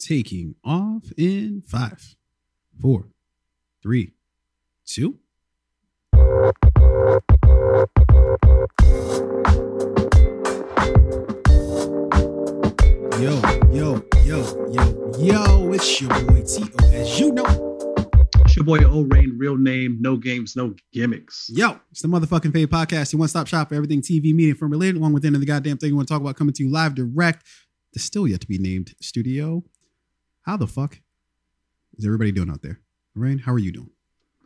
taking off in five, four, three, two. Yo, yo, yo, yo, yo, it's your boy T.O. As you know, It's your boy O Rain, real name, no games, no gimmicks. yo, it's the motherfucking Fade Podcast, your one stop shop for everything TV, media, from related, along with any of the goddamn thing you want to talk about coming to you live direct. The still yet to be named studio. How the fuck is everybody doing out there? Rain, how are you doing?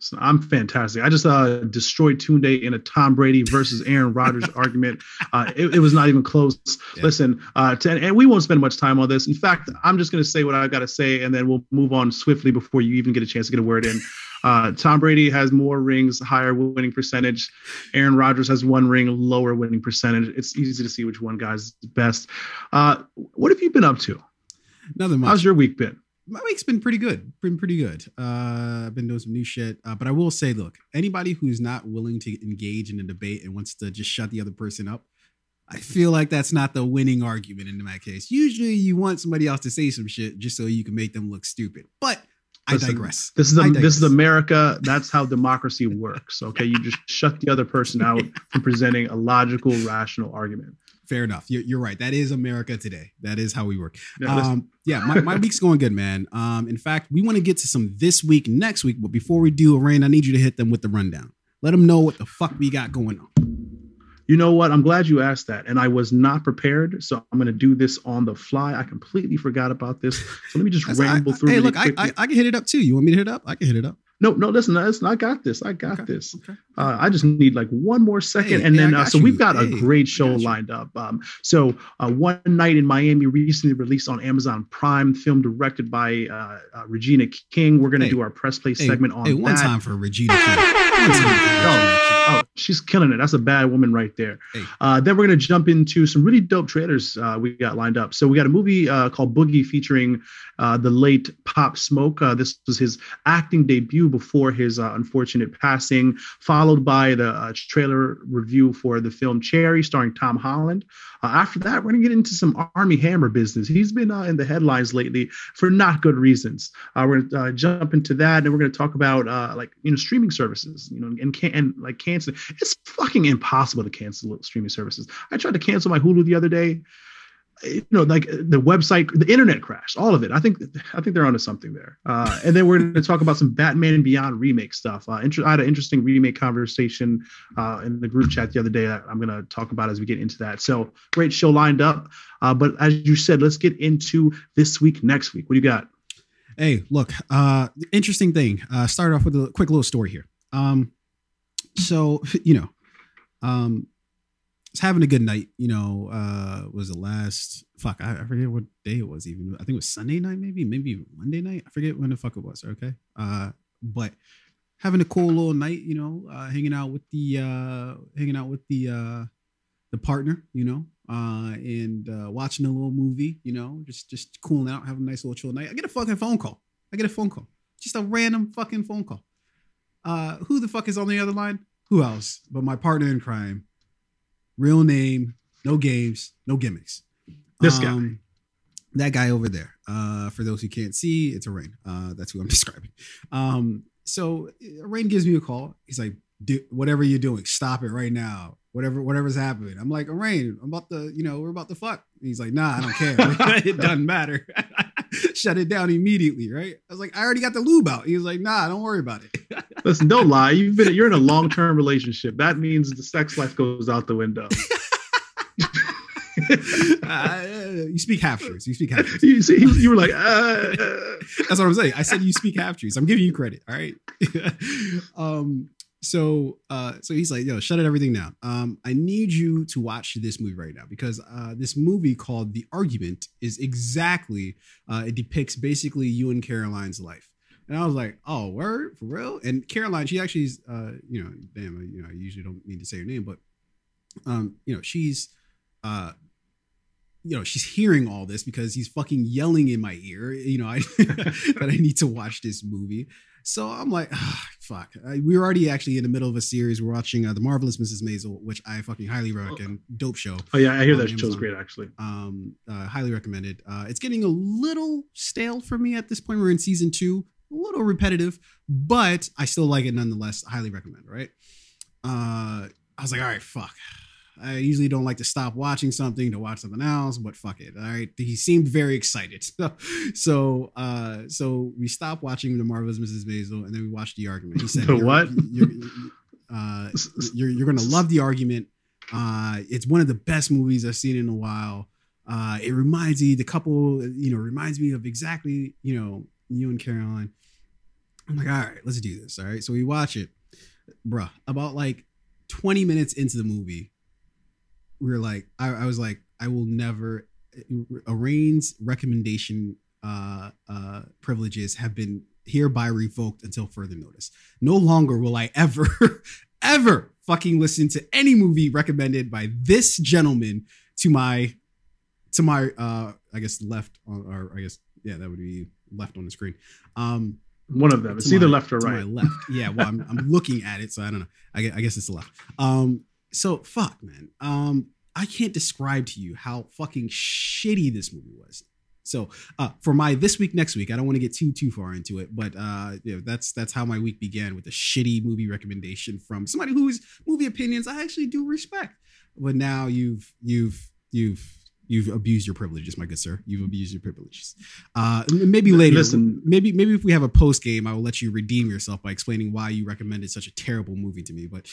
So I'm fantastic. I just uh, destroyed Toon Day in a Tom Brady versus Aaron Rodgers argument. Uh, it, it was not even close. Yeah. Listen, uh, to, and we won't spend much time on this. In fact, I'm just going to say what I've got to say, and then we'll move on swiftly before you even get a chance to get a word in. Uh, Tom Brady has more rings, higher winning percentage. Aaron Rodgers has one ring, lower winning percentage. It's easy to see which one guy's best. Uh, what have you been up to? Nothing much. How's your week been? my week's been pretty good. Been pretty good. Uh, I've been doing some new shit. Uh, but I will say, look, anybody who's not willing to engage in a debate and wants to just shut the other person up, I feel like that's not the winning argument in my case. Usually, you want somebody else to say some shit just so you can make them look stupid. But I digress. This is the, this is. America. That's how democracy works. Okay, you just shut the other person out from presenting a logical, rational argument. Fair enough. You're, you're right. That is America today. That is how we work. Yeah, Um, yeah, my, my week's going good, man. Um, in fact, we want to get to some this week, next week. But before we do, Rain, I need you to hit them with the rundown. Let them know what the fuck we got going on. you know what? I'm glad you asked that, and I was not prepared, so I'm going to do this on the fly. I completely forgot about this, so let me just I- ramble I- through. Hey, really look, I. I, I can hit it up too. You want me to hit it up? I can hit it up. No, no, listen, listen. I got this. I got Okay, this. Okay. Uh, I just need like one more second, Hey, and hey, then uh, so you. we've got a great show lined up. Um, so uh, one night in Miami recently released on Amazon Prime, film directed by uh, uh, Regina King. We're gonna Hey, do our press play Hey, segment on hey, one that. time for Regina King. One time for Regina King. Oh, she's killing it. That's a bad woman right there. Hey. Uh, then we're gonna jump into some really dope trailers uh, we got lined up. So we got a movie uh, called Boogie featuring uh, the late Pop Smoke. Uh, this was his acting debut before his uh, unfortunate passing, followed by the uh, trailer review for the film Cherry, starring Tom Holland. Uh, after that, we're gonna get into some Armie Hammer business. He's been uh, in the headlines lately for not good reasons. Uh, we're gonna uh, jump into that, and we're gonna talk about uh, like you know streaming services, you know, and can and like cancel. It's fucking impossible to cancel streaming services. I tried to cancel my Hulu the other day. You know, like the website, the internet crashed, all of it. I think I think they're onto something there. Uh, and then we're going to talk about some Batman and Beyond remake stuff. Uh, inter- I had an interesting remake conversation uh, in the group chat the other day that I'm going to talk about as we get into that. So great show lined up. Uh, but as you said, let's get into this week, next week. What do you got? Hey, look, uh, interesting thing. Uh, start off with a quick little story here. Um, so you know, um, was having a good night. You know, uh, was the last fuck? I, I forget what day it was. Even I think it was Sunday night, maybe, maybe Monday night. I forget when the fuck it was. Okay, uh, but having a cool little night. You know, uh, hanging out with the uh, hanging out with the uh, the partner. You know, uh, and uh, watching a little movie. You know, just just cooling out, having a nice little chill night. I get a fucking phone call. I get a phone call. Just a random fucking phone call. Uh, who the fuck is on the other line? Who else but my partner in crime? Real name, no games, no gimmicks. This guy. guy. That guy over there. Uh, for those who can't see, it's a rain. Uh, that's who I'm describing. Um, so uh, Rain gives me a call. He's like, Do, whatever you're doing, stop it right now. Whatever, whatever's happening. I'm like, Rain, I'm about to, you know, we're about to fuck. And he's like, Nah, I don't care. it doesn't matter. Shut it down immediately, right? I was like, I already got the lube out. He was like, Nah, don't worry about it. Listen, don't lie. You've been you're in a long term relationship. That means the sex life goes out the window. uh, you speak half truths. You speak half truths. you see, you were like, uh, uh. That's what I'm saying. I said you speak half truths. I'm giving you credit. All right. um. So, uh, so he's like, "Yo, shut it everything down. Um, I need you to watch this movie right now because uh, this movie called The Argument is exactly uh, it depicts basically you and Caroline's life." And I was like, "Oh, word for real?" And Caroline, she actually is, uh, you know, damn, you know, I usually don't mean to say her name, but, um, you know, she's, uh, you know, she's hearing all this because he's fucking yelling in my ear, you know, I, that I need to watch this movie. So I'm like, ah, fuck. I, we were already actually in the middle of a series. We're watching uh, The Marvelous Mrs. Maisel, which I fucking highly recommend. Dope show. Oh, yeah. I hear that show's great, actually. Um, uh, highly recommended. Uh, it's getting a little stale for me at this point. We're in season two, little repetitive, but I still like it nonetheless. Highly recommend, right? Uh, I was like, all right, fuck. I usually don't like to stop watching something to watch something else, but fuck it. All right. He seemed very excited. So so uh so we stopped watching The Marvelous Mrs. Maisel and then we watched the argument. He said the what? You're, uh, you're, you're gonna love the argument. Uh it's one of the best movies I've seen in a while. Uh it reminds me the couple, you know, reminds me of exactly, you know, you and Caroline. I'm like, all right, let's do this. All right. So we watch it. Bruh, about like 20 minutes into the movie, we were like, I, I was like, I will never. Arain's recommendation uh, uh, privileges have been hereby revoked until further notice. No longer will I ever, ever fucking listen to any movie recommended by this gentleman to my, to my, uh, I guess left, on or I guess yeah, that would be left on the screen. Um, one of them. It's either left or right. left. Yeah. Well, I'm, I'm looking at it, so I don't know. I guess, I guess it's the left. Um. So fuck, man. Um. I can't describe to you how fucking shitty this movie was. So uh, for my this week, next week, I don't want to get too too far into it, but uh, you know, that's that's how my week began with a shitty movie recommendation from somebody whose movie opinions I actually do respect. But now you've you've you've you've abused your privileges, my good sir. You've abused your privileges. Uh, maybe later, listen. Maybe maybe if we have a post game, I will let you redeem yourself by explaining why you recommended such a terrible movie to me. But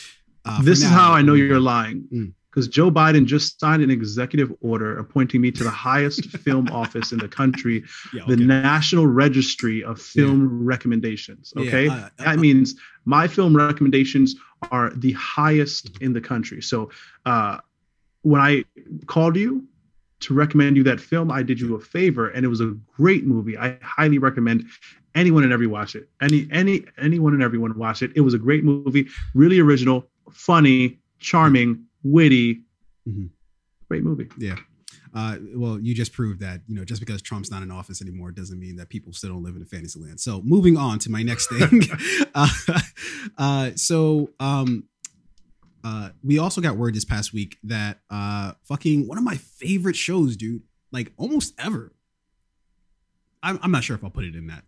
uh, this now, is how I know you're lying. Mm because Joe Biden just signed an executive order appointing me to the highest film office in the country, yeah, okay. the National Registry of Film yeah. Recommendations. Okay. Yeah, uh, that uh, means my film recommendations are the highest in the country. So uh, when I called you to recommend you that film, I did you a favor and it was a great movie. I highly recommend anyone and every watch it. Any any anyone and everyone watch it. It was a great movie, really original, funny, charming witty. Mm-hmm. Great movie. Yeah. Uh, well, you just proved that you know just because Trump's not in office anymore doesn't mean that people still don't live in a fantasy land. So moving on to my next thing. uh, uh, so um, uh, we also got word this past week that uh, fucking one of my favorite shows, dude, like almost ever. I'm, I'm not sure if I'll put it in that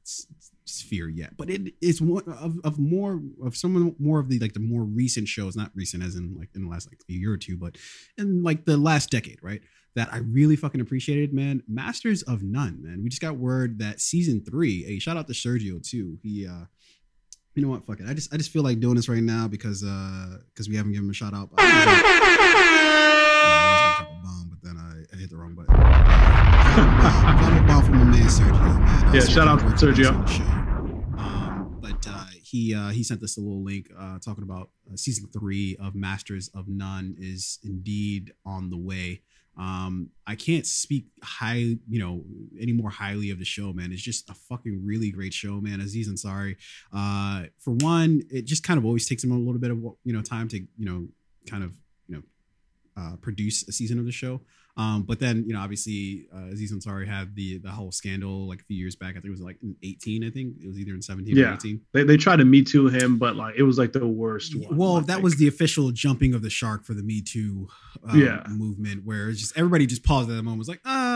sphere yet, but it is one of, of more of some more of the like the more recent shows, not recent as in like in the last like year or two, but in like the last decade, right? That I really fucking appreciated, man. Masters of None, man. We just got word that season three. Hey, shout out to Sergio too. He uh you know what? Fuck it. I just I just feel like doing this right now because uh because we haven't given him a shout out. Uh, I bomb, but then I, I hit the wrong button. bomb, bomb from my man Sergio, man. Yeah, shout out to Sergio he uh, he sent us a little link uh, talking about uh, season three of Masters of None is indeed on the way. Um, I can't speak high, you know, any more highly of the show, man. It's just a fucking really great show, man. Aziz Ansari, uh, for one, it just kind of always takes him a little bit of you know time to you know kind of you know uh, produce a season of the show. Um, but then you know, obviously, uh, Aziz Ansari had the the whole scandal like a few years back. I think it was like in 18. I think it was either in 17 yeah. or 18. They they tried to Me Too him, but like it was like the worst one. Well, I that think. was the official jumping of the shark for the Me Too um, yeah. movement, where it's just everybody just paused at the moment, was like, uh,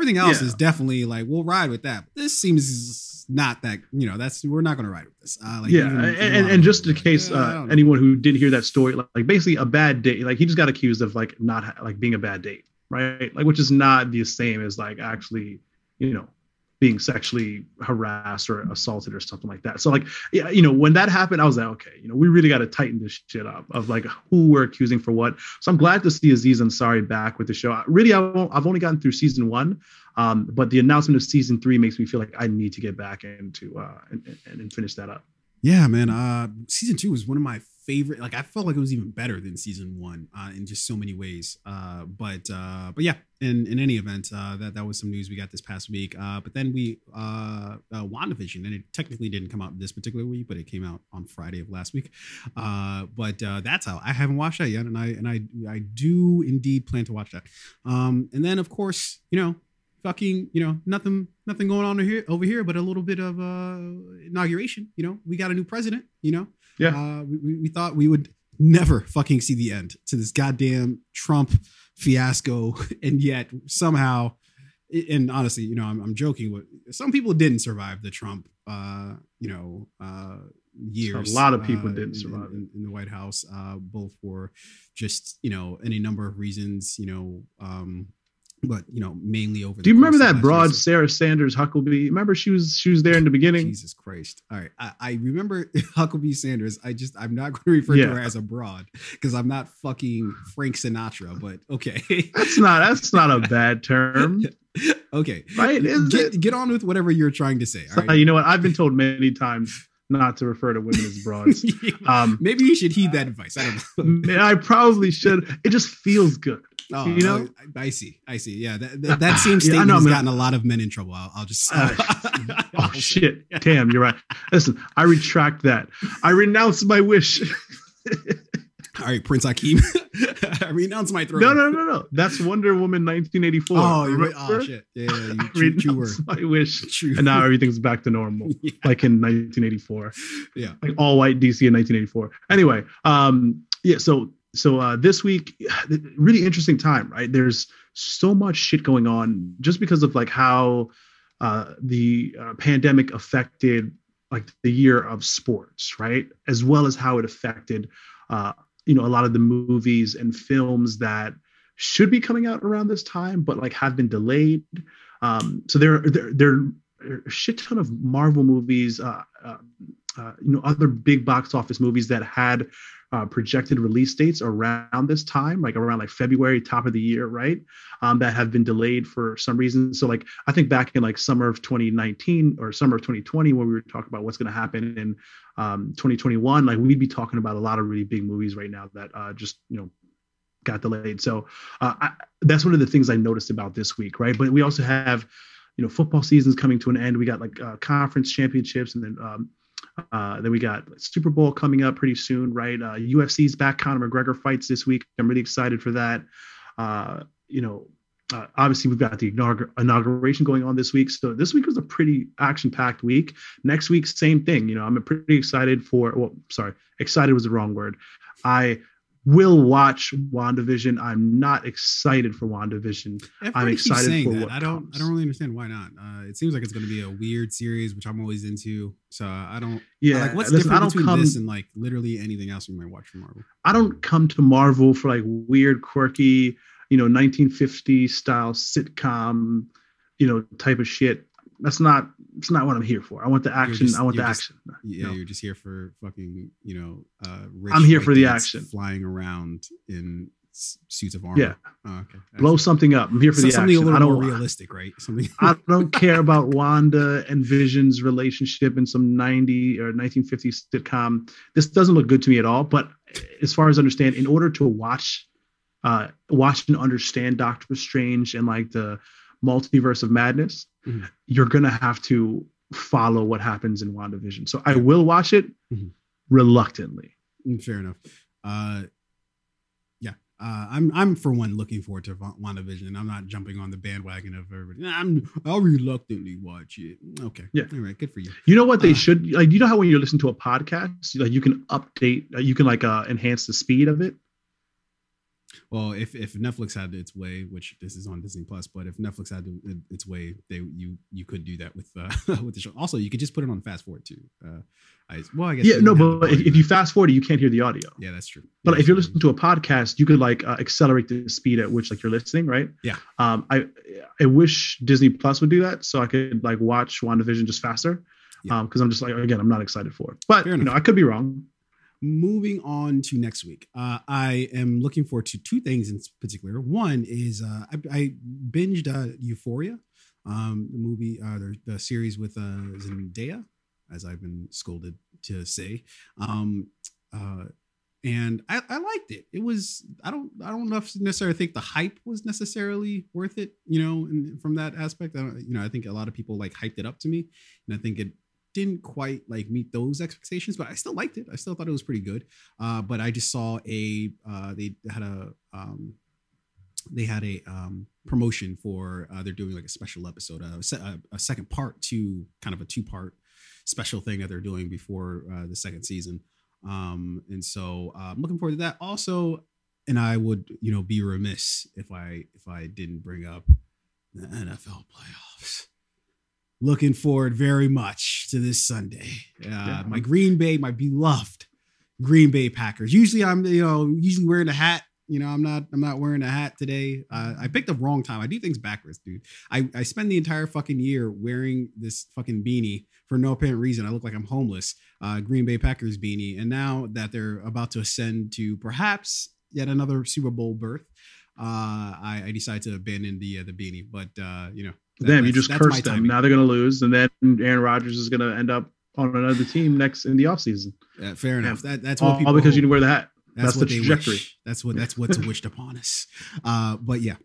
everything else yeah. is definitely like we'll ride with that. This seems not that you know that's we're not going to ride with this. Uh, like yeah, even, and, and, and just in case uh, anyone who didn't hear that story, like, like basically a bad date, like he just got accused of like not like being a bad date right? Like, which is not the same as like actually, you know, being sexually harassed or assaulted or something like that. So like, yeah, you know, when that happened, I was like, okay, you know, we really got to tighten this shit up of like who we're accusing for what. So I'm glad to see Aziz Ansari back with the show. Really, I have only gotten through season one, um, but the announcement of season three makes me feel like I need to get back into uh, and, and, and finish that up. Yeah, man. Uh, season two was one of my favorite. Like I felt like it was even better than season one uh, in just so many ways. Uh, but uh, but yeah, in in any event, uh, that that was some news we got this past week. Uh, but then we uh, uh, WandaVision, and it technically didn't come out this particular week, but it came out on Friday of last week. Uh, but uh, that's how I haven't watched that yet, and I and I I do indeed plan to watch that. Um, and then of course, you know, fucking, you know, nothing nothing going on here over here, but a little bit of uh inauguration. You know, we got a new president. You know, Yeah. Uh, we, we thought we would never fucking see the end to this goddamn Trump fiasco, and yet somehow, and honestly, you know, I'm, I'm joking. But some people didn't survive the Trump, uh, you know, uh, years. A lot of people uh, didn't survive it. in, in the White House, uh, both for just you know any number of reasons, you know. Um, but you know, mainly over. Do you remember that broad. Sarah Sanders Huckabee? Remember she was she was there in the beginning. Jesus Christ! All right, I, I remember Huckabee Sanders. I just I'm not going to refer to her as a broad because I'm not fucking Frank Sinatra. But okay, That's not that's not a bad term, okay, right? Is get, it? get on with whatever you're trying to say. All Uh, you know what? I've been told many times not to refer to women as broads. Um, Maybe you should heed that advice. I don't know. I probably should. It just feels good. Oh, You know? I, I see. I see. Yeah, that that, that same Yeah, I statement know, has man. gotten a lot of men in trouble. I'll, I'll just. Uh, Oh shit! Damn, you're right. Listen, I retract that. I renounce my wish. All right, Prince Hakeem. I renounce my throne. No, no, no, no. That's Wonder Woman 1984. Oh, you're right. oh shit. Yeah, yeah, you I true, true word. my wish, True. and now everything's back to normal, Yeah. like in 1984. Yeah. like all white DC in 1984. Anyway, um, yeah. So, so uh, this week, really interesting time, right? There's so much shit going on just because of like how uh, the uh, pandemic affected like the year of sports, right? As well as how it affected, uh, you know, a lot of the movies and films that should be coming out around this time, but like have been delayed. Um, so there, there, there are a shit ton of Marvel movies, uh, uh, uh, you know, other big box office movies that had uh, projected release dates around this time, like around like February, top of the year, right? Um, that have been delayed for some reason. So like I think back in like summer of 2019 or summer of 2020, when we were talking about what's going to happen in um, 2021, like we'd be talking about a lot of really big movies right now that uh, just you know got delayed. So uh, I, that's one of the things I noticed about this week, right? But we also have you know football season's coming to an end. We got like uh, conference championships, and then um, uh, then we got Super Bowl coming up pretty soon, right? Uh, UFC's back. Conor McGregor fights this week. I'm really excited for that. Uh, you know, uh, obviously we've got the inaugur- inauguration going on this week. So this week was a pretty action-packed week. Next week, same thing. You know, I'm pretty excited for. Well, sorry, excited was the wrong word. I will watch WandaVision. I'm not excited for WandaVision. I'm excited for that. what I don't. comes. I don't really understand why not. Uh, it seems like it's going to be a weird series, which I'm always into. So I don't. Yeah, like, what's listen, I different don't between come. this and like literally anything else we might watch from Marvel? I don't come to Marvel for like weird, quirky, you know, 1950 style sitcom, you know, type of shit. That's not. It's not what I'm here for. I want the action. just- I want the just- action. Yeah, No. you're just here for fucking, you know, uh, I'm here for the action. flying around in suits of armor. Yeah. Oh, okay. Blow something up. I'm here for so- the something action. a I little more realistic, right? Something. I don't care about Wanda and Vision's relationship in some 90 or 1950s sitcom. This doesn't look good to me at all. But as far as I understand, in order to watch, uh, watch and understand Doctor Strange and like the multiverse of madness, Mhm. you're gonna have to follow what happens in WandaVision. So I will watch it Mhm. reluctantly. Mm, Fair enough. Uh, yeah, uh, I'm I'm for one looking forward to Wa- WandaVision. I'm not jumping on the bandwagon of everybody. I'm I'll reluctantly watch it. Okay, Yeah. all right, good for you. You know what they Uh. should like? You know how when you listen to a podcast, like you can update, uh, you can like uh, enhance the speed of it. Well, if if Netflix had its way, which this is on Disney Plus, but if Netflix had its way, they you you could do that with uh, with the show. Also, you could just put it on fast forward too. Uh, I, well, I guess Yeah, no, but if, you fast forward it, you can't hear the audio. yeah, that's true. But if you're that's listening to a podcast, you could like uh, accelerate the speed at which like you're listening, right? Yeah. Um, I I wish Disney Plus would do that so I could like watch WandaVision just faster. Yeah. Um, because I'm just like again, I'm not excited for it. But you know. I could be wrong. Moving on to next week uh, i am looking forward to two things in particular one is uh, I, I binged uh, euphoria um, the movie uh, the, the series with uh, zendaya as i've been scolded to say um, uh, and I, I liked it. It was I don't I don't necessarily think the hype was necessarily worth it. You know, and from that aspect, I don't, you know I think a lot of people like hyped it up to me, and I think it didn't quite like meet those expectations, but I still liked it. I still thought it was pretty good. Uh, but I just saw a uh, they had a um, they had a um, promotion for uh, they're doing like a special episode, a, a second part to kind of a two part special thing that they're doing before uh, the second season. Um, and so uh, I'm looking forward to that. Also, and I would you know be remiss if I if I didn't bring up the NFL playoffs. Looking forward very much to this Sunday. Uh, yeah. My Green Bay, my beloved Green Bay Packers. Usually I'm you know usually wearing a hat you know, I'm not I'm not wearing a hat today. Uh, I picked the wrong time. I do things backwards, dude. I, I spend the entire fucking year wearing this fucking beanie for no apparent reason. I look like I'm homeless. Uh, Green Bay Packers beanie, and now that they're about to ascend to perhaps yet another Super Bowl berth, uh, I, I decided to abandon the uh, the beanie. But uh, you know, that, Damn, you just cursed them. Now they're gonna lose, and then Aaron Rodgers is gonna end up on another team next in the offseason. Yeah, fair enough. That, that's what all, people all because you didn't wear the hat. That's, that's what the trajectory. Wish. That's what that's what's wished upon us. Uh, but yeah,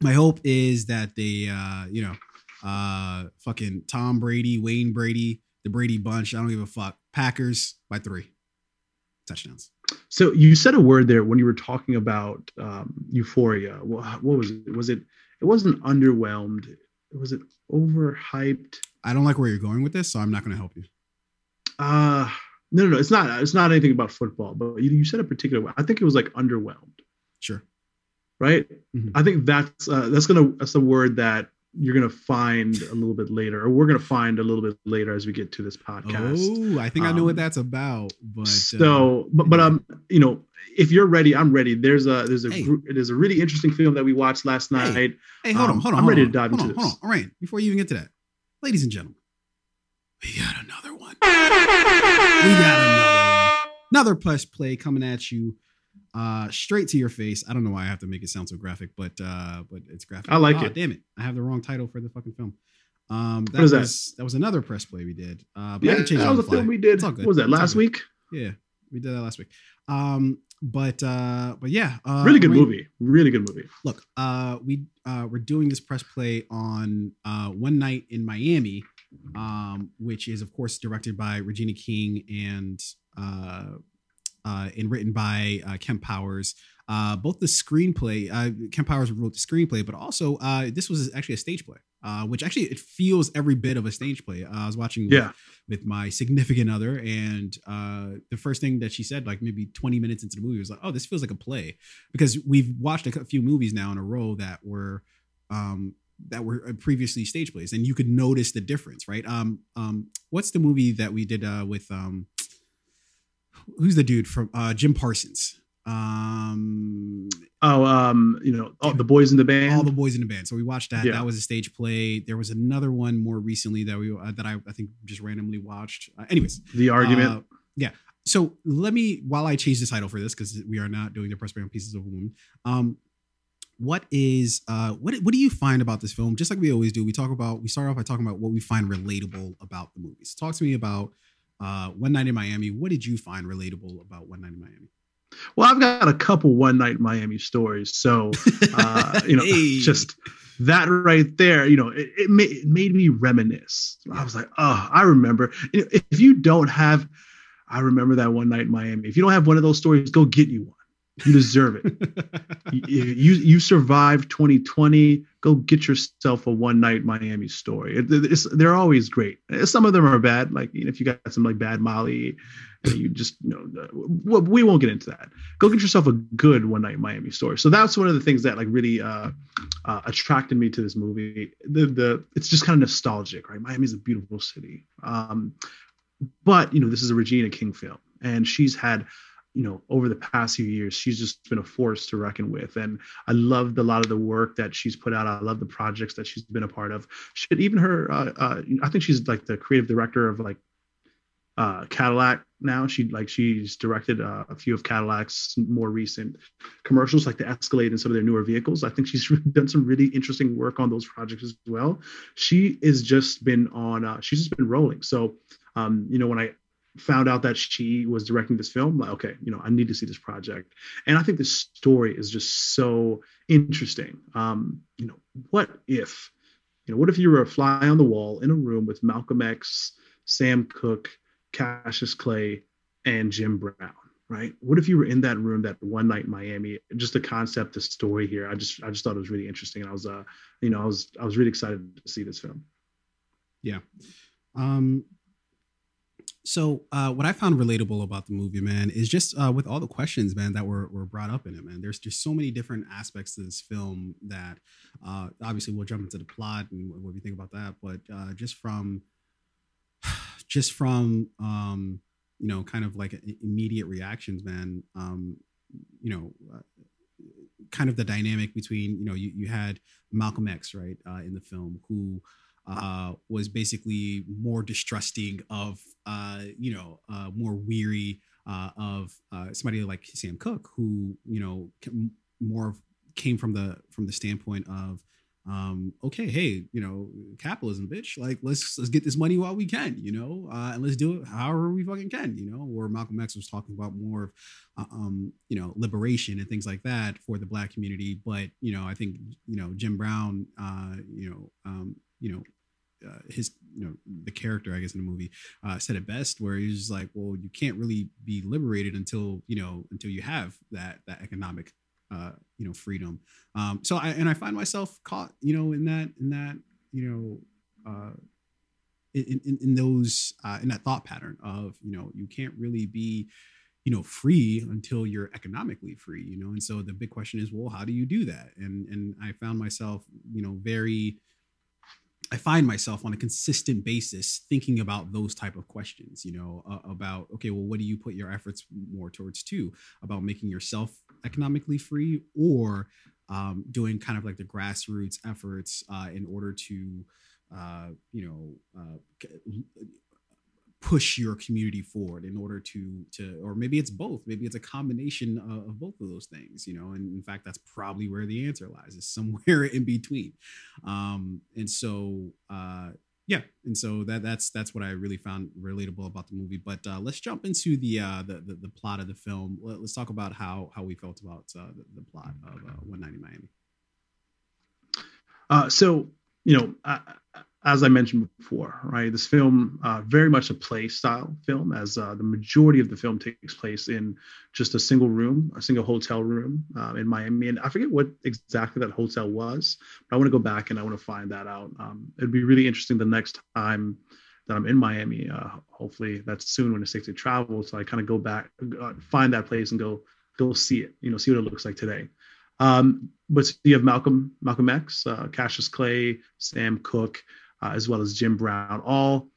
my hope is that they, uh, you know, uh, fucking Tom Brady, Wayne Brady, the Brady bunch. I don't give a fuck. Packers by three touchdowns. So you said a word there when you were talking about um, euphoria. What, what was it? Was it? It wasn't underwhelmed. Was it overhyped? I don't like where you're going with this, so I'm not going to help you. Uh no, no, no. It's not. It's not anything about football. But you, you said a particular. I think it was like underwhelmed. Sure. Right. Mm-hmm. I think that's uh, that's gonna that's the word that you're gonna find a little bit later, or we're gonna find a little bit later as we get to this podcast. Oh, I think um, I know what um, that's about. But so, uh, but but um, you know, if you're ready, I'm ready. There's a there's a hey. there's a really interesting film that we watched last night. Hey, hey hold um, on, hold on. I'm ready on, to dive into on, this. Hold on, all right. Before you even get to that, ladies and gentlemen, we got another one. we got another one. Another press play coming at you uh straight to your face. I don't know why I have to make it sound so graphic, but uh but it's graphic. I like oh, it. Damn it. I have the wrong title for the fucking film. Um that was that? that was another press play we did. Uh yeah, that was a film we did. What was that last week? Yeah, we did that last week. Um but uh but yeah uh really good movie really good movie look uh we uh we're doing this press play on uh one night in miami um, which is of course directed by Regina King and uh, uh, and written by uh, Kemp Powers. Uh, both the screenplay, uh, Kemp Powers wrote the screenplay, but also uh, this was actually a stage play, uh, which actually it feels every bit of a stage play. Uh, I was watching yeah. with, with my significant other, and uh, the first thing that she said, like maybe 20 minutes into the movie, was like, "Oh, this feels like a play," because we've watched a few movies now in a row that were um, that were previously stage plays and you could notice the difference right um um what's the movie that we did uh with um who's the dude from uh jim parsons? Um oh um you know all the boys in the band? All the boys in the band. So we watched that. Yeah. that was a stage play. There was another one more recently that we uh, that I, I think just randomly watched. Uh, anyways the argument? uh, yeah. So let me while i change the title for this because we are not doing the press on pieces of woman um what is uh what what do you find about this film? Just like we always do we talk about we start off by talking about what we find relatable about the movies. Talk to me about uh one night in miami what did you find relatable about one night in miami? Well i've got a couple one night miami stories. So uh you know hey. just that right there you know it, it, made, it made me reminisce. I was like oh i remember. If you don't have i remember that one night in miami. If you don't have one of those stories go get you one you deserve it. you, you, you survived 2020. Go get yourself a one night Miami story. It, they're always great. Some of them are bad. Like you know, if you got some like bad Molly, you just you know we won't get into that. Go get yourself a good one night Miami story. So that's one of the things that like really uh, uh, attracted me to this movie. The the it's just kind of nostalgic, right? Miami's a beautiful city. Um, but you know, this is a Regina King film, and she's had you know over the past few years she's just been a force to reckon with. And i loved a lot of the work that she's put out. I love the projects that she's been a part of. Shit even her uh, uh, i think she's like the creative director of like uh, cadillac now. She like she's directed uh, a few of cadillac's more recent commercials like the escalade and some of their newer vehicles. I think she's done some really interesting work on those projects as well. She is just been on uh, she's just been rolling. So um, you know when i found out that she was directing this film like okay you know i need to see this project. And i think this story is just so interesting. Um you know what if you know what if you were a fly on the wall in a room with malcolm x sam cooke cassius clay and jim brown right? What if you were in that room that one night in miami? Just the concept the story here. I just i just thought it was really interesting and i was uh you know i was i was really excited to see this film. Yeah. Um so uh, what I found relatable about the movie, man, is just uh, with all the questions, man, that were, were brought up in it, man. There's just so many different aspects to this film that uh, obviously we'll jump into the plot and what we think about that, but uh, just from just from um, you know, kind of like immediate reactions, man. Um, you know, uh, kind of the dynamic between you know you, you had Malcolm X right uh, in the film who uh, was basically more distrusting of, uh, you know, uh, more weary uh, of uh, somebody like Sam Cooke, who you know more came from the from the standpoint of, um, okay, hey, you know, capitalism, bitch, like let's let's get this money while we can, you know, uh, and let's do it however we fucking can, you know. Where Malcolm X was talking about more of, um, you know, liberation and things like that for the black community, but you know, I think you know Jim Brown, you know, um, you know uh, his you know the character I guess in the movie uh, said it best where he's just like well you can't really be liberated until you know until you have that that economic uh, you know freedom. Um, so I and I find myself caught you know in that in that you know uh, in, in, in those uh, in that thought pattern of you know you can't really be you know free until you're economically free you know? And so the big question is well how do you do that? And and I found myself you know very I find myself on a consistent basis thinking about those type of questions, you know, uh, about okay, well, what do you put your efforts more towards too? About making yourself economically free, or um, doing kind of like the grassroots efforts uh, in order to, uh, you know, uh, push your community forward in order to to or maybe it's both. Maybe it's a combination of, of, both of those things you know and in fact that's probably where the answer lies is somewhere in between. Um and so uh yeah and so that that's that's what i really found relatable about the movie. But uh let's jump into the uh the the, the plot of the film. Let, us talk about how how we felt about uh the, the plot of uh, one night miami. Uh so you know I, as I mentioned before, right, this film uh, very much a play style film, as uh, the majority of the film takes place in just a single room, a single hotel room uh, in Miami. And I forget what exactly that hotel was, but I want to go back and I want to find that out. Um, it'd be really interesting the next time that I'm in Miami. Uh, hopefully, that's soon when it's safe to travel. So I kind of go back, uh, find that place, and go go see it. You know, see what it looks like today. Um, but you have Malcolm Malcolm X, uh, Cassius Clay, Sam Cooke uh, as well as Jim Brown, all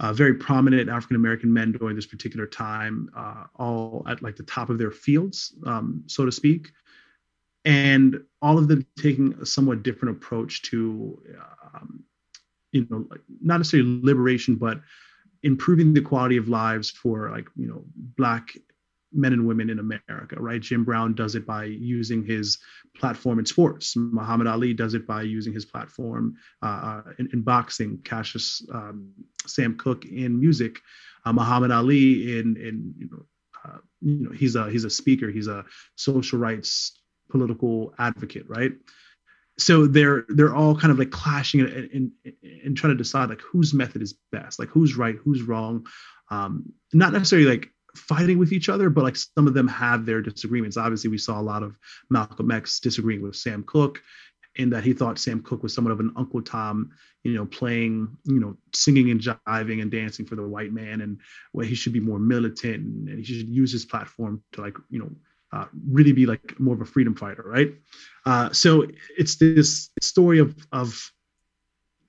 uh, very prominent African American men during this particular time, uh, all at like the top of their fields, um, so to speak, and all of them taking a somewhat different approach to, um, you know, not necessarily liberation, but improving the quality of lives for like you know black men and women in America, right? Jim Brown does it by using his platform in sports. Muhammad Ali does it by using his platform uh, uh, in, in, boxing. Cassius um, Sam Cooke in music. Uh, Muhammad Ali in in you know, uh, you know he's a he's a speaker. He's a social rights political advocate, right? So they're they're all kind of like clashing and, and, and trying to decide like whose method is best, like who's right, who's wrong. Um, not necessarily like fighting with each other, but like some of them have their disagreements. Obviously, we saw a lot of Malcolm X disagreeing with Sam Cooke in that he thought Sam Cooke was somewhat of an Uncle Tom, you know, playing, you know, singing and jiving and dancing for the white man, and where he should be more militant and, and he should use his platform to like, you know, uh, really be like more of a freedom fighter, right? Uh, so it's this story of of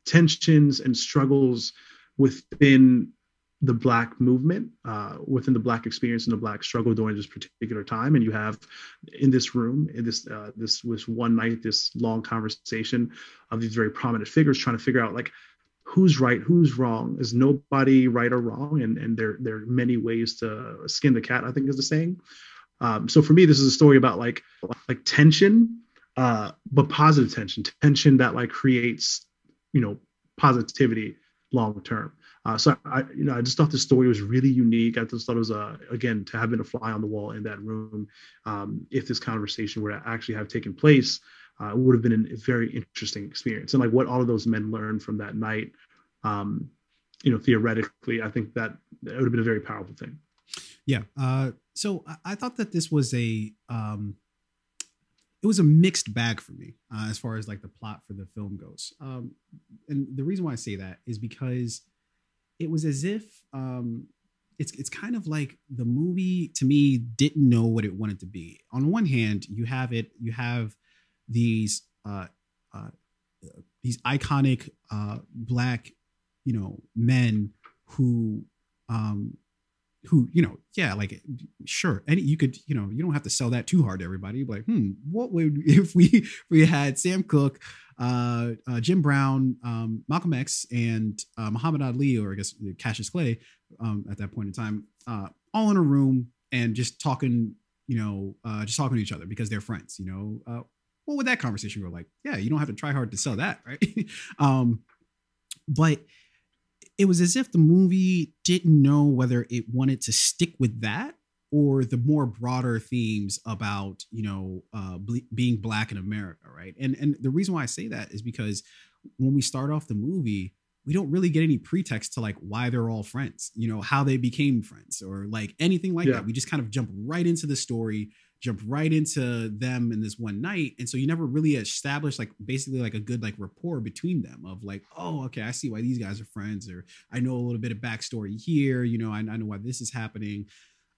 tensions and struggles within the black movement uh, within the black experience and the black struggle during this particular time. And you have in this room in this uh, this was one night this long conversation of these very prominent figures trying to figure out like who's right who's wrong? Is nobody right or wrong? And and there there are many ways to skin the cat i think is the saying. Um, so for me this is a story about like like tension uh, but positive tension tension that like creates you know positivity long term Uh, so I, you know, I just thought the story was really unique. I just thought it was, uh, again, to have been a fly on the wall in that room. Um, if this conversation were to actually have taken place, uh, it would have been a very interesting experience. And like what all of those men learned from that night, um, you know, theoretically, I think that it would have been a very powerful thing. Yeah. Uh, so I, I thought that this was a, um, it was a mixed bag for me uh, as far as like the plot for the film goes. Um, and the reason why I say that is because it was as if um, it's it's kind of like the movie to me didn't know what it wanted to be. On one hand, you have it, you have these uh, uh, these iconic uh, black, you know, men who um, who you know yeah like sure and you could you know you don't have to sell that too hard to everybody. Like hmm what would if we if we had sam cooke uh, uh, jim brown um, malcolm x and uh, muhammad ali or i guess cassius clay um, at that point in time uh, all in a room and just talking you know uh, just talking to each other because they're friends you know uh, what would that conversation go like? Yeah you don't have to try hard to sell that right? Um but it was as if the movie didn't know whether it wanted to stick with that or the more broader themes about you know uh, ble- being black in America, right? And and the reason why I say that is because when we start off the movie, we don't really get any pretext to like why they're all friends, you know, how they became friends or like anything like yeah. that. We just kind of jump right into the story jump right into them in this one night. And so you never really established like basically like a good like rapport between them of like oh okay i see why these guys are friends or i know a little bit of backstory here you know i, I know why this is happening.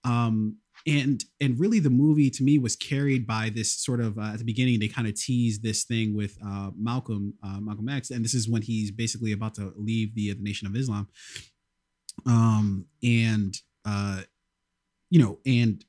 Um and and really the movie to me was carried by this sort of uh, at the beginning they kind of tease this thing with uh malcolm uh, malcolm x and this is when he's basically about to leave the, the nation of islam. Um and uh you know and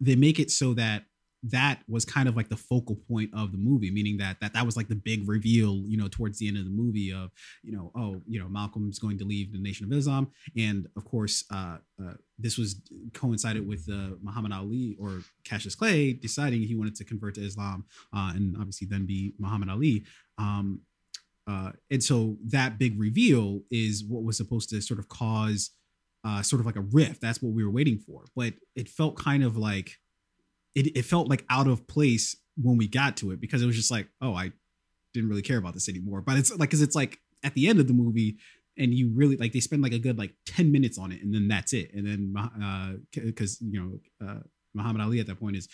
they make it so that that was kind of like the focal point of the movie meaning that that that was like the big reveal you know towards the end of the movie of you know oh you know malcolm's going to leave the nation of islam. And of course uh, uh this was coincided with uh, muhammad ali or cassius clay deciding he wanted to convert to islam uh, and obviously then be muhammad ali. Um uh and so that big reveal is what was supposed to sort of cause uh, sort of like a riff. That's what we were waiting for. But it felt kind of like it, it felt like out of place when we got to it because it was just like, oh, I didn't really care about this anymore. But it's like, because it's like at the end of the movie, and you really like they spend like a good like 10 minutes on it, and then that's it. And then, uh, because you know, uh, Muhammad Ali at that point is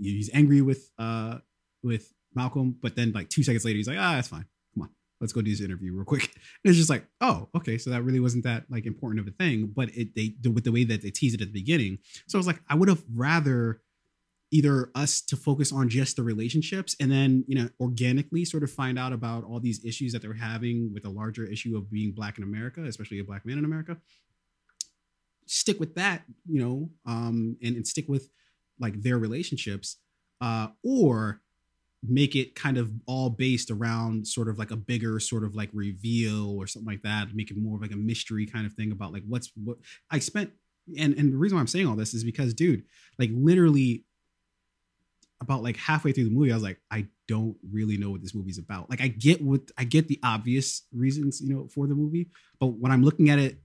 he's angry with uh with Malcolm, but then like two seconds later, he's like, ah, that's fine let's go do this interview real quick. And it's just like, oh, okay, so that really wasn't that like important of a thing, but it they with the way that they tease it at the beginning. So I was like, I would have rather either us to focus on just the relationships and then you know organically sort of find out about all these issues that they're having with a larger issue of being black in america especially a black man in america stick with that you know um and, and stick with like their relationships uh or make it kind of all based around sort of like a bigger sort of like reveal or something like that make it more of like a mystery kind of thing about like what's what i spent and and the reason why i'm saying all this is because dude like literally about like halfway through the movie i was like i don't really know what this movie's about. Like i get what i get the obvious reasons you know for the movie but when i'm looking at it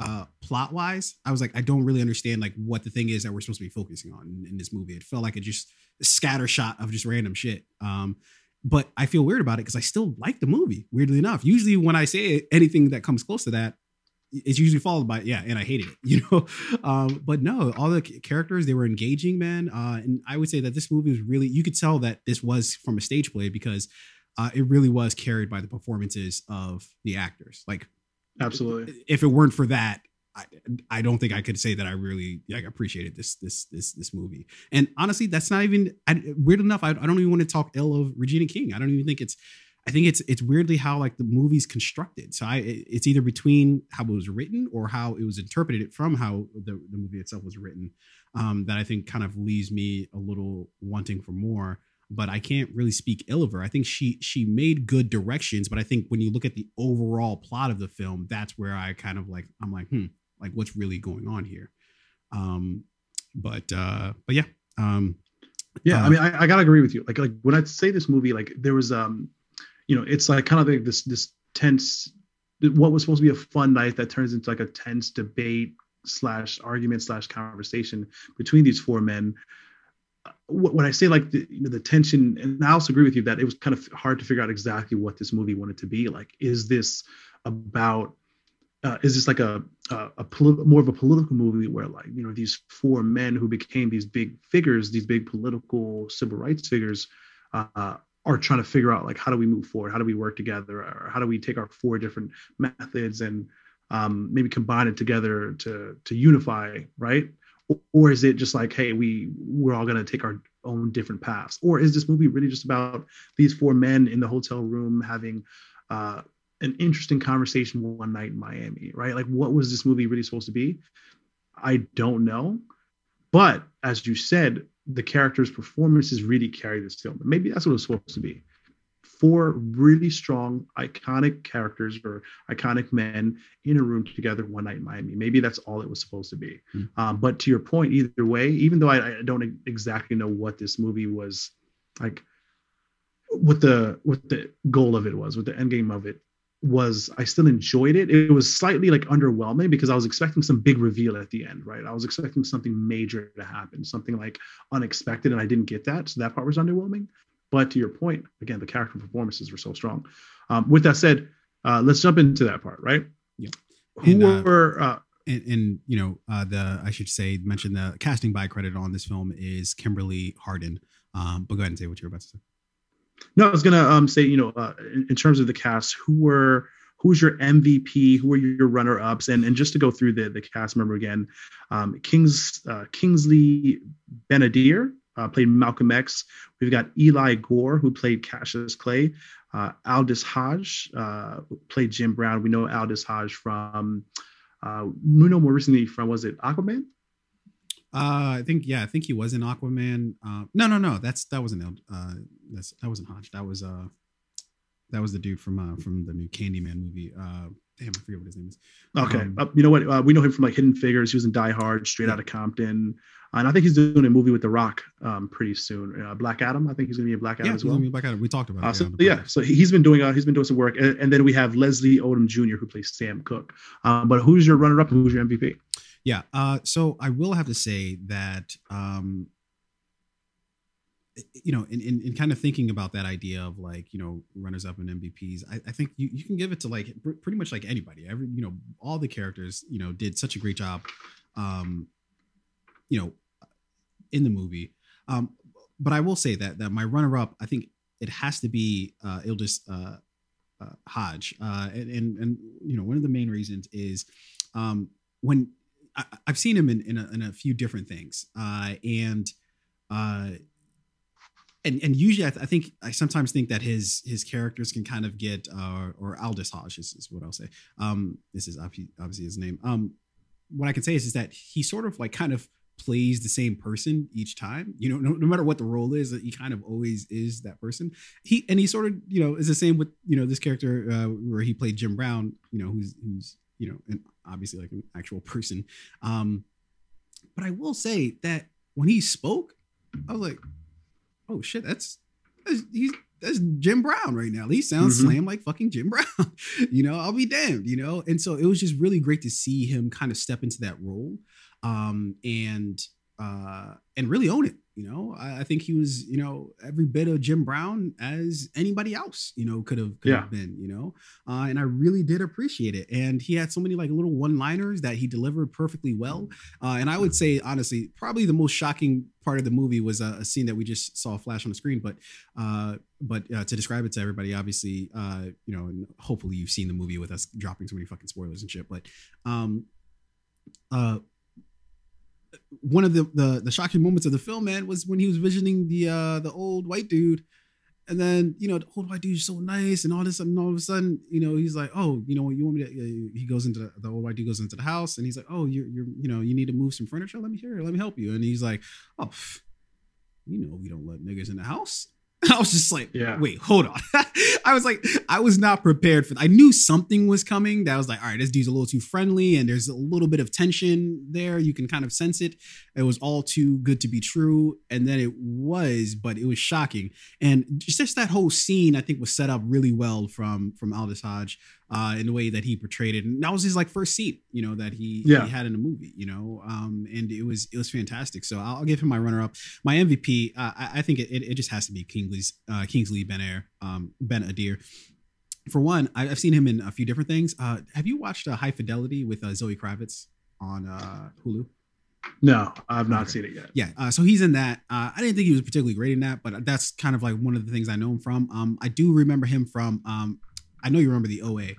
uh plot wise i was like i don't really understand like what the thing is that we're supposed to be focusing on in, in this movie. It felt like it just scatter shot of just random shit. Um, but I feel weird about it because I still like the movie. Weirdly enough, usually when I say anything that comes close to that, it's usually followed by yeah, and I hated it, you know. Um, but no, all the characters they were engaging, man. Uh, and I would say that this movie was really you could tell that this was from a stage play because uh, it really was carried by the performances of the actors. Like, absolutely, if it weren't for that, I, don't think I could say that I really like appreciated this this this this movie. And honestly, that's not even I, weird enough. I, I don't even want to talk ill of Regina King. I don't even think it's. I think it's it's weirdly how like the movie's constructed. So I it's either between how it was written or how it was interpreted from how the, the movie itself was written um, that I think kind of leaves me a little wanting for more. But I can't really speak ill of her. I think she she made good directions, but I think when you look at the overall plot of the film, that's where I kind of like I'm like, hmm, like what's really going on here um but uh but yeah um yeah uh, i mean I, I gotta agree with you like like when i say this movie like there was um you know it's like kind of like this this tense what was supposed to be a fun night that turns into like a tense debate slash argument slash conversation between these four men when I say like the, you know, the tension, and I also agree with you that it was kind of hard to figure out exactly what this movie wanted to be. Like, is this about? Uh, is this like a a, a politi- more of a political movie where like you know these four men who became these big figures, these big political civil rights figures, uh, are trying to figure out like how do we move forward, how do we work together, or how do we take our four different methods and um, maybe combine it together to to unify, right? or is it just like hey we we're all going to take our own different paths? Or is this movie really just about these four men in the hotel room having uh, an interesting conversation one night in miami right like what was this movie really supposed to be i don't know but as you said the characters performances really carry this film maybe that's what it's supposed to be four really strong, iconic characters or iconic men in a room together one night in Miami. Maybe that's all it was supposed to be. Mm-hmm. Um, but to your point, either way, even though I, I, don't exactly know what this movie was like, what the what the goal of it was, what the end game of it was, I still enjoyed it. It was slightly like underwhelming because I was expecting some big reveal at the end, right? I was expecting something major to happen, something like unexpected, and I didn't get that. So that part was underwhelming. But to your point, again, the character performances were so strong. Um, with that said, uh, let's jump into that part, right? Yeah. Who and, uh, were uh, and, and, you know uh, the I should say mention the casting by credit on this film is Kimberly Harden. Um, but go ahead and say what you're about to say. No, I was gonna um, say you know uh, in, in terms of the cast, who were who's your MVP, who are your runner ups, and and just to go through the the cast member again, um, Kings uh, Kingsley Ben-Adir, uh, played Malcolm X. We've got Eli Goree, who played Cassius Clay. Uh, Aldis Hodge uh, played Jim Brown. We know Aldis Hodge from, uh, we know more recently from, was it Aquaman? Uh, I think yeah, I think he was in Aquaman. Uh, no, no, no, that's that wasn't uh, that's that wasn't Hodge. That was uh, that was the dude from uh, from the new Candyman movie. Uh, damn, I forget what his name is. Okay, um, uh, you know what? Uh, we know him from like Hidden Figures. He was in Die Hard, Straight Out of Compton and I think he's doing a movie with The Rock um, pretty soon. Uh, Black Adam, I think he's going to be a Black Adam yeah, as well. Black Adam. We talked about. Uh, so, yeah, so he's been doing uh, he's been doing some work, and, and, then we have Leslie Odom Jr. who plays Sam Cooke. Um, but who's your runner up? Who's your MVP? Yeah, uh, so I will have to say that um, you know, in, in, in, kind of thinking about that idea of like, you know, runners up and MVPs, I, I think you, you can give it to like pretty much like anybody. Every, you know, all the characters, you know, did such a great job. Um, you know, in the movie. Um, but I will say that that my runner up, I think it has to be uh, Aldis uh, uh, Hodge, uh, and, and, and you know one of the main reasons is um, when I, have seen him in in a, in a, few different things, uh, and uh, and and usually I, th- I, think I sometimes think that his his characters can kind of get uh, or Aldis Hodge is, is what I'll say. Um, this is obviously, obviously his name. Um, what I can say is is that he sort of like kind of plays the same person each time. You know, no, no matter what the role is, he kind of always is that person. He and he sort of you know is the same with you know this character uh, where he played Jim Brown. You know, who's who's you know and obviously like an actual person. Um, but I will say that when he spoke, I was like, oh shit, that's, that's he's that's Jim Brown right now. He sounds mm-hmm. slam like fucking Jim Brown. you know, I'll be damned, you know? And so it was just really great to see him kind of step into that role um, and uh, and really own it. You know, I, I, think he was, you know, every bit of Jim Brown as anybody else, you know, could have could yeah. have been, you know, uh, and I really did appreciate it. And he had so many like little one liners that he delivered perfectly well. Uh, and I would say, honestly, probably the most shocking part of the movie was a, a scene that we just saw flash on the screen. But uh, but uh, to describe it to everybody, obviously, uh, you know, and hopefully you've seen the movie with us dropping so many fucking spoilers and shit. But um, uh one of the, the the shocking moments of the film, man, was when he was visioning the uh the old white dude, and then you know the old white dude is so nice and all this, and all of a sudden, you know, he's like, oh, you know, what, you want me to? He goes into the, the, old white dude goes into the house, and he's like, oh, you're you're you know, you need to move some furniture. Let me hear, let me help you. And he's like, oh, you know, we don't let niggas in the house. I was just like, yeah. wait, hold on. I was like, I was not prepared for. That. I knew something was coming. That was like, all right, this dude's a little too friendly, and there's a little bit of tension there. You can kind of sense it. It was all too good to be true, and then it was, but it was shocking. And just that whole scene, I think, was set up really well from from Aldis Hodge uh, in the way that he portrayed it. And that was his like first scene, you know, that he, yeah. he had in a movie, you know, um, and it was it was fantastic. So I'll, give him my runner up. My MVP, uh, I, I, think it, it, just has to be Kingsley's uh, Kingsley Ben Air, um, Ben Adir. For one, I've seen him in a few different things. Uh, have you watched uh, High Fidelity with uh, Zoe Kravitz on uh, Hulu? No, I've not okay. seen it yet. Yeah, uh, so he's in that. Uh, I didn't think he was particularly great in that, but that's kind of like one of the things I know him from. Um, I do remember him from um, I know you remember the OA.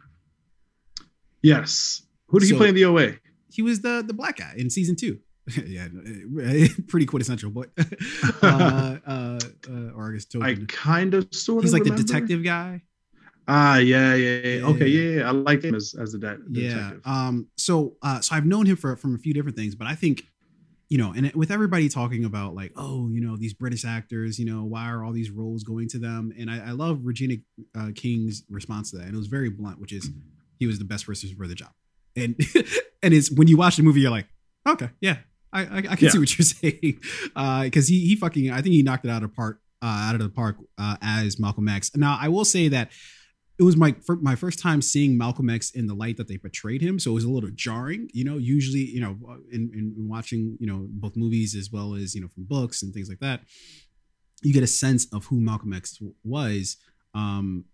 Yes. Who did so, he play in the OA? He was the the black guy in season two. yeah, pretty quintessential, but uh, uh, uh, or I guess I kind of sort of. He's like remember. the detective guy. Ah, yeah, yeah, yeah. Okay, yeah, yeah. I like him as as a de- detective. Yeah. Um. So, uh, so I've known him for from a few different things, but I think you know, and with everybody talking about like, oh, you know, these British actors, you know, why are all these roles going to them? And I, I love Regina uh, King's response to that, and it was very blunt, which is, he was the best person for the job. And and it's when you watch the movie, you're like, okay, yeah, I I, I can yeah. see what you're saying, because uh, he he fucking I think he knocked it out of part uh, out of the park uh, as Malcolm X. Now I will say that it was my my first time seeing Malcolm X in the light that they portrayed him, so it was a little jarring. You know, usually, you know, in, in watching, you know, both movies as well as you know from books and things like that, you get a sense of who Malcolm X was. Um,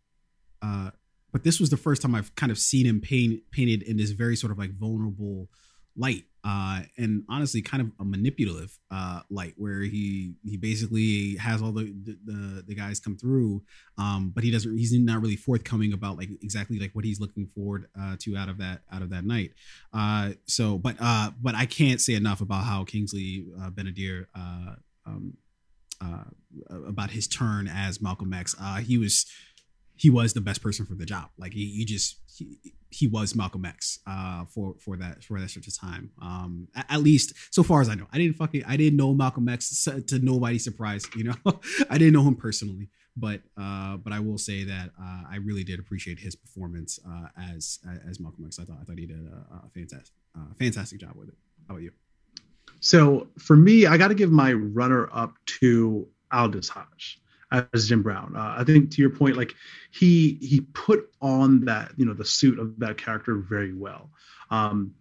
uh, but this was the first time I've kind of seen him paint, painted in this very sort of like vulnerable light uh, and honestly kind of a manipulative uh, light where he he basically has all the the, the guys come through um, but he doesn't he's not really forthcoming about like exactly like what he's looking forward uh, to out of that out of that night. Uh, so but uh, but I can't say enough about how Kingsley uh, Ben-Adir um, about his turn as Malcolm X. He was he was the best person for the job. Like he, he just he, he was Malcolm X uh, for for that for that such of time. Um, at, at, least so far as I know, I didn't fucking I didn't know Malcolm X to nobody's surprise. You know, I didn't know him personally, but uh, but I will say that uh, I really did appreciate his performance uh, as as Malcolm X. I thought I thought he did a, a fantastic uh, fantastic job with it. How about you? So for me, I got to give my runner up to Aldis Hodge as Jim Brown. Uh, I think to your point, like he he put on that you know the suit of that character very well. Um,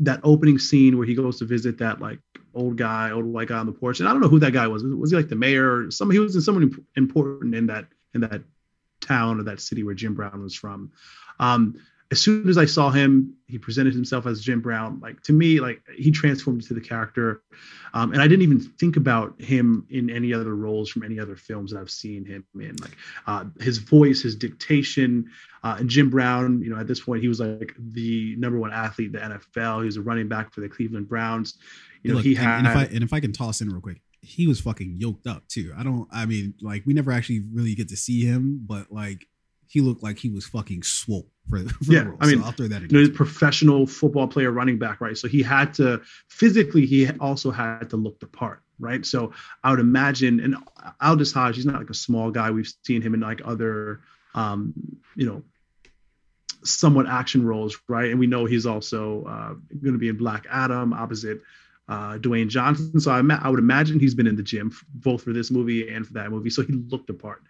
that opening scene where he goes to visit that like old guy, old white guy on the porch, and I don't know who that guy was. Was he like the mayor? Or some he was in someone important in that in that town or that city where Jim Brown was from. Um, as soon as I saw him, he presented himself as Jim Brown. Like to me, like he transformed into the character, um, and I didn't even think about him in any other roles from any other films that I've seen him in. Like uh, his voice, his dictation, uh, and Jim Brown. You know, at this point, he was like the number one athlete in the NFL. He was a running back for the Cleveland Browns. You know, Look, he had. And if, I, and if I can toss in real quick, he was fucking yoked up too. I don't. I mean, like we never actually really get to see him, but like he looked like he was fucking swole for, for yeah. I mean, so I'll throw that. In. You know, he's a professional football player, running back, right? So he had to physically, he also had to look the part, right? So I would imagine, and Aldis Hodge, he's not like a small guy. We've seen him in like other, um, you know, somewhat action roles, right? And we know he's also uh, going to be in Black Adam opposite uh, Dwayne Johnson. So I, ma- I would imagine he's been in the gym both for this movie and for that movie. So he looked the part.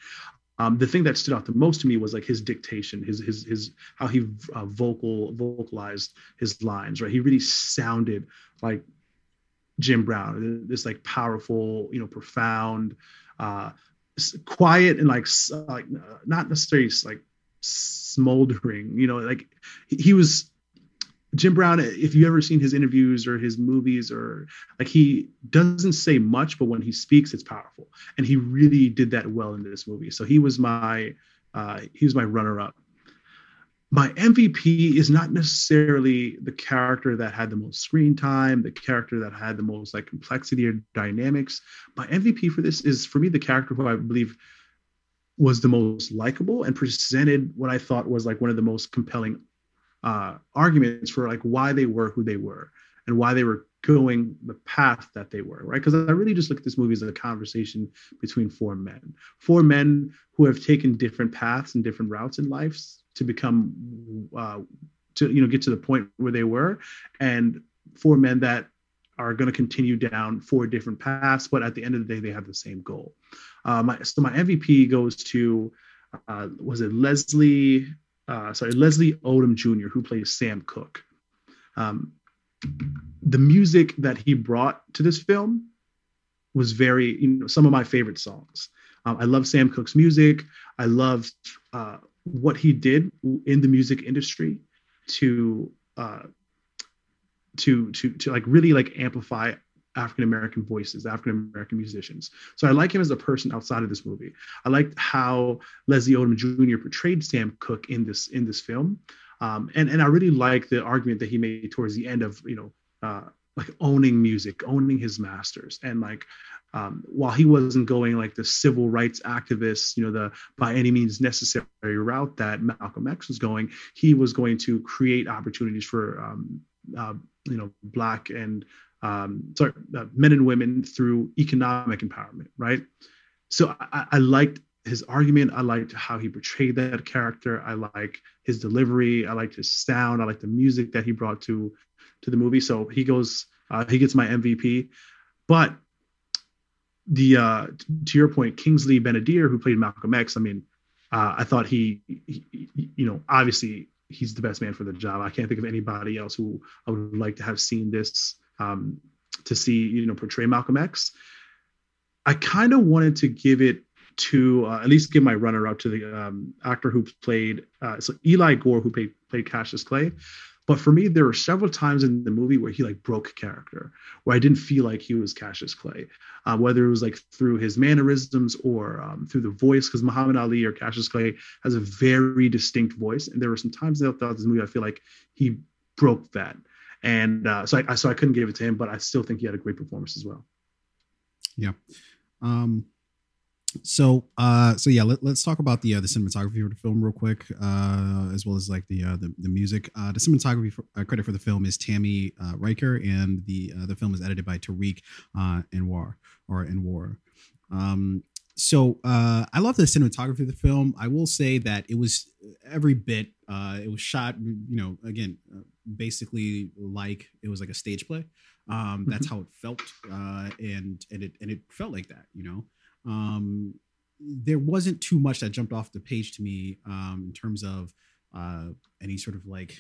Um, the thing that stood out the most to me was like his dictation, his his his how he uh, vocal vocalized his lines. Right, he really sounded like Jim Brown. This like powerful, you know, profound, uh, quiet, and like like not necessarily like smoldering. You know, like he was Jim Brown, if you've ever seen his interviews or his movies, or like he doesn't say much, but when he speaks, it's powerful, and he really did that well in this movie. So he was my uh, he was my runner up. My MVP is not necessarily the character that had the most screen time, the character that had the most like complexity or dynamics. My MVP for this is for me the character who I believe was the most likable and presented what I thought was like one of the most compelling uh, arguments for like why they were who they were and why they were going the path that they were, right? Because I really just look at this movie as a conversation between four men, four men who have taken different paths and different routes in life to become, uh, to you know, get to the point where they were, and four men that are going to continue down four different paths, but at the end of the day, they have the same goal. Uh, my, so my MVP goes to, uh, was it Leslie? Uh, sorry, Leslie Odom Jr., who plays Sam Cooke. Um, the music that he brought to this film was very, you know, some of my favorite songs. Um, I love Sam Cooke's music. I love uh, what he did in the music industry to uh, to to to like really like amplify African American voices, African American musicians. So I like him as a person outside of this movie. I liked how Leslie Odom Jr. portrayed Sam Cooke in this in this film. Um, and and I really like the argument that he made towards the end of you know uh, like owning music, owning his masters, and like um, while he wasn't going like the civil rights activist, you know, the by any means necessary route that Malcolm X was going, he was going to create opportunities for um, uh, you know black and um, sorry uh, men and women through economic empowerment, right? So I, I liked his argument. I liked how he portrayed that character. I like his delivery. I liked his sound. I like the music that he brought to to the movie. So he goes, uh, he gets my MVP. But the uh, to your point, Kingsley Ben-Adir, who played Malcolm X, I mean, uh, I thought he, he, you know, obviously he's the best man for the job. I can't think of anybody else who I would like to have seen this um, to see, you know, portray Malcolm X. I kind of wanted to give it to uh, at least give my runner up to the um, actor who played uh, so Eli Goree, who played played Cassius Clay. But for me, there were several times in the movie where he like broke character, where I didn't feel like he was Cassius Clay, uh, whether it was like through his mannerisms or um, through the voice, because Muhammad Ali or Cassius Clay has a very distinct voice, and there were some times throughout this movie I feel like he broke that, and uh, so I so I couldn't give it to him, but I still think he had a great performance as well. Yeah. Um, so uh so yeah let, us talk about the uh, the cinematography of the film real quick uh as well as like the uh the, the music uh the cinematography for, uh, credit for the film is Tami uh, Reiker and the uh, the film is edited by tariq uh anwar or anwar um so uh i love the cinematography of the film i will say that it was every bit uh it was shot you know again uh, basically like it was like a stage play um that's mm-hmm. how it felt uh and and it and it felt like that you know um, there wasn't too much that jumped off the page to me um, in terms of uh, any sort of like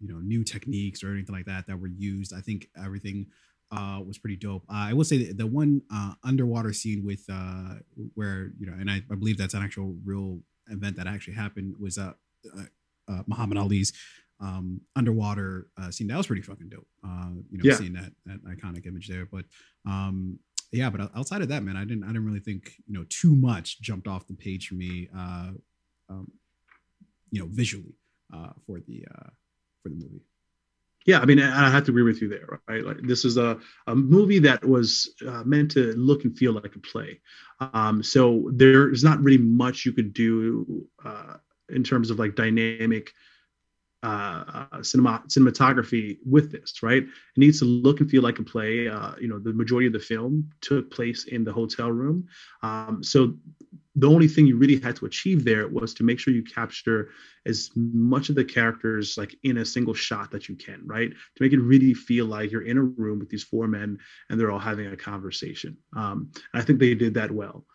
you know new techniques or anything like that that were used. I think everything uh, was pretty dope. Uh, I will say the, the one uh, underwater scene with uh, where you know, and I, I, believe that's an actual real event that actually happened was uh, uh, uh Muhammad Ali's um, underwater uh, scene. That was pretty fucking dope. Uh, you know, yeah. seeing that that iconic image there. But um, yeah, but outside of that, man, I didn't I didn't really think you know too much jumped off the page for me. Uh, um, you know, visually uh, for the uh, for the movie. Yeah, I mean, I have to agree with you there, right? Like this is a, a movie that was uh, meant to look and feel like a play. Um, so there's not really much you could do uh, in terms of like dynamic uh, uh, cinema cinematography with this, right? It needs to look and feel like a play. Uh, you know, the majority of the film took place in the hotel room, um, so the only thing you really had to achieve there was to make sure you capture as much of the characters like in a single shot that you can, right? To make it really feel like you're in a room with these four men and they're all having a conversation. Um, I think they did that well.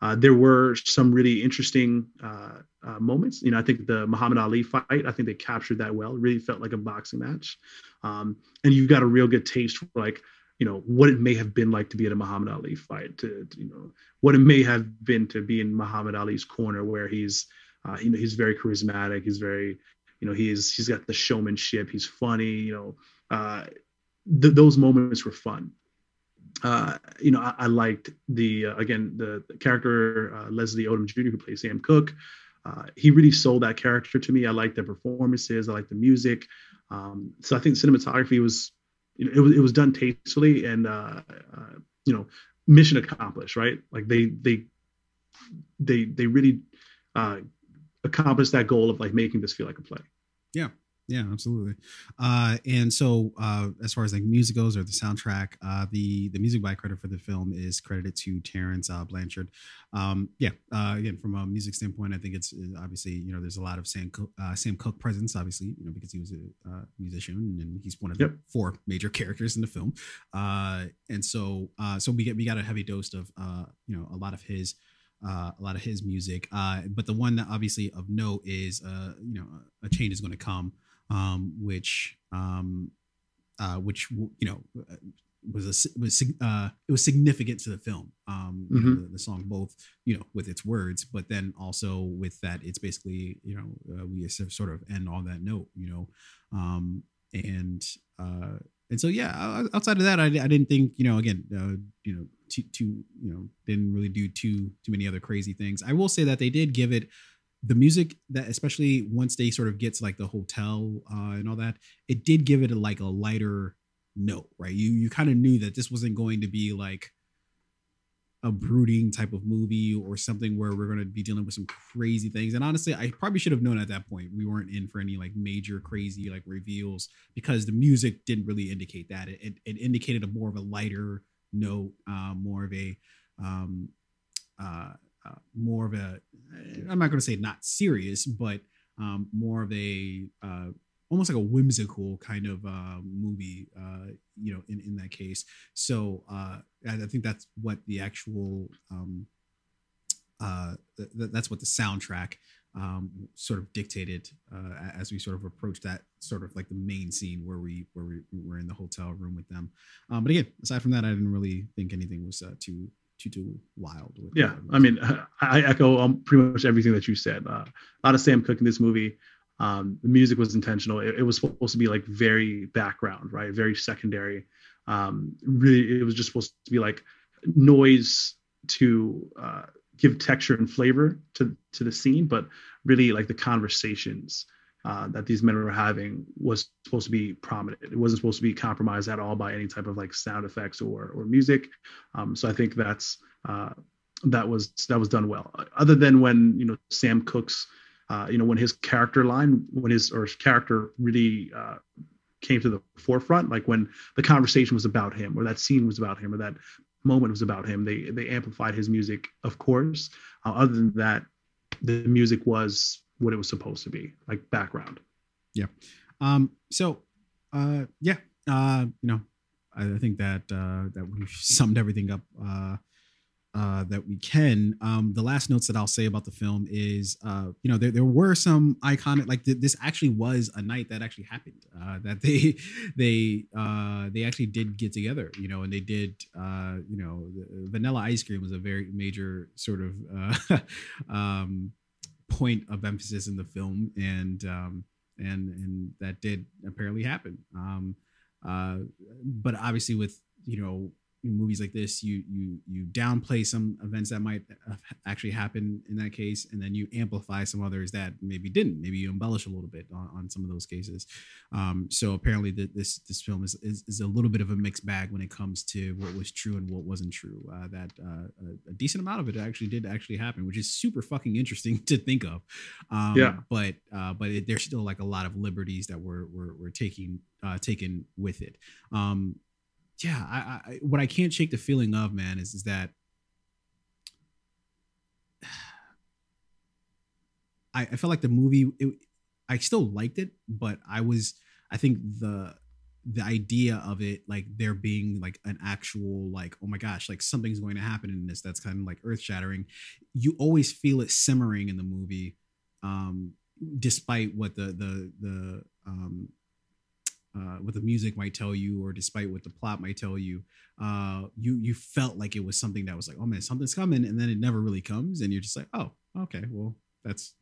Uh, there were some really interesting uh, uh, moments. You know, I think the Muhammad Ali fight, I think they captured that well. It really felt like a boxing match. Um, and you got a real good taste for like, you know, what it may have been like to be at a Muhammad Ali fight, to, to you know, what it may have been to be in Muhammad Ali's corner where he's, uh, you know, he's very charismatic. He's very, you know, he's, he's got the showmanship. He's funny, you know, uh, th- those moments were fun uh, you know, I, I liked the uh, again the, the character uh, Leslie Odom Jr. who plays Sam Cooke. Uh, he really sold that character to me. I liked the performances. I liked the music. Um, so I think cinematography was, know, it was it was done tastefully and uh, uh, you know, mission accomplished. Right? Like they they they they really accomplished that goal of like making this feel like a play. Yeah, Yeah, absolutely. Uh, and so, uh, as far as like music goes or the soundtrack, uh, the the music by credit for the film is credited to Terence uh, Blanchard. Um, yeah, uh, again, from a music standpoint, I think it's uh, obviously you know there's a lot of Sam Cooke, uh, Sam Cooke presence, obviously you know because he was a uh, musician and he's one of Yep. the four major characters in the film. Uh, and so, uh, so we get we got a heavy dose of uh, you know a lot of his uh, a lot of his music. Uh, but the one that obviously of note is, uh, you know, a change is going to come, um, which, um, uh, which you know, uh, was a was uh, it was significant to the film. Um, you know, the, the song both, you know, with its words, but then also with that, it's basically, you know, uh, we sort sort of end on that note, you know, um, and uh, and so yeah, outside of that, I, I didn't think, you know, again, uh, you know, too, too, you know, didn't really do too too many other crazy things. I will say that they did give it the music that, especially once they sort of get to like the hotel uh, and all that, it did give it a, like a lighter note, right? You you kind of knew that this wasn't going to be like a brooding type of movie or something where we're going to be dealing with some crazy things. And honestly, I probably should have known at that point we weren't in for any like major crazy like reveals because the music didn't really indicate that. It it, it indicated a more of a lighter note, uh, more of a um, uh, uh, more of a I'm not going to say not serious, but um, more of a uh, almost like a whimsical kind of uh, movie, uh, you know, in, in that case. So uh, I think that's what the actual, um, uh, th- th- that's what the soundtrack um, sort of dictated uh, as we sort of approach that sort of like the main scene where we where we were in the hotel room with them. Um, but again, aside from that, I didn't really think anything was uh, too too too wild. With Yeah, I mean, I echo um, pretty much everything that you said. Uh, a lot of Sam Cooke in this movie. Um, the music was intentional. It, it was supposed to be like very background, right? Very secondary. Um, really, it was just supposed to be like noise to uh, give texture and flavor to to the scene, but really like the conversations uh, that these men were having was supposed to be prominent. It wasn't supposed to be compromised at all by any type of like sound effects or or music. Um, so I think that's uh, that was that was done well. Other than when you know Sam Cooke's, uh, you know when his character line, when his or his character really uh, came to the forefront, like when the conversation was about him, or that scene was about him, or that moment was about him. They they amplified his music, of course. Uh, other than that, the music was what it was supposed to be, like background. Yeah. Um, so, uh, yeah, uh, you know, I, I think that uh, that we've summed everything up uh, uh, that we can. Um, the last notes that I'll say about the film is, uh, you know, there, there were some iconic, like th- this actually was a night that actually happened. Uh, that they they uh, they actually did get together, you know, and they did, uh, you know, Vanilla Ice Cream was a very major sort of uh, um, point of emphasis in the film, and um, and and that did apparently happen. Um, uh, but obviously, with you know movies like this, you you you downplay some events that might actually happen in that case, and then you amplify some others that maybe didn't. Maybe you embellish a little bit on, on some of those cases. Um, so apparently, the, this this film is, is is a little bit of a mixed bag when it comes to what was true and what wasn't true. Uh, that uh, a, a decent amount of it actually did actually happen, which is super fucking interesting to think of. Um, Yeah. But uh, but it, there's still like a lot of liberties that we're we're, we're taking uh, taken with it. Um, yeah, I, I what I can't shake the feeling of, man, is is that I, I felt like the movie. It, I still liked it, but I was. I think the the idea of it, like there being like an actual like, oh my gosh, like something's going to happen in this that's kind of like earth shattering. You always feel it simmering in the movie, um, despite what the the the um, uh, what the music might tell you, or despite what the plot might tell you, uh, you you felt like it was something that was like, oh man, something's coming, and then it never really comes, and you're just like, oh, okay, well, that's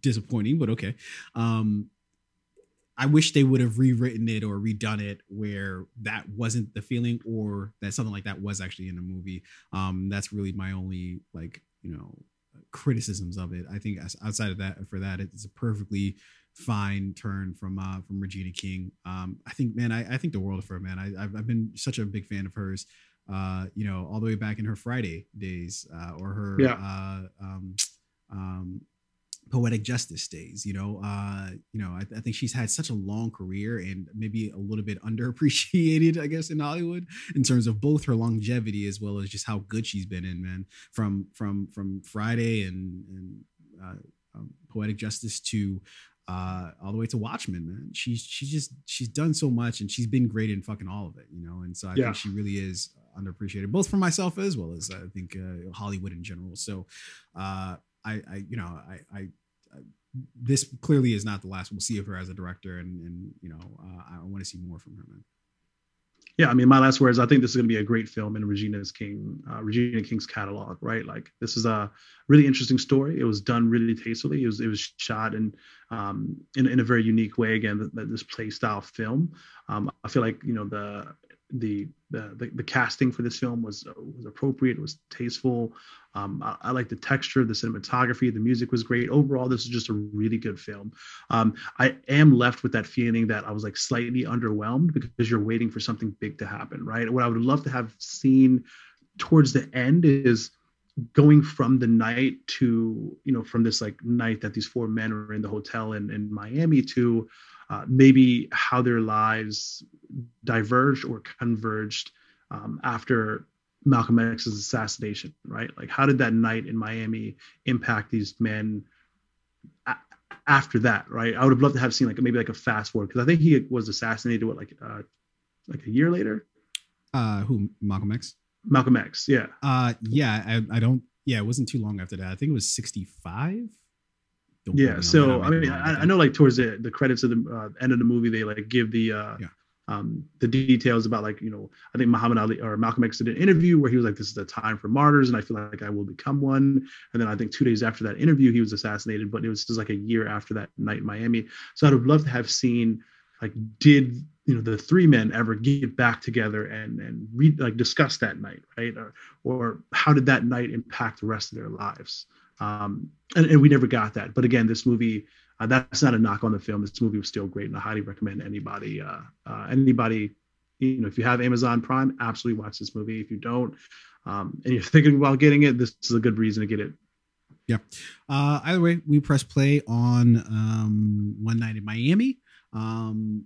disappointing, but okay. Um, I wish they would have rewritten it or redone it where that wasn't the feeling, or that something like that was actually in the movie. Um, that's really my only like you know criticisms of it. I think outside of that, for that, it's a perfectly fine turn from uh from Regina King. Um, I think, man, I, I think the world of her, man. I I've, I've been such a big fan of hers. Uh, you know, all the way back in her Friday days, uh, or her Yeah. uh um um poetic justice days you know uh you know I, I, think she's had such a long career and maybe a little bit underappreciated i guess in hollywood in terms of both her longevity as well as just how good she's been in man from from from friday and and uh, um, poetic justice to uh all the way to watchmen man she's she's just she's done so much and she's been great in fucking all of it you know and so i yeah. think she really is underappreciated both for myself as well as i think uh, hollywood in general so uh I, I you know, I, I, I, this clearly is not the last we'll see of her as a director, and and you know, uh, I want to see more from her, man. Yeah, I mean, my last words. I think this is going to be a great film in Regina's King, uh, Regina King's catalog, right? Like, this is a really interesting story. It was done really tastefully. It was it was shot in um, in, in a very unique way. Again, this play style film. Um, I feel like you know the the, the the, casting for this film was was appropriate, was tasteful. Um, I, I like the texture, the cinematography, the music was great. Overall, this is just a really good film. Um, I am left with that feeling that I was like slightly underwhelmed because you're waiting for something big to happen, right? What I would love to have seen towards the end is going from the night to you know from this like night that these four men are in the hotel in, in miami to uh, maybe how their lives diverged or converged um, after Malcolm X's assassination, right? Like, how did that night in Miami impact these men a- after that, right? I would have loved to have seen like maybe like a fast forward because I think he was assassinated what like uh like a year later. Uh, who Malcolm X? Malcolm X, yeah. Uh, yeah. I, I don't. Yeah, it wasn't too long after that. I think it was sixty five. Yeah. So I mean, I, I, know like towards the the credits of the uh, end of the movie, they like give the uh, yeah um, the details about like you know I think Muhammad Ali or Malcolm X did an interview where he was like this is the time for martyrs and I feel like I will become one and then I think two days after that interview he was assassinated but it was just like a year after that night in Miami so I'd have loved to have seen like did you know the three men ever get back together and and re- like discuss that night right or or how did that night impact the rest of their lives um and, and we never got that but again this movie uh, that's not a knock on the film. This movie was still great, and I highly recommend anybody, uh, uh, anybody, you know, if you have Amazon Prime, absolutely watch this movie. If you don't, um, and you're thinking about getting it, this is a good reason to get it. Yeah. Uh, either way, we press play on um, One Night in Miami. Um,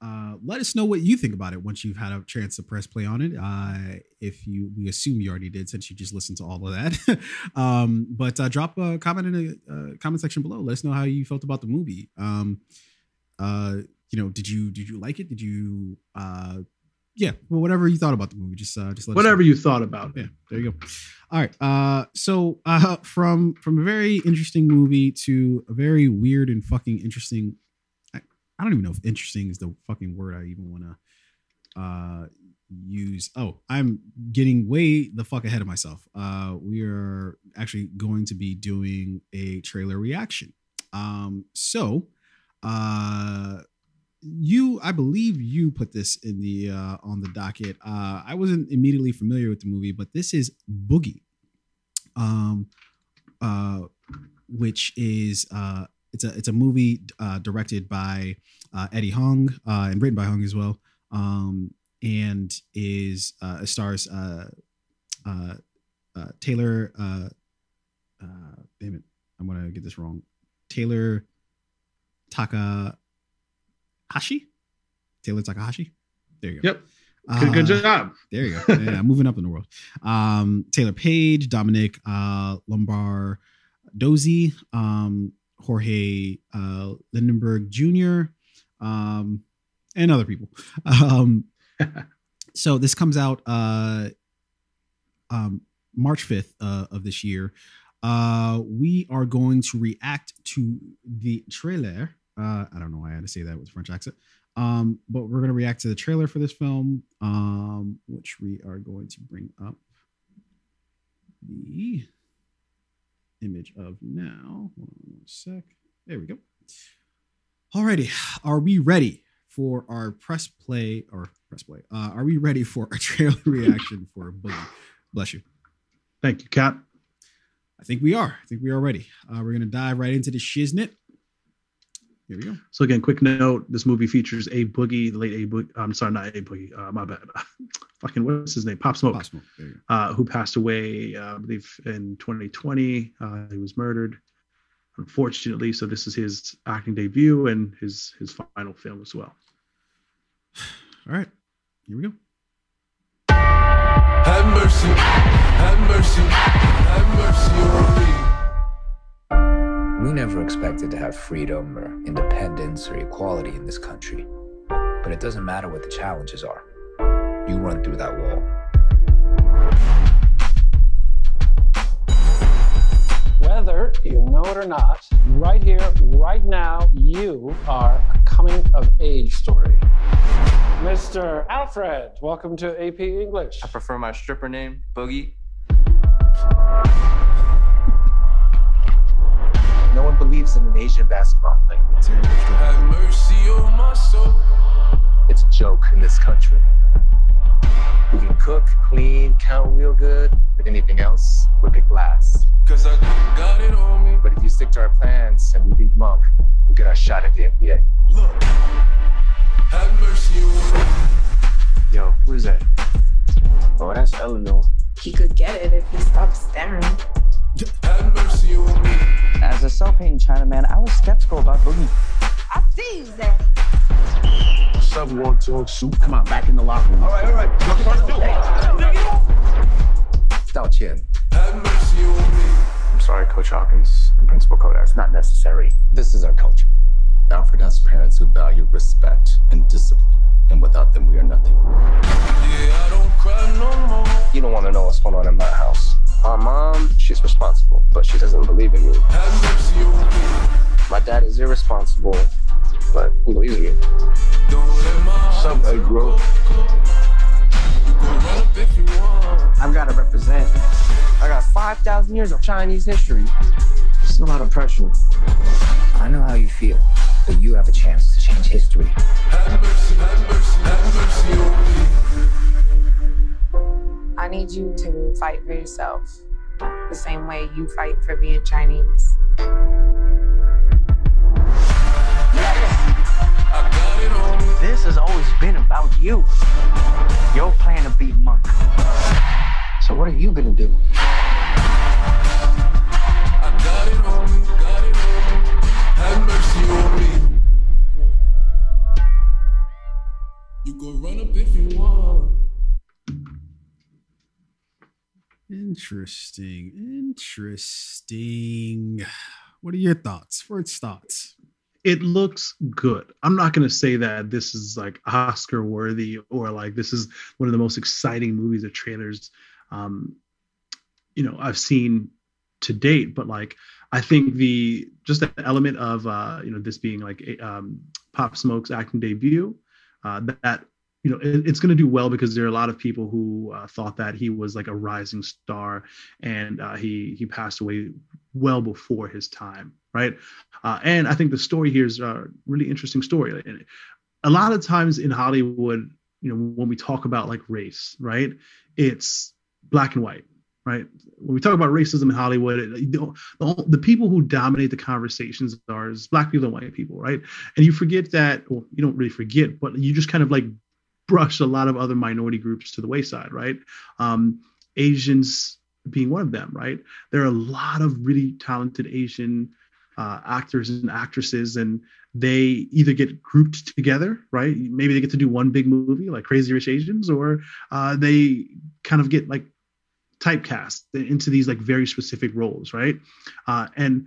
uh, let us know what you think about it once you've had a chance to press play on it. Uh, if you, we assume you already did since you just listened to all of that. um, but uh, drop a comment in the uh, comment section below. Let us know how you felt about the movie. Um, uh, you know, did you did you like it? Did you? Uh, yeah, well, whatever you thought about the movie, just uh, just whatever you thought about. It. Yeah, there you go. All right. Uh, so uh, from from a very interesting movie to a very weird and fucking interesting I don't even know if interesting is the fucking word I even want to uh use. Oh, I'm getting way the fuck ahead of myself. Uh we are actually going to be doing a trailer reaction. Um so uh you I believe you put this in the uh on the docket. Uh I wasn't immediately familiar with the movie, but this is Boogie. Um uh which is uh it's a it's a movie uh, directed by uh, Eddie Huang uh, and written by Huang as well, um, and is uh, stars uh, uh, uh, Taylor. Uh, uh, damn it, I'm gonna get this wrong. Taylor Takahashi. Taylor Takahashi. There you go. Yep. Good, good job. There you go. Yeah, moving up in the world. Um, Taylor Page, Dominic uh, Lombard, Dozy, um, Jorge uh, Lendeborg Jr., um, and other people. Um, so this comes out uh, um, March 5th uh, of this year. Uh, we are going to react to the trailer. Uh, I don't know why I had to say that with French accent. Um, but we're going to react to the trailer for this film, um, which we are going to bring up the image of now. Hold on one sec. There we go. Alrighty, are we ready for our press play or press play? Uh, are we ready for a trailer reaction for Boogie? Bless you. Thank you, Cap. I think we are. I think we are ready. Uh, we're gonna dive right into the shiznit. Here we go. So again, quick note: this movie features a boogie, the late a boogie. I'm sorry, not a boogie. Uh, my bad. Fucking what's his name? Pop Smoke. Pop Smoke. Uh, who passed away, uh, I believe, in 2020. Uh, he was murdered. unfortunately. So this is his acting debut and his his final film as well. All right, here we go. Have mercy, have mercy, have mercy on me. We never expected to have freedom or independence or equality in this country. But it doesn't matter what the challenges are. You run through that wall. Whether you know it or not, right here, right now, you are a coming of age story. Mr. Alfred, welcome to AP English. I prefer my stripper name, Boogie. No one believes in an Asian basketball player. Have mercy on my soul. It's a joke in this country. We can cook, clean, count real good, but anything else, we pick last. Cause I got it on me. But if you stick to our plans and we beat Monk, we'll get our shot at the NBA. Look, have mercy on me. Yo, who is that? Oh, that's Eleanor. He could get it if he stopped staring. Have mercy on me. As a self-hating Chinaman, I was skeptical about Boogie. I see you, Zaddy. What's up, One Talk Soup? Come on, back in the locker room. All right, all right. Stao Qian. Have mercy on me. I'm sorry, Coach Hawkins and Principal Kodak. It's not necessary. This is our culture. Alfred has parents who value respect and discipline, and without them, we are nothing. Yeah, I don't cry no more. You don't want to know what's going on in my house. My mom, she's responsible, but she doesn't believe in me. Have mercy on me. My dad is irresponsible, but he believes in me. Don't let my What's up, heart hey, bro? You can run up if you want. I've got to represent. I got 5,000 years of Chinese history. It's a lot of pressure. I know how you feel, but you have a chance to change history. Have mercy, have mercy, have mercy on me. I need you to fight for yourself the same way you fight for being Chinese. I got it on me. This has always been about you. Your plan to beat Monk. So what are you gonna do? I got it on me, got it on me. Have mercy on me. You go run up if you want. Interesting. Interesting. What are your thoughts? First thoughts. it looks good. I'm not going to say that this is like Oscar worthy or like this is one of the most exciting movies or trailers, um, you know, I've seen to date. But like, I think the just the element of uh, you know this being like a, um, Pop Smoke's acting debut, uh, that you know it, it's going to do well because there are a lot of people who uh, thought that he was like a rising star and uh, he he passed away well before his time right? Uh, and i think the story here is a really interesting story. And a lot of times in hollywood you know when we talk about like race right it's black and white right? When we talk about racism in hollywood the, the, the people who dominate the conversations are black people and white people right? And you forget that well you don't really forget but you just kind of like brush a lot of other minority groups to the wayside right? Um asians being one of them right? There are a lot of really talented asian uh, actors and actresses and they either get grouped together right? Maybe they get to do one big movie like crazy rich asians or uh, they kind of get like typecast into these like very specific roles right? Uh, and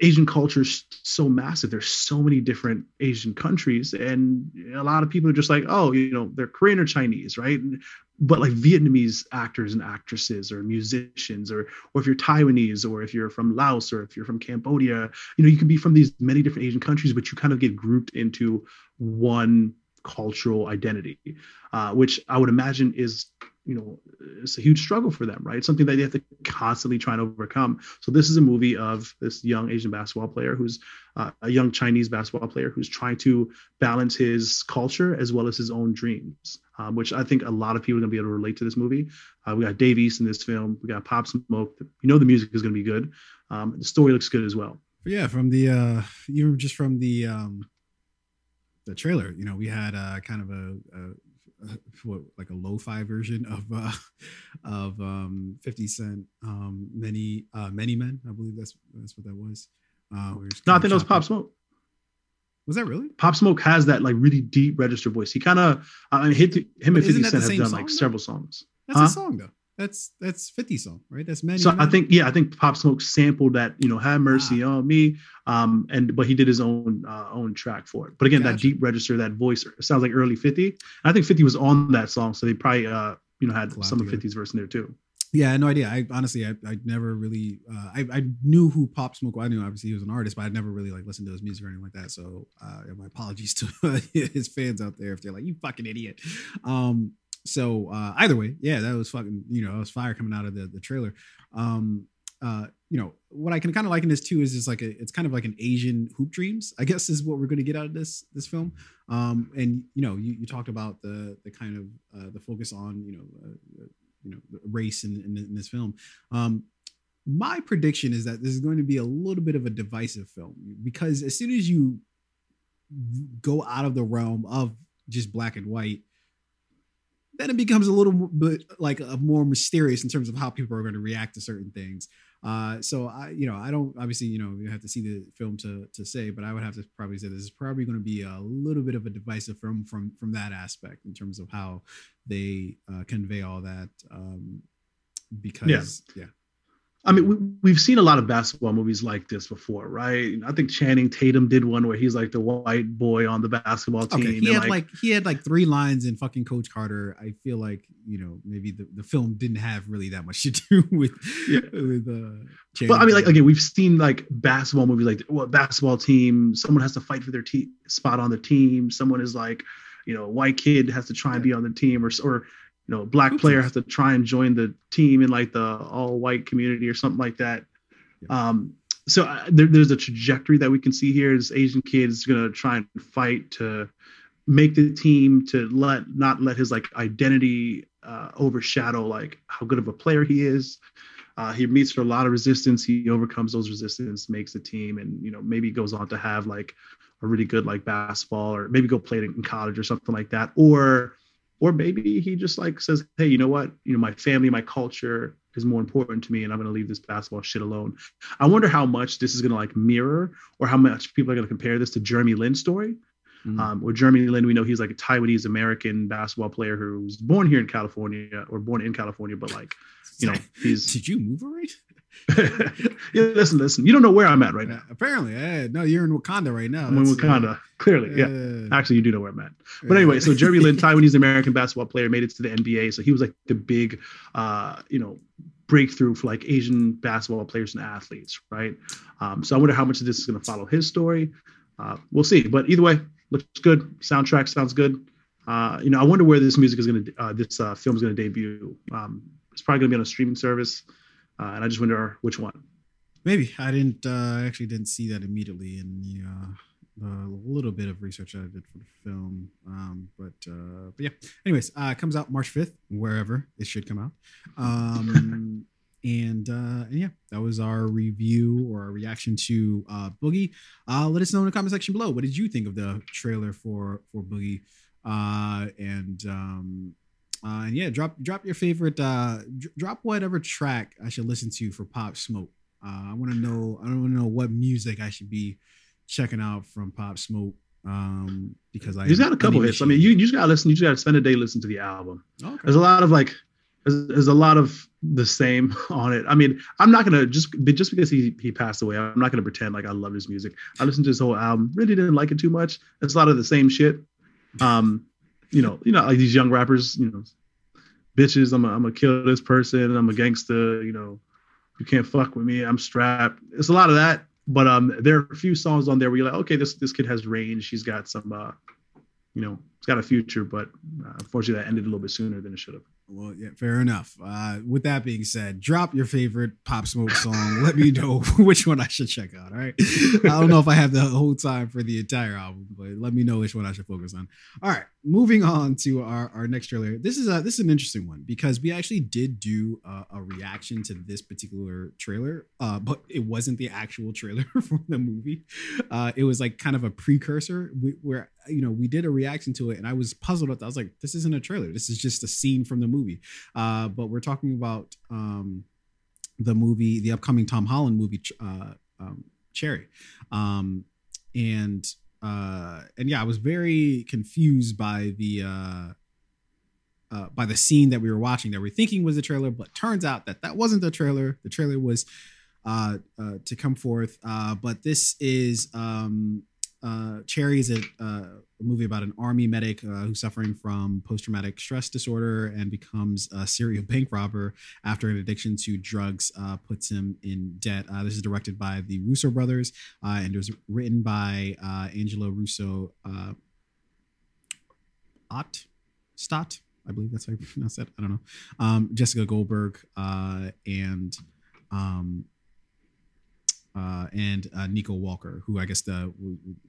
asian culture is so massive. There's so many different asian countries and a lot of people are just like oh you know they're korean or chinese right? But like vietnamese actors and actresses or musicians or or if you're taiwanese or if you're from laos or if you're from cambodia you know you can be from these many different asian countries but you kind of get grouped into one cultural identity uh, which i would imagine is you know it's a huge struggle for them right? It's something that they have to constantly try and overcome. So this is a movie of this young asian basketball player who's uh, a young chinese basketball player who's trying to balance his culture as well as his own dreams um, which i think a lot of people are going to be able to relate to this movie. Uh, we got dave east in this film. We got pop smoke. You know the music is going to be good. Um, the story looks good as well. Yeah, from the uh even just from the um the trailer, you know, we had uh kind of a, a, a what like a lo-fi version of uh of um 50 Cent um many uh many men, I believe that's that's what that was. Uh, we No, I think that was. Pop Smoke. Was that really? Pop Smoke has that like really deep register voice. He kind of, I mean, hit, him and 50 Cent have done song, like though? several songs. That's Huh? a song though. That's that's 50 song, right? That's many. So I think, yeah, I think Pop Smoke sampled that, you know, "Have Mercy on Me," um, and but he did his own uh, own track for it. But again, that deep register, that voice, it sounds like early Fifty. And I think Fifty was on that song, so they probably, uh, you know, had some of 50's verse in there too. Yeah, no idea. I honestly, I, I never really, uh, I, I knew who Pop Smoke. I knew obviously he was an artist, but I'd never really like listened to his music or anything like that. So, uh, my apologies to his fans out there if they're like, "You fucking idiot." Um, so uh, either way, yeah, that was fucking, you know, that was fire coming out of the the trailer. Um, uh, you know, what I can kind of liken this to is just like a, it's kind of like an Asian hoop dreams. I guess is what we're going to get out of this this film. Um, and you know, you, you talked about the the kind of uh, the focus on you know. Uh, you know race in, in, in this film um my prediction is that this is going to be a little bit of a divisive film because as soon as you go out of the realm of just black and white then it becomes a little bit like a more mysterious in terms of how people are going to react to certain things. Uh so i you know i don't obviously you know you have to see the film to to say but i would have to probably say this is probably going to be a little bit of a divisive film from from that aspect in terms of how they uh, convey all that um because yeah, I mean, we, we've seen a lot of basketball movies like this before, right? I think Channing Tatum did one where he's like the white boy on the basketball team. okay he and, had like, he had like three lines in fucking coach carter i feel like you know maybe the, the film didn't have really that much to do with Yeah. with uh But I mean, like again, we've seen like basketball movies, like what basketball team? Someone has to fight for their te- spot on the team. Someone is like, you know, white kid has to try and be on the team, or or you know, black Hoop player has to try and join the team in like the all white community or something like that. Um, so uh, there, there's a trajectory that we can see here. This Asian kid is gonna try and fight to make the team to let not let his like identity uh, overshadow like how good of a player he is. Uh, he meets for a lot of resistance. He overcomes those resistance, makes the team, and you know maybe goes on to have like a really good like basketball, or maybe go play it in college or something like that. Or, or maybe he just like says, hey, you know what? You know my family, my culture is more important to me, and I'm gonna leave this basketball shit alone. I wonder how much this is gonna like mirror, or how much people are gonna compare this to Jeremy Lin's story. Mhm. Um, where Jeremy Lin, we know he's like a Taiwanese American basketball player who was born here in California or born in California, but like, you know, he's did you move already yeah, listen, listen. You don't know where I'm at right now. apparently eh, no you're in wakanda right now I'm in uh, Wakanda. Clearly, yeah. uh, Actually, you do know where I'm at. But anyway, so Jeremy Lin, Taiwanese American basketball player, made it to the NBA. So he was like the big, uh, you know, breakthrough for like Asian basketball players and athletes, right? Um, so I wonder how much of this is going to follow his story. Uh, we'll see. But either way, looks good. Soundtrack sounds good. Uh, you know, I wonder where this music is going to, uh, this uh, film is going to debut. Um, it's probably going to be on a streaming service, uh, and I just wonder which one. Maybe I didn't. Uh, I actually didn't see that immediately in the uh, the little bit of research I did for the film. Um, but uh, but yeah. Anyways, uh, it comes out March fifth, wherever it should come out. Um, and uh, and yeah, that was our review or our reaction to uh, Boogie. Uh, let us know in the comment section below. What did you think of the trailer for for Boogie? Uh, and um, uh, and yeah, drop drop your favorite. Uh, dr- drop whatever track I should listen to for Pop Smoke. Uh, I want to know. I want to know what music I should be checking out from Pop Smoke. Um, because I He's got a couple hits. I mean, you, you just gotta listen. You just gotta spend a day listening to the album. Okay. There's a lot of like, there's, a lot of the same on it. I mean, I'm not gonna just just because he he passed away, I'm not gonna pretend like I love his music. I listened to his whole album, really didn't like it too much. It's a lot of the same shit. Um, you know, you know, like these young rappers, you know, bitches. I'm a, I'm gonna kill this person. I'm a gangster. You know, you can't fuck with me. I'm strapped. It's a lot of that. But um, there are a few songs on there where you're like, okay, this this kid has range. She's got some, uh, you know, it's got a future. But uh, unfortunately, that ended a little bit sooner than it should have. Well, yeah, fair enough. Uh, with that being said, drop your favorite Pop Smoke song. Let me know which one I should check out. All right. I don't know if I have the whole time for the entire album, but let me know which one I should focus on. All right. Moving on to our, our next trailer. This is a this is an interesting one because we actually did do a, a reaction to this particular trailer, uh, but it wasn't the actual trailer for the movie. Uh, it was like kind of a precursor we, where you know we did a reaction to it, and I was puzzled. At, I was like, this isn't a trailer. This is just a scene from the movie. Uh, but we're talking about um, the movie, the upcoming Tom Holland movie, uh, um, Cherry, um, and uh, and yeah, I was very confused by the uh, uh, by the scene that we were watching that we are thinking was the trailer, but turns out that that wasn't the trailer. The trailer was uh, uh, to come forth, uh, but this is um, uh, Cherry is a, uh, a movie about an army medic uh, who's suffering from post traumatic stress disorder and becomes a serial bank robber after an addiction to drugs uh, puts him in debt. Uh, this is directed by the Russo brothers uh, and it was written by uh, Angelo Russo. Uh, Ott Stott, I believe that's how you pronounce that. I don't know. Um, Jessica Goldberg uh, and um, uh, and uh, Nico Walker, who I guess the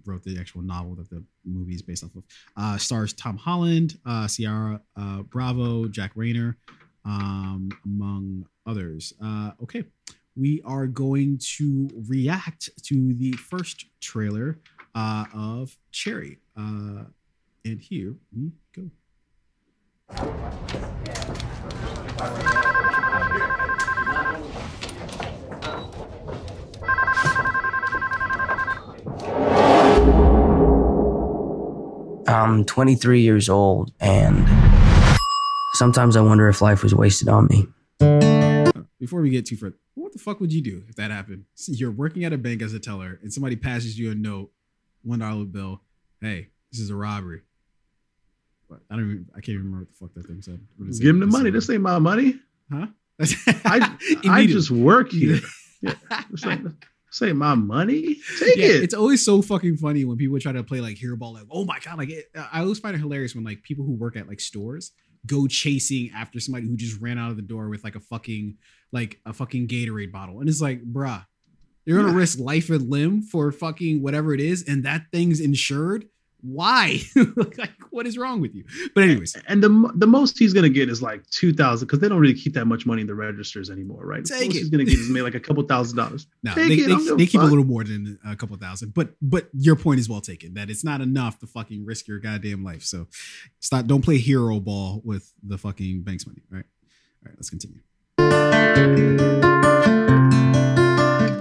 wrote the actual novel that the movie is based off of. Uh, stars Tom Holland, uh, Ciara uh, Bravo, Jack Reynor, um, among others. Uh, okay, we are going to react to the first trailer uh, of Cherry, and here we go. I'm 23 years old, and sometimes I wonder if life was wasted on me. Before we get too far, what the fuck would you do if that happened? So you're working at a bank as a teller, and somebody passes you a note, one dollar bill. Hey, this is a robbery. What? I don't even. I can't even remember what the fuck that thing said. What is? Give him the money. is- This ain't my money. huh? I I just work here. Yeah. This ain't, ain't my money. Take yeah, it. It's always so fucking funny when people try to play like hero ball. Like, oh my god! Like, it, uh, I always find it hilarious when like people who work at like stores go chasing after somebody who just ran out of the door with like a fucking like a fucking Gatorade bottle, and it's like, bruh, you're gonna Yeah. risk life and limb for fucking whatever it is, and that thing's insured. Why? like, what is wrong with you? But anyways, and the the most he's gonna get is like two thousand because they don't really keep that much money in the registers anymore, right? The Take most it. he's gonna get is maybe like a couple thousand dollars. No, Take they, it, they, they a keep a little more than a couple thousand. But but your point is well taken that it's not enough to fucking risk your goddamn life. So stop. Don't play hero ball with the fucking bank's money. All right. All right. Let's continue.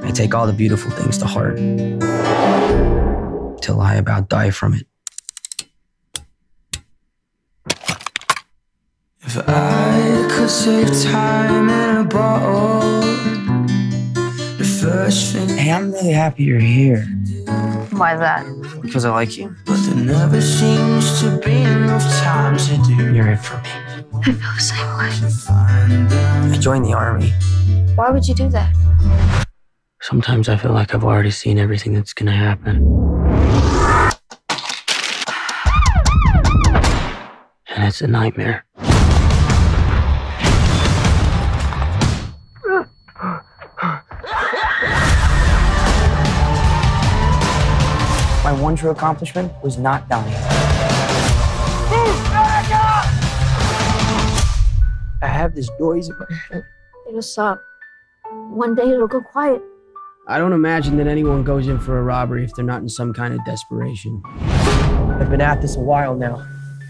I take all the beautiful things to heart till I about die from it. If I could save time in a bottle, the first thing. Hey, I'm really happy you're here Why that? because I like you. But there never seems to be enough time to do. You're it for me. I feel the same way. I joined the army. Why would you do that? Sometimes I feel like I've already seen everything that's gonna happen. And it's a nightmare. My one true accomplishment was not dying. I have this noise in my head. It'll stop. One day it'll go quiet. I don't imagine that anyone goes in for a robbery if they're not in some kind of desperation. I've been at this a while now,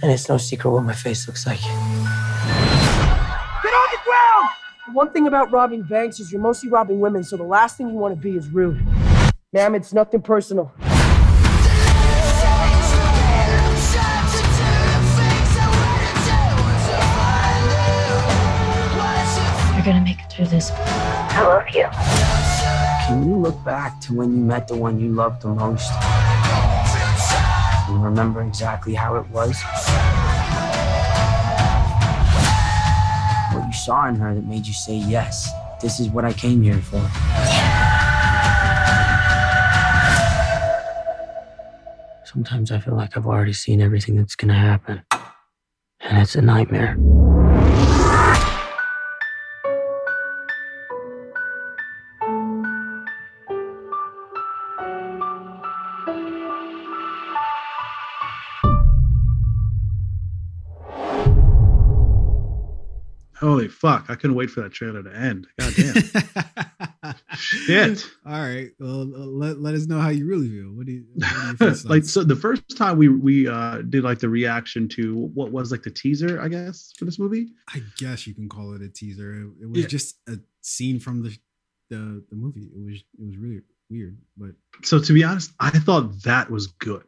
and it's no secret what my face looks like. Get on the ground! The one thing about robbing banks is you're mostly robbing women, so the last thing you want to be is rude. Ma'am, it's nothing personal. You're gonna make it through this. I love you. Can you look back to when you met the one you loved the most? And remember exactly how it was? What you saw in her that made you say, yes, this is what I came here for. Sometimes I feel like I've already seen everything that's gonna happen. And it's a nightmare. Holy fuck! I couldn't wait for that trailer to end. God damn. Shit. All right. Well, let, let us know how you really feel. What do you, what do you like so the first time we we uh did like the reaction to what was like the teaser i guess for this movie I guess you can call it a teaser. It, it was Yeah. just a scene from the, the the movie. It was it was really weird, but so to be honest, I thought that was good,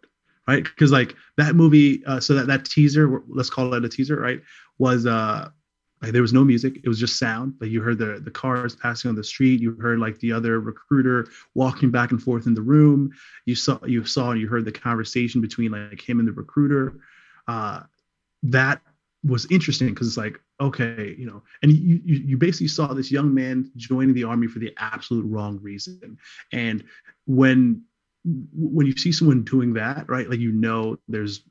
right? Because like that movie, uh, so that that teaser, let's call it a teaser, right? Was uh like there was no music, it was just sound. Like you heard the the cars passing on the street, you heard like the other recruiter walking back and forth in the room. You saw you saw and you heard the conversation between like him and the recruiter. Uh, that was interesting because it's like okay you know and you, you you basically saw this young man joining the army for the absolute wrong reason and when when you see someone doing that right like you know there's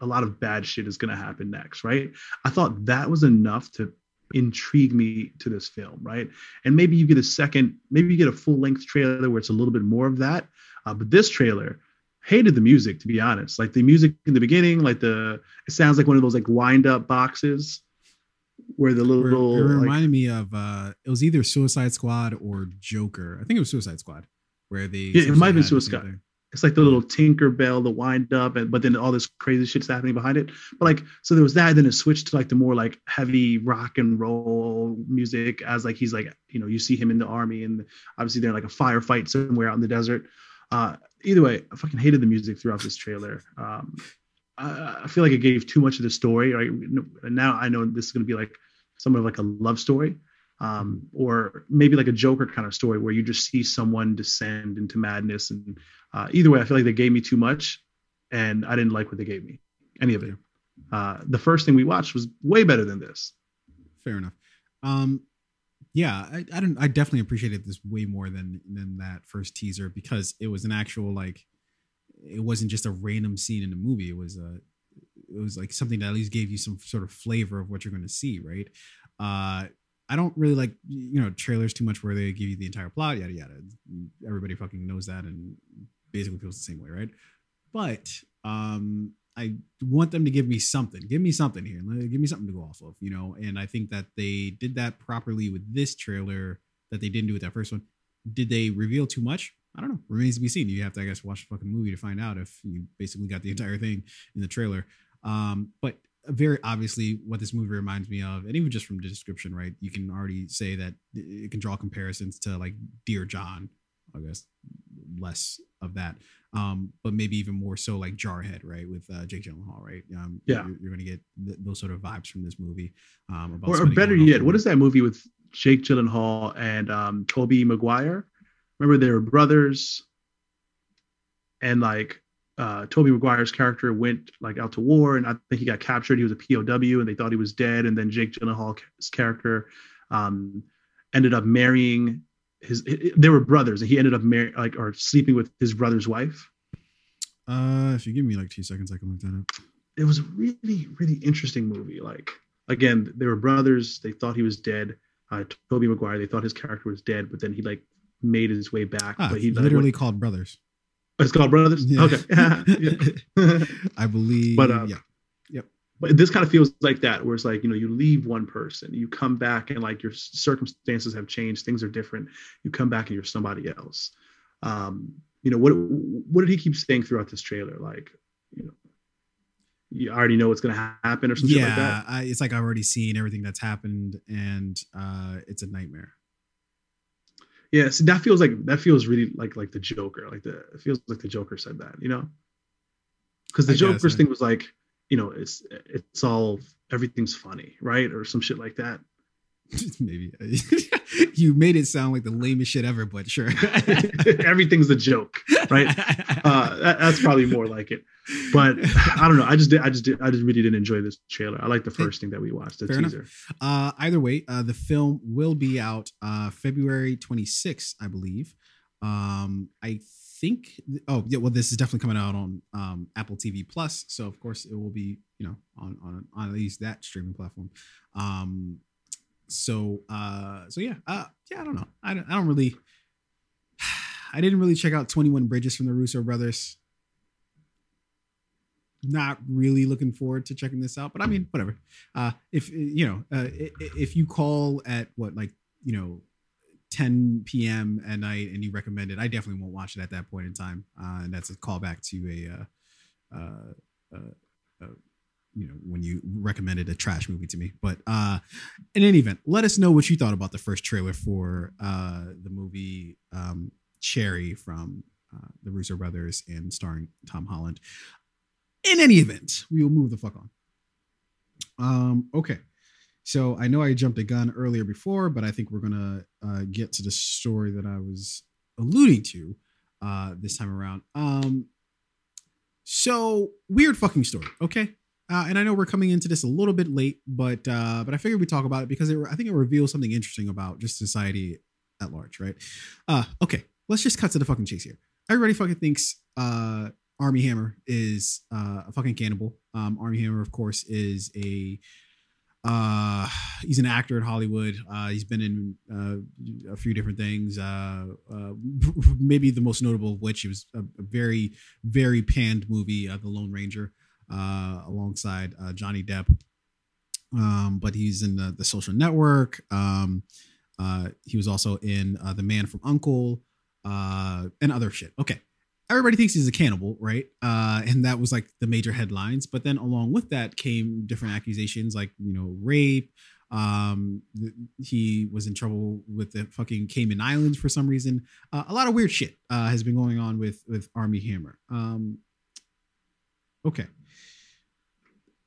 a lot of bad shit is going to happen next right? I thought that was enough to intrigue me to this film right? And maybe you get a second maybe you get a full length trailer where it's a little bit more of that uh, but this trailer hated the music to be honest. Like the music in the beginning like the it sounds like one of those like wind up boxes where the little, it, it like, reminded me of uh it was either suicide squad or joker. I think it was suicide squad where they yeah it might have been suicide. the thing. it's like the little tinker bell the wind up and but then all this crazy shit's happening behind it. But like so there was that then it switched to like the more like heavy rock and roll music as like he's like you know you see him in the army and obviously they're like a firefight somewhere out in the desert. Uh either way i fucking hated the music throughout this trailer. Um I, I feel like it gave too much of the story right? Now i know this is going to be like somewhat of like a love story um, or maybe like a Joker kind of story where you just see someone descend into madness. And uh, either way, I feel like they gave me too much, and I didn't like what they gave me, any of it. Uh, the first thing we watched was way better than this. fair enough um yeah i i don't i definitely appreciated this way more than than that first teaser because it was an actual like it wasn't just a random scene in the movie it was a it was like something that at least gave you some sort of flavor of what you're going to see right uh i don't really like you know trailers too much where they give you the entire plot yada yada everybody fucking knows that and basically feels the same way right but um I want them to give me something. Give me something here. Give me something to go off of, you know. And I think that they did that properly with this trailer that they didn't do with that first one. Did they reveal too much? I don't know. Remains to be seen. You have to, I guess, watch the fucking movie to find out if you basically got the entire thing in the trailer. Um, but very obviously, what this movie reminds me of, and even just from the description, right? You can already say that it can draw comparisons to like Dear John. I guess less of that um, but maybe even more so like Jarhead, right, with uh, Jake Gyllenhaal, right? Um, Yeah. you're, you're going to get th- those sort of vibes from this movie. Um, about Or, or better yet, what that movie with Jake Gyllenhaal and um, Tobey Maguire? Remember they were brothers, and like uh, Tobey Maguire's character went like out to war, and I think he got captured. He was a POW, and they thought he was dead. And then Jake Gyllenhaal's character um, ended up marrying his. They were brothers, and he ended up marrying like or sleeping with his brother's wife. Uh, if you give me like two seconds, I can look that up. it was a really really interesting movie like again they were brothers they thought he was dead uh tobey maguire they thought his character was dead but then he like made his way back Ah, but he like, literally went- called Brothers. It's called brothers Yeah. okay Yeah. I believe. But, uh, yeah. Yep. but this kind of feels like that where it's like you know you leave one person you come back and like your circumstances have changed things are different you come back and you're somebody else um you know what what did he keep saying throughout this trailer like you know you already know what's going to happen or something yeah, like that I, it's like I've already seen everything that's happened, and uh, it's a nightmare. Yeah, see, that feels like that feels really like like the Joker. Like the it feels like the Joker said that, you know? Because the I Joker's yeah. thing was like, you know, it's it's all everything's funny, right, or some shit like that. Maybe you made it sound like the lamest shit ever, but sure. Everything's a joke, right? Uh, that, that's probably more like it. But I don't know. I just did. I just did. I just really didn't enjoy this trailer. I like the first thing that we watched, the Fair teaser. Uh, either way, uh, the film will be out uh, February 26th, I believe. Um, I think. Oh, yeah. Well, this is definitely coming out on um, Apple TV Plus, so of course it will be, you know, on on on at least that streaming platform. Um, so uh, so yeah, uh, yeah. I don't know. I don't. I don't really. I didn't really check out 21 Bridges from the Russo brothers. Not really looking forward to checking this out, but I mean, whatever. Uh, if you know, uh, if you call at what like you know, 10 p.m. at night and you recommend it, I definitely won't watch it at that point in time. Uh, and that's a callback to a, uh, uh, uh, uh, you know, when you recommended a trash movie to me. But uh, in any event, let us know what you thought about the first trailer for uh, the movie um, Cherry from uh, the Russo brothers and starring Tom Holland. In any event, we will move the fuck on. Um, okay. So I know I jumped a gun earlier before, but I think we're gonna uh, get to the story that I was alluding to uh, this time around. Um, so weird fucking story. Okay. Uh, and I know we're coming into this a little bit late, but uh, but I figured we'd talk about it because it, I think it reveals something interesting about just society at large, right? Uh, okay, let's just cut to the fucking chase here. Everybody fucking thinks uh, Armie Hammer is uh, a fucking cannibal. Um, Armie Hammer, of course, is a uh, he's an actor in Hollywood. Uh, he's been in uh, a few different things. Uh, uh, maybe the most notable of which was a, a very, very panned movie, uh, The Lone Ranger, uh, alongside uh, Johnny Depp. Um, but he's in the, the Social Network. Um, uh, he was also in uh, The Man from Uncle uh, and other shit. Okay. Everybody thinks he's a cannibal, right? Uh, and that was like the major headlines. But then along with that came different accusations like, you know, rape. Um, th- he was in trouble with the fucking Cayman Islands for some reason. Uh, a lot of weird shit uh, has been going on with with Armie Hammer. Um, okay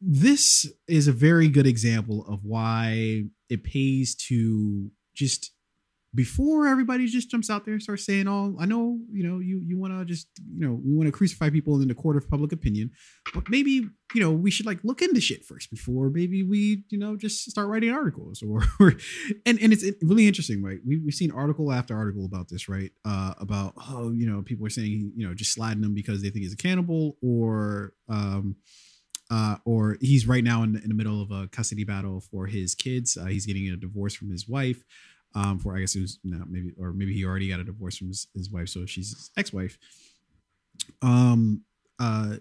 this is a very good example of why it pays to just before everybody just jumps out there and starts saying, "Oh, I know, you know, you you want to just, you know, we want to crucify people in the court of public opinion, but maybe, you know, we should like look into shit first before maybe we, you know, just start writing articles or, or and and it's really interesting, right? We we've seen article after article about this, right? Uh, about oh, you know, people are saying, you know, just sliding them because they think he's a cannibal or um uh, or he's right now in, in the middle of a custody battle for his kids. Uh, he's getting a divorce from his wife. Um, for I guess it was maybe or maybe he already got a divorce from his, his wife, so she's his ex-wife. Um, uh,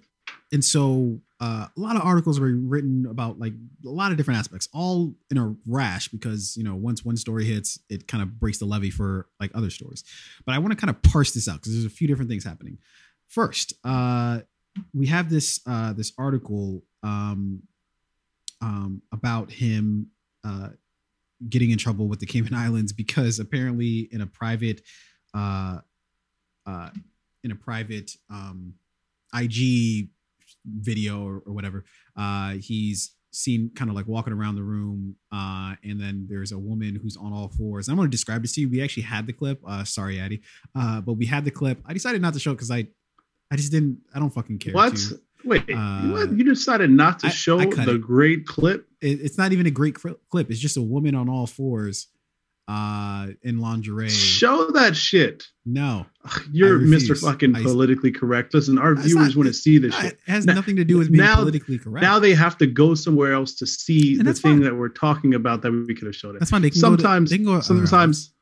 and so uh, a lot of articles were written about like a lot of different aspects, all in a rash because you know once one story hits, it kind of breaks the levee for like other stories. But I want to kind of parse this out because there's a few different things happening. First, uh, we have this uh, this article um, um, about him uh, getting in trouble with the Cayman Islands because apparently in a private uh, uh, in a private um, IG video or, or whatever, uh, he's seen kind of like walking around the room uh and then there's a woman who's on all fours. I'm going to describe this to you. We actually had the clip uh sorry addy uh but we had the clip. I decided not to show it because i i just didn't i don't fucking care What? to. Wait, Uh, what? you decided not to I- show I the it. great clip? it, it's not even a great clip it's just a woman on all fours uh in lingerie Show that shit. no You're Mr. Fucking politically correct. Listen, our viewers want to see this it shit. has Now- nothing to do with being now- politically correct Now they have to go somewhere else to see And the thing fine. that we're talking about that we could have showed it. that's fine they can go to- sometimes, they can go other sometimes,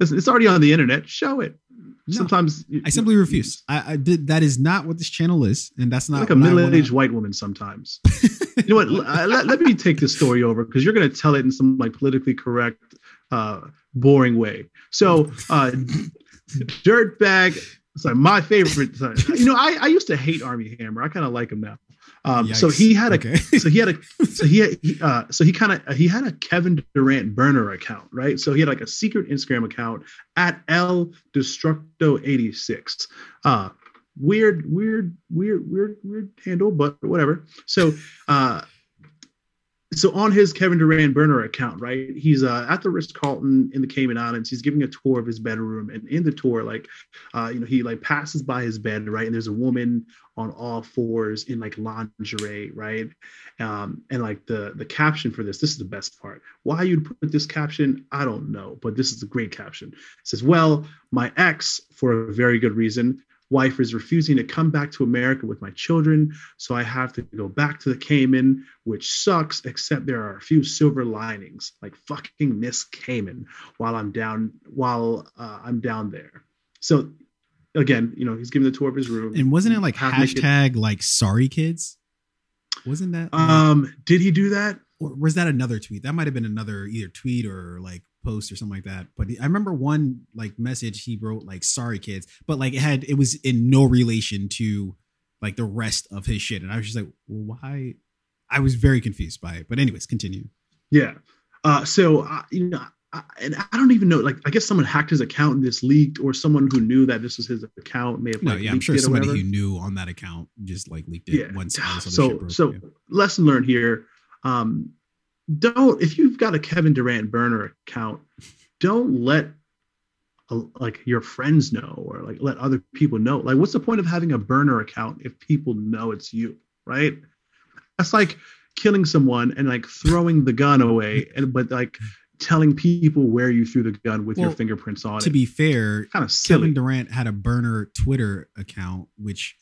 listen, it's already on the internet. Show it. No. Sometimes I simply refuse. I, I did. That is not what this channel is, and that's not like a what I wanna- middle-aged white woman sometimes. you know what? Let, let me take this story over because you're going to tell it in some like politically correct, uh, boring way. So, uh, dirtbag. Sorry, my favorite. Sorry. You know, I, I used to hate Armie Hammer. I kind of like him now. Um, so he had a Okay. so he had a so he had, he, uh, so he kind of he had a Kevin Durant burner account, right? So he had like a secret Instagram account at L Destructo eighty six. Uh, weird, weird, weird, weird, weird handle, but whatever. So, uh, so on his Kevin Durant burner account, right? He's uh, at the Ritz Carlton in the Cayman Islands. He's giving a tour of his bedroom, and in the tour, like, uh, you know, he like passes by his bed, right? And there's a woman on all fours in like lingerie, right? Um, and like the the caption for this, this is the best part. Why you'd put this caption, I don't know, but this is a great caption. It says, "Well, my ex, for a very good reason." Wife is refusing to come back to America with my children, so I have to go back to the Cayman, which sucks, except there are a few silver linings, like fucking Miss Cayman while I'm down while uh, I'm down there. So again, you know, he's giving the tour of his room. And wasn't it like hashtag like sorry kids? Wasn't that? like- Um, did he do that? or was that another tweet? That might have been another either tweet or like post or something like that. But I remember one like message he wrote like sorry kids, but like it had it was in no relation to like the rest of his shit, and I was just like, why? I was very confused by it. But anyways, continue. Yeah. Uh, so uh, you know, I, and I don't even know. Like, I guess someone hacked his account and this leaked, or someone who knew that this was his account may have. No, like, yeah, I'm sure somebody who knew on that account just like leaked it Yeah. once. all this other shit So, so yeah. lesson learned here. Um, don't if you've got a Kevin Durant burner account, don't let uh, like your friends know or like let other people know. Like, what's the point of having a burner account if people know it's you, right? That's like killing someone and like throwing the gun away, and but like telling people where you threw the gun with your fingerprints on to it. be fair, kind of silly. Kevin Durant had a burner Twitter account, which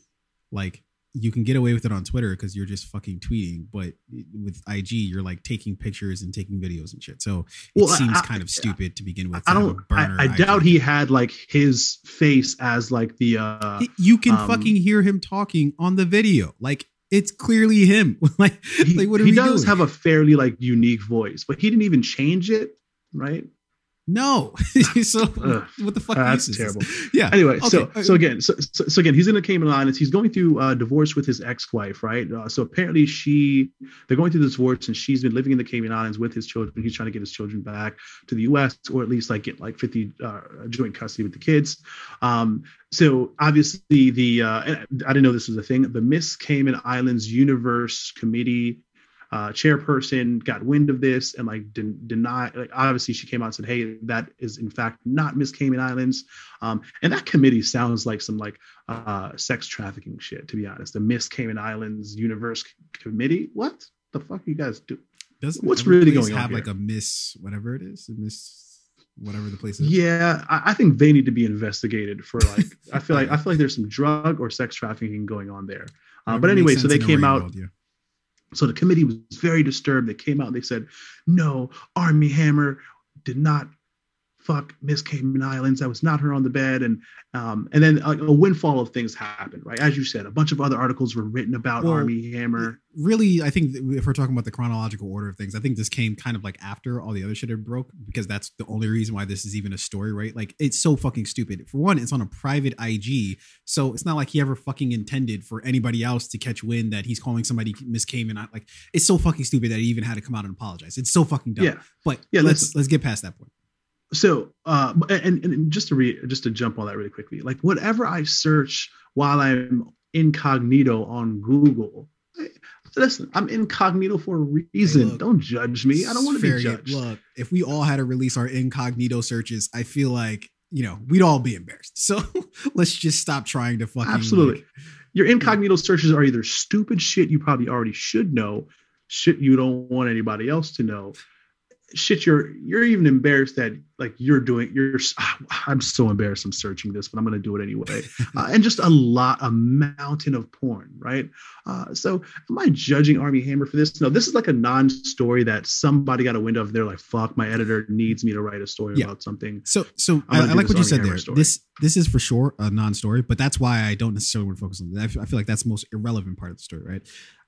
like you can get away with it on Twitter because you're just fucking tweeting, but with IG, you're like taking pictures and taking videos and shit. So it Well, seems I- kind of stupid to begin with. I to don't. I, I doubt he had like his face as like the. uh you can um, fucking hear him talking on the video. Like it's clearly him. like, he, like what are he does doing? have a fairly like unique voice, but he didn't even change it, right? No. so Ugh, what the fuck? that's is this? terrible. Yeah. Anyway, Okay, so so again, so, so so again, he's in the Cayman Islands. He's going through uh, divorce with his ex-wife, right? Uh, so apparently, she they're going through this divorce, and she's been living in the Cayman Islands with his children. He's trying to get his children back to the U.S. or at least like get like 50 uh, joint custody with the kids. Um, so obviously, the uh, I didn't know this was a thing. The Miss Cayman Islands Universe Committee uh, chairperson got wind of this and like den- deny like obviously she came out and said hey that is in fact not miss cayman islands. Um, and that committee sounds like some like uh, sex trafficking shit to be honest. The miss cayman islands universe C- committee? What the fuck you guys do Doesn't what's really going on have like a miss whatever it is, a miss whatever the place is. yeah I, I think they need to be investigated for like i feel like i feel like there's some drug or sex trafficking going on there. Uh, but anyway so they came out world, yeah. So the committee was very disturbed. They came out and they said, no, Armie Hammer did not fuck Miss Cayman Islands. That was not her on the bed. And um, and then a, a windfall of things happened, right? As you said, a bunch of other articles were written about Well, Armie Hammer. really, I think if we're talking about the chronological order of things, I think this came kind of like after all the other shit had broke because that's the only reason why this is even a story, right? Like it's so fucking stupid. For one, it's on a private IG, so it's not like he ever fucking intended for anybody else to catch wind that he's calling somebody Miss Cayman. Like it's so fucking stupid that he even had to come out and apologize. It's so fucking dumb. Yeah. But Yeah, let's- let's get past that point. So uh, and, and just to re, just to jump on that really quickly, like whatever I search while I'm incognito on Google. Listen, I'm incognito for a reason. look, don't judge me. I don't want to be judged. Look, if we all had to release our incognito searches, I feel like you know we'd all be embarrassed. So let's just stop trying to fucking Absolutely. like, Your incognito searches are either stupid shit you probably already should know, shit you don't want anybody else to know, shit you're you're even embarrassed that like you're doing. You're I'm so embarrassed I'm searching this, but I'm gonna do it anyway. uh, and just a lot, a mountain of porn, right? Uh, so am I judging Armie Hammer for this? No, this is like a non-story that somebody got a window of. They're like, fuck, my editor needs me to write a story Yeah. about something. So, so I, I like what you Armie said Hammer there. story. This this is for sure a non-story, but that's why I don't necessarily want to focus on that. I feel, I feel like that's the most irrelevant part of the story, right?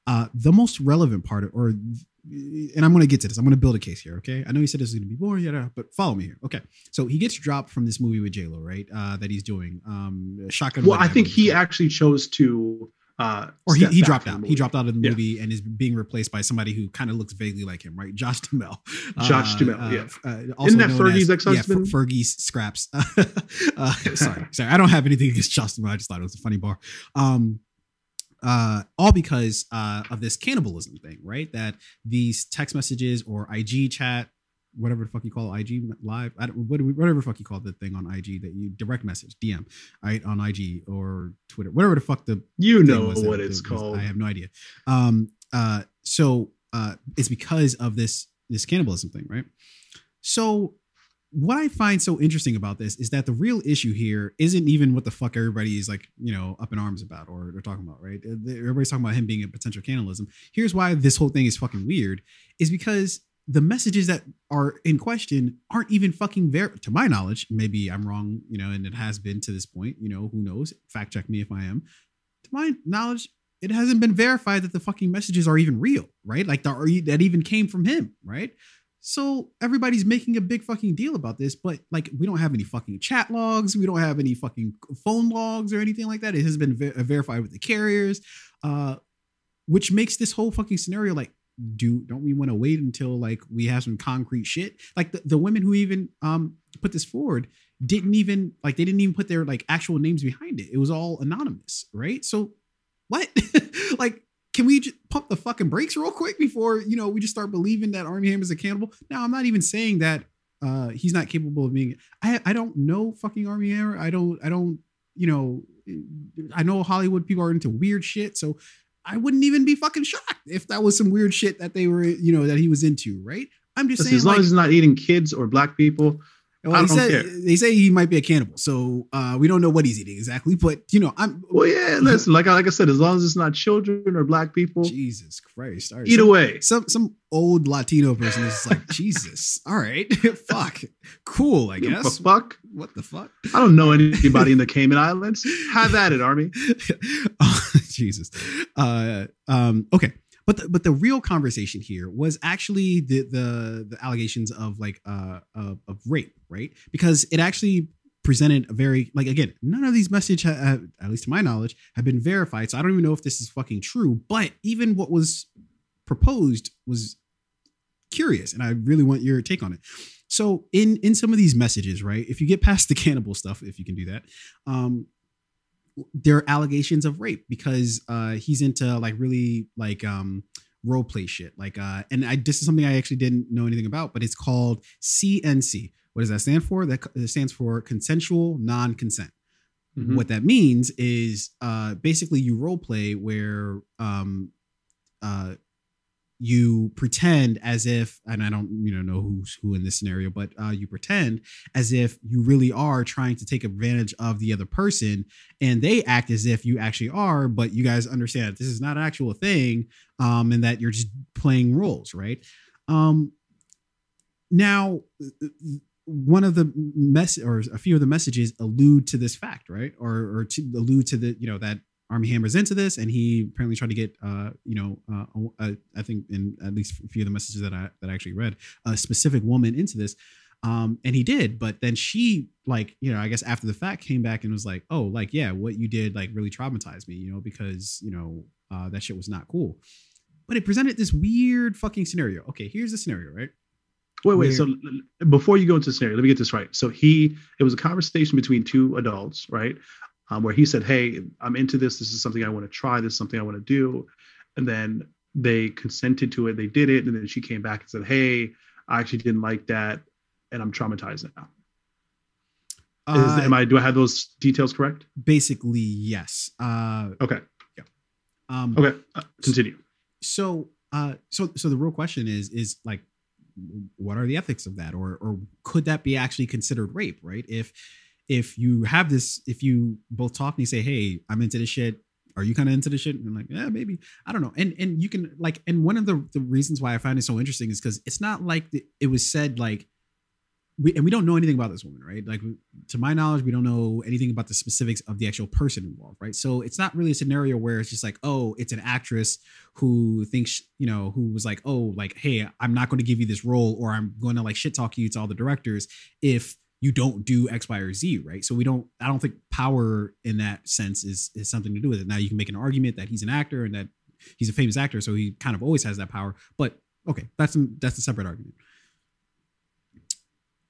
Uh, the most relevant part, or and I'm going to get to this. I'm going to build a case here. Okay, I know he said this is going to be boring, yeah, but follow me here. Okay, so he gets dropped from this movie with J Lo, right? Uh, that he's doing. Um, Shotgun. Well, I think he actually chose to. Uh, or he, he dropped out. He dropped out of the Yeah. movie and is being replaced by somebody who kind of looks vaguely like him, right? Josh Duhamel. Josh Uh, Duhamel, uh, yeah. uh, Isn't that Fergie's ex-husband? Yeah, Fer- Fergie's scraps. uh, sorry, sorry. I don't have anything against Josh Duhamel. I just thought it was a funny bar. Um, uh, all because uh, of this cannibalism thing, right? That these text messages or IG chat, whatever the fuck you call it, IG live, I don't, whatever the fuck you call the thing on IG that you direct message, DM, right, on IG or Twitter, whatever the fuck the You know what it's was- called. I have no idea. Um, uh, so uh, it's because of this this cannibalism thing, right? So what I find so interesting about this is that the real issue here isn't even what the fuck everybody is like, you know, up in arms about or they're talking about, right? Everybody's talking about him being a potential cannibalism. Here's why this whole thing is fucking weird is because the messages that are in question aren't even fucking ver to my knowledge. Maybe I'm wrong, you know, and it has been to this point, you know, who knows? Fact check me if I am. To my knowledge, it hasn't been verified that the fucking messages are even real, right? Like that even came from him, right? So everybody's making a big fucking deal about this, but like we don't have any fucking chat logs, we don't have any fucking phone logs or anything like that. It has been ver- verified with the carriers, uh, which makes this whole fucking scenario like do don't we want to wait until like we have some concrete shit? Like the, the women who even um put this forward didn't even like they didn't even put their like actual names behind it. It was all anonymous, right? So what? like can we just pump the fucking brakes real quick before you know we just start believing that Armie Hammer is accountable? Now I'm not even saying that uh he's not capable of being I I don't know fucking Armie Hammer. I don't I don't you know I know Hollywood people are into weird shit, so I wouldn't even be fucking shocked if that was some weird shit that they were, you know, that he was into, right? I'm just Listen, saying, as long like, as he's not eating kids or black people, well, he said, care. they say he might be a cannibal, so uh, we don't know what he's eating exactly. But you know, I'm Well, yeah, listen, like I- like I said, as long as it's not children or black people, Jesus Christ. All right, Either some- way. some some old Latino person is like Jesus. All right, fuck, cool. I guess. fuck. What the fuck? I don't know anybody in the Cayman Islands. Have at it, Armie. Oh, Jesus. Uh, um, okay. But the, but the real conversation here was actually the the the allegations of like uh of, of rape, right? Because it actually presented a very like again none of these message ha- ha- at least to my knowledge have been verified so i don't even know if this is fucking true but even what was proposed was curious and i really want your take on it so in in some of these messages right if you get past the cannibal stuff if you can do that um there are allegations of rape because uh he's into like really like um role play shit. Like uh and i this is something i actually didn't know anything about but it's called cnc what does that stand for? That stands for consensual non-consent. Mhm. what that means is uh basically you role play where um uh you pretend as if and i don't you know know who's who in this scenario but uh you pretend as if you really are trying to take advantage of the other person and they act as if you actually are but you guys understand that this is not an actual thing um and that you're just playing roles right? Um now one of the mess or a few of the messages allude to this fact right? Or or to allude to the you know that armie hammer's into this and he apparently tried to get uh you know uh, uh i think in at least a few of the messages that i that i actually read a specific woman into this um and he did but then she like you know i guess after the fact came back and was like oh like yeah what you did like really traumatized me you know because you know uh that shit was not cool but it presented this weird fucking scenario okay here's the scenario right Wait, wait. Where- So before you go into the scenario, let me get this right. So he, it was a conversation between two adults, right? Um, where he said, "Hey, I'm into this. This is something I want to try. This is something I want to do," and then they consented to it. They did it, and then she came back and said, "Hey, I actually didn't like that, and I'm traumatized now." Is, Uh, am I? Do I have those details correct? basically yes uh Okay. Yeah. Um Okay. Uh, continue. so uh so so the real question is is like what are the ethics of that or or could that be actually considered rape right if if you have this if you both talk and you say hey i'm into this shit. Are you kind of into this shit? And I'm like yeah maybe. I don't know. And and you can like and one of the the reasons why i find it so interesting is because it's not like the, it was said like we and we don't know anything about this woman, right? Like to my knowledge, we don't know anything about the specifics of the actual person involved, right? So it's not really a scenario where it's just like, oh, it's an actress who thinks, you know, who was like, oh, like, hey, I'm not going to give you this role, or I'm going to like shit talk you to all the directors. If you don't do X, Y, or Z, right? So we don't, I don't think power in that sense is is something to do with it. Now you can make an argument that he's an actor and that he's a famous actor, so he kind of always has that power. But okay, that's that's a separate argument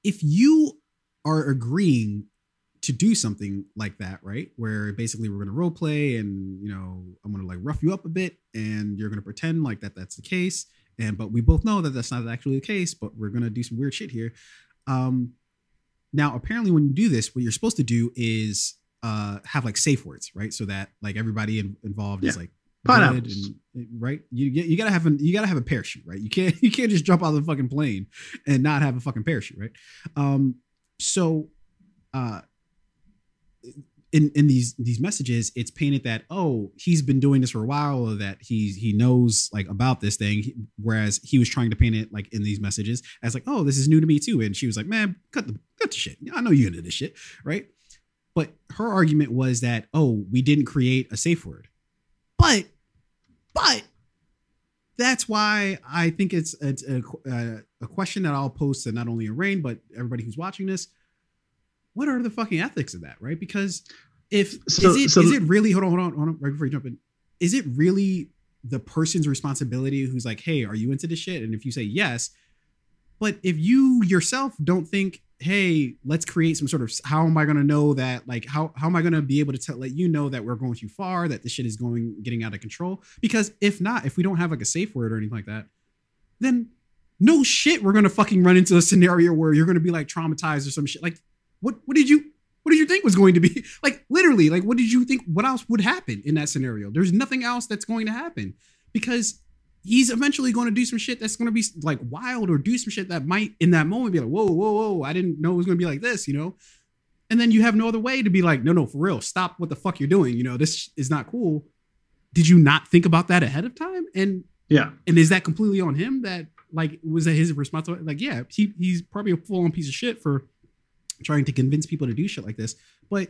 if you are agreeing to do something like that, right? Where basically we're going to role play and, you know, I'm going to like rough you up a bit and you're going to pretend like that that's the case. And, but we both know that that's not actually the case, but we're going to do some weird shit here. Um, now, apparently when you do this, what you're supposed to do is uh, have like safe words, right? So that like everybody in, involved is like, Pineapples. and- right? You you you gotta have a you gotta have a parachute, right? You can't you can't just jump out of the fucking plane and not have a fucking parachute, right? Um, so, uh, in in these these messages, it's painted that oh he's been doing this for a while, or that he's he knows like about this thing, whereas he was trying to paint it like in these messages as like oh this is new to me too, and she was like man cut the the shit, I know you into this shit, right? But her argument was that oh we didn't create a safe word, but but that's why I think it's it's a, a, a question that I'll post to not only Rain but everybody who's watching this. What are the fucking ethics of that, right? Because if So- is it so- is it really hold on hold on hold on right before you jump in, is it really the person's responsibility who's like, hey, are you into this shit? And if you say yes, but if you yourself don't think, hey, let's create some sort of how am I going to know that like how how am I going to be able to tell let you know that we're going too far, that this shit is going getting out of control? Because if not, if we don't have like a safe word or anything like that, then no shit, we're gonna fucking run into a scenario where you're gonna be like traumatized or some shit. Like, what what did you what did you think was going to be? Like literally, like what did you think what else would happen in that scenario? There's nothing else that's going to happen because he's eventually going to do some shit that's going to be like wild or do some shit that might in that moment be like, whoa, whoa, whoa, I didn't know it was going to be like this, you know? And then you have no other way to be like, no, no, for real, stop what the fuck you're doing. You know, this is not cool. Did you not think about that ahead of time? And yeah, and is that completely on him? That like was that his responsibility? Like, yeah, he, he's probably a full on piece of shit for trying to convince people to do shit like this. But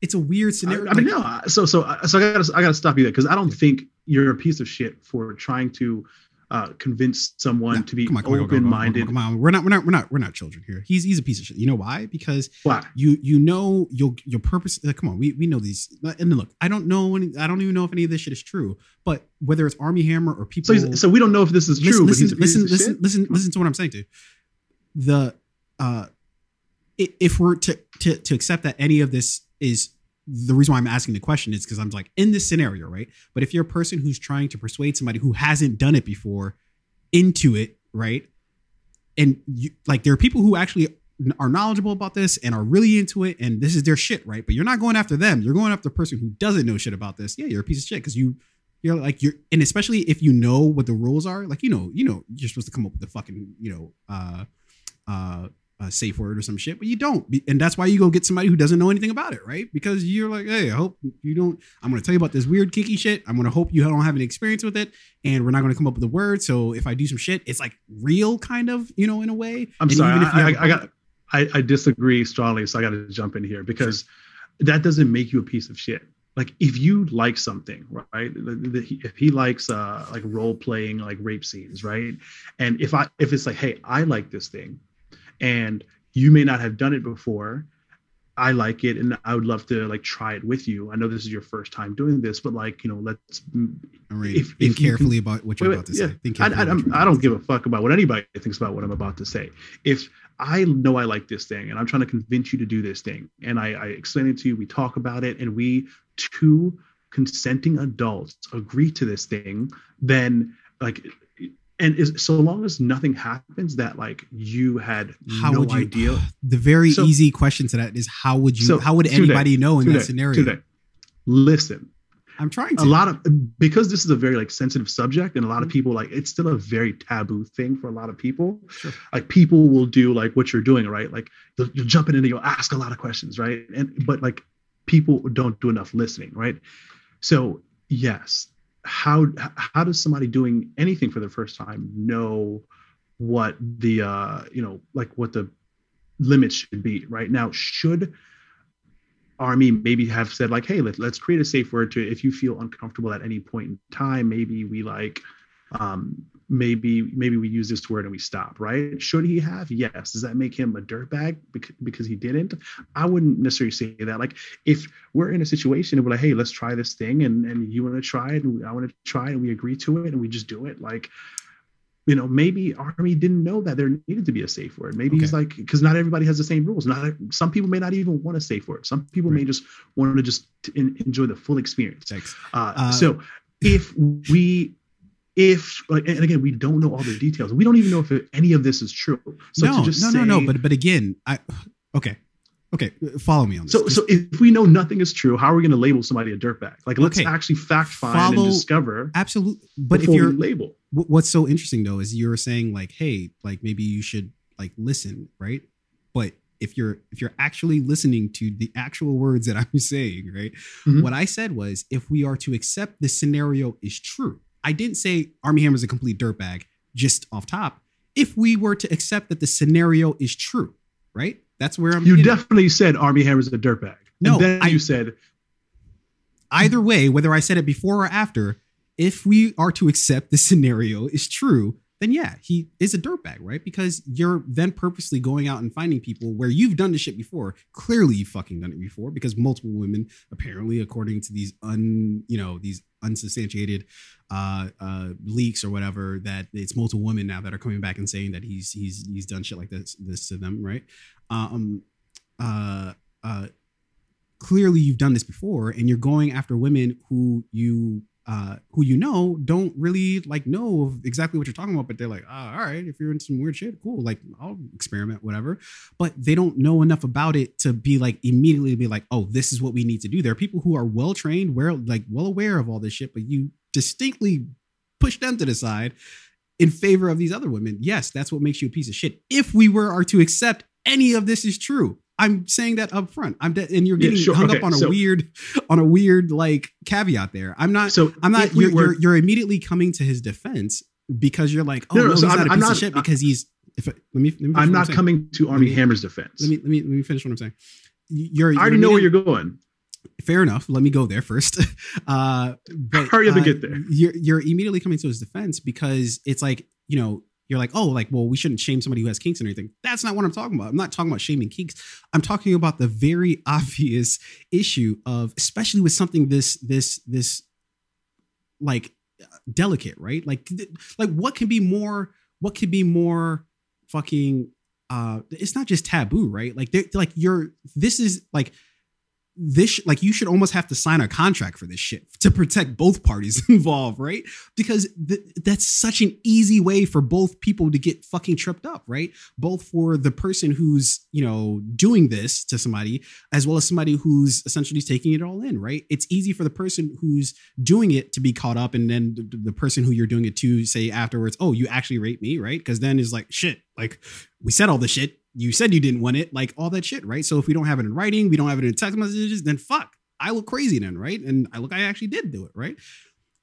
it's a weird scenario. I, I mean, like- no. So, so, so I gotta, I gotta stop you there because I don't think you're a piece of shit for trying to uh, convince someone to be Come on, come on, come on, come on, open-minded. Come on, we're not, we're not, we're not, we're not children here. He's, he's a piece of shit. You know why? Because Why? you, you know, your, your purpose. Like, come on, we, we know these. And look, I don't know any, I don't even know if any of this shit is true. But whether it's Armie Hammer or people, So, so we don't know if this is true. listen, but he's listen, a piece listen, of listen, shit? listen, listen to what I'm saying to you. The, uh, if we're to, to, to accept that any of this is the reason why I'm asking the question is because I'm like in this scenario, right? But if you're a person who's trying to persuade somebody who hasn't done it before into it, right? And you like there are people who actually are knowledgeable about this and are really into it, and this is their shit, right? But you're not going after them. You're going after the person who doesn't know shit about this. Yeah, you're a piece of shit because you you're like you're and especially if you know what the rules are, like you know, you know, you're supposed to come up with the fucking, you know, uh uh a safe word or some shit, but you don't. And that's why you go get somebody who doesn't know anything about it, right? Because you're like, hey, I hope you don't. I'm going to tell you about this weird kinky shit. I'm going to hope you don't have any experience with it, and we're not going to come up with a word. So if I do some shit, it's like real, kind of, you know, in a way. I'm And sorry. even if you I, I, I got. I, I disagree strongly, so I got to jump in here because that doesn't make you a piece of shit. Like if you like something, right? If he likes uh like role playing, like rape scenes, right? And if I if it's like, hey, I like this thing, and you may not have done it before, I like it, and I would love to like try it with you. I know this is your first time doing this, but like you know, let's. Right, if- think if you can- carefully about what you're Wait, about to wait, say. yeah. Think I, I, I don't give a fuck about what anybody thinks about what I'm about to say. If I know I like this thing and I'm trying to convince you to do this thing, and I, I explain it to you, we talk about it, and we two consenting adults agree to this thing, then like, and is so long as nothing happens that like you had How no would you- idea. The very So- easy question to that is how would you? So, how would today- anybody know in that scenario? today, listen, I'm trying to. a lot of because this is a very like sensitive subject and a Mm-hmm. lot of people like it's still a very taboo thing for a lot of people like people will do like what you're doing right like you'll, you'll jump in and you'll ask a lot of questions right and but like people don't do enough listening right so yes how how does somebody doing anything for the first time know what the uh you know like what the limits should be right? Now should Armie maybe have said like hey let, let's create a safe word to if you feel uncomfortable at any point in time maybe we like um maybe maybe we use this word and we stop right? Should he have? Yes. Does that make him a dirtbag because, he didn't? I wouldn't necessarily say that. Like if we're in a situation and we're like hey let's try this thing and and you want to try it and i want to try it and we agree to it and we just do it like you know maybe Armie didn't know that there needed to be a safe word. Maybe he's like because not everybody has the same rules. Not some people may not even want a safe word. Some people may just want to just en- enjoy the full experience. Uh, Uh, so if we if like and again we don't know all the details we don't even know if any of this is true so no, to just no, say, no, no. But but again, I okay, okay. Follow me on this. so so if we know nothing is true how are we going to label somebody a dirtbag like let's Okay. actually fact find Follow- and discover absolutely. But if you're label wh- what's so interesting though is you're saying like, hey, like maybe you should like listen, right? But if you're if you're actually listening to the actual words that I'm saying, right? Mhm. What I said was if we are to accept the scenario is true. I didn't say Armie Hammer's a complete dirtbag just off top. If we were to accept that the scenario is true, right? That's where I'm you definitely said Armie Hammer's a dirtbag No, and then I- you said either way, whether I said it before or after, if we are to accept the scenario is true, then yeah, he is a dirtbag, right? Because you're then purposely going out and finding people where you've done this shit before. Clearly, you fucking done it before because multiple women, apparently, according to these un, you know, these unsubstantiated uh, uh, leaks or whatever, that it's multiple women now that are coming back and saying that he's he's he's done shit like this this to them, right? Um, uh, uh, clearly, you've done this before, and you're going after women who you uh, who you know don't really like know exactly what you're talking about, but they're like, oh, all right, if you're in some weird shit, cool, like I'll experiment, whatever. But they don't know enough about it to be like immediately be like, oh, this is what we need to do. There are people who are well trained, where like well aware of all this shit, but you distinctly push them to the side in favor of these other women. Yes, that's what makes you a piece of shit. If we were are to accept any of this is true, I'm saying that up front. I'm de- and you're Yeah, getting sure. hung Okay, up on a so- weird on a weird like caveat there. I'm not So I'm not if we you're, were- you're you're immediately coming to his defense because you're like, oh No, no, no, he's so not I'm- a I'm piece not- of shit because he's if I, let me let me I'm not saying. coming to Armie me- Hammer's defense. Let me let me let me finish what I'm saying. You're I already know where you're going. fair enough. Let me go there first. Uh, but Hurry up and uh, get there. You're you're immediately coming to his defense because it's like you know you're like oh like well we shouldn't shame somebody who has kinks and everything. That's not what I'm talking about. I'm not talking about shaming kinks. I'm talking about the very obvious issue of especially with something this this this like delicate, right? Like th- like what can be more what could be more fucking uh it's not just taboo, right? Like like you're this is like this like you should almost have to sign a contract for this shit to protect both parties involved, right? Because th- that's such an easy way for both people to get fucking tripped up, right? Both for the person who's, you know, doing this to somebody as well as somebody who's essentially taking it all in, right? It's easy for the person who's doing it to be caught up and then the, the person who you're doing it to say afterwards, "Oh, you actually raped me," right? Because then is like, "Shit, like we said all this shit. You said you didn't want it, like all that shit, right? So if we don't have it in writing, we don't have it in text messages, then fuck, I look crazy then, right? And I look, I actually did do it, right?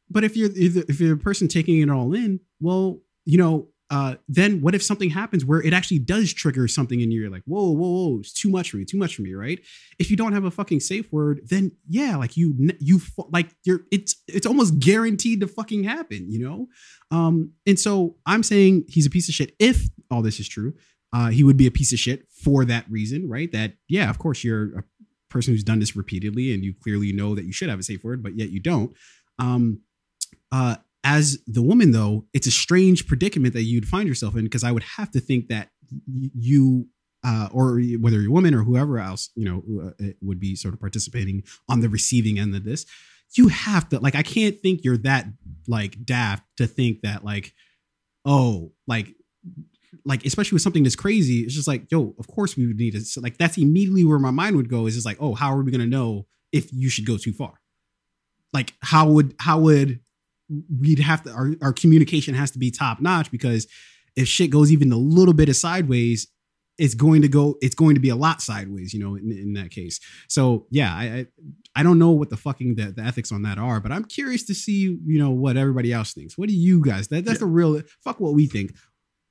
But if you're if you're a person taking it all in, well, you know, uh, then what if something happens where it actually does trigger something in you? You're like, whoa, whoa, whoa, it's too much for me, too much for me, right? If you don't have a fucking safe word, then yeah, like you you like you're it's it's almost guaranteed to fucking happen, you know. Um, and so I'm saying he's a piece of shit. If all this is true, uh, he would be a piece of shit for that reason, right? That yeah, of course you're a person who's done this repeatedly, and you clearly know that you should have a safe word, but yet you don't. Um, uh, as the woman, though, it's a strange predicament that you'd find yourself in because I would have to think that you, uh, or whether you're a woman or whoever else, you know, uh, would be sort of participating on the receiving end of this. You have to like, I can't think you're that like daft to think that like, oh, like like especially with something that's crazy, it's just like, yo, of course we would need it. So like that's immediately where my mind would go is just like, oh, how are we gonna know if you should go too far? Like how would how would we'd have to our, our communication has to be top notch because if shit goes even a little bit of sideways, it's going to go, it's going to be a lot sideways, you know, in, in that case. So yeah, I, I I don't know what the fucking the, the ethics on that are, but I'm curious to see, you know, what everybody else thinks. What do you guys? That that's the real fuck what we think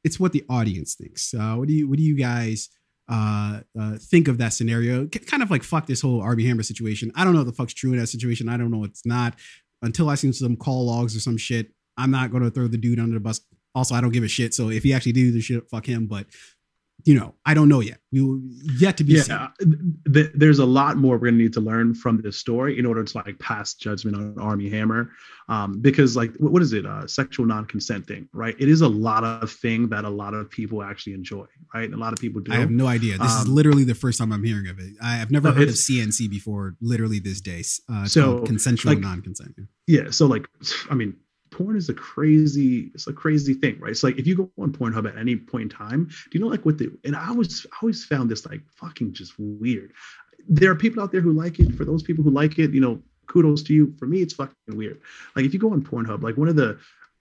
it's what the audience thinks. Uh, what do you what do you guys uh, uh, think of that scenario? K- kind of like fuck this whole Armie Hammer situation. I don't know what the fuck's true in that situation. I don't know what's not. Until I see some call logs or some shit, I'm not going to throw the dude under the bus. Also, I don't give a shit. So if he actually did the shit, fuck him. But you know, I don't know yet. We will yet to be yeah, seen. uh, th- there's a lot more we're gonna need to learn from this story in order to like pass judgment on Armie Hammer, um, because like what, is it? Uh, sexual non-consent thing, right? It is a lot of thing that a lot of people actually enjoy, right? And a lot of people do. I have no idea. This is Um, literally the first time I'm hearing of it. I have never No, heard of CNC before. Literally this day. Uh, So, consensual like- non-consent. Yeah so like i mean porn is a crazy it's a crazy thing right? It's like if you go on pornhub at any point in time do you know like what the and i always I always found this like fucking just weird. There are people out there who like it. For those people who like it you know kudos to you. For me it's fucking weird. Like if you go on pornhub like one of the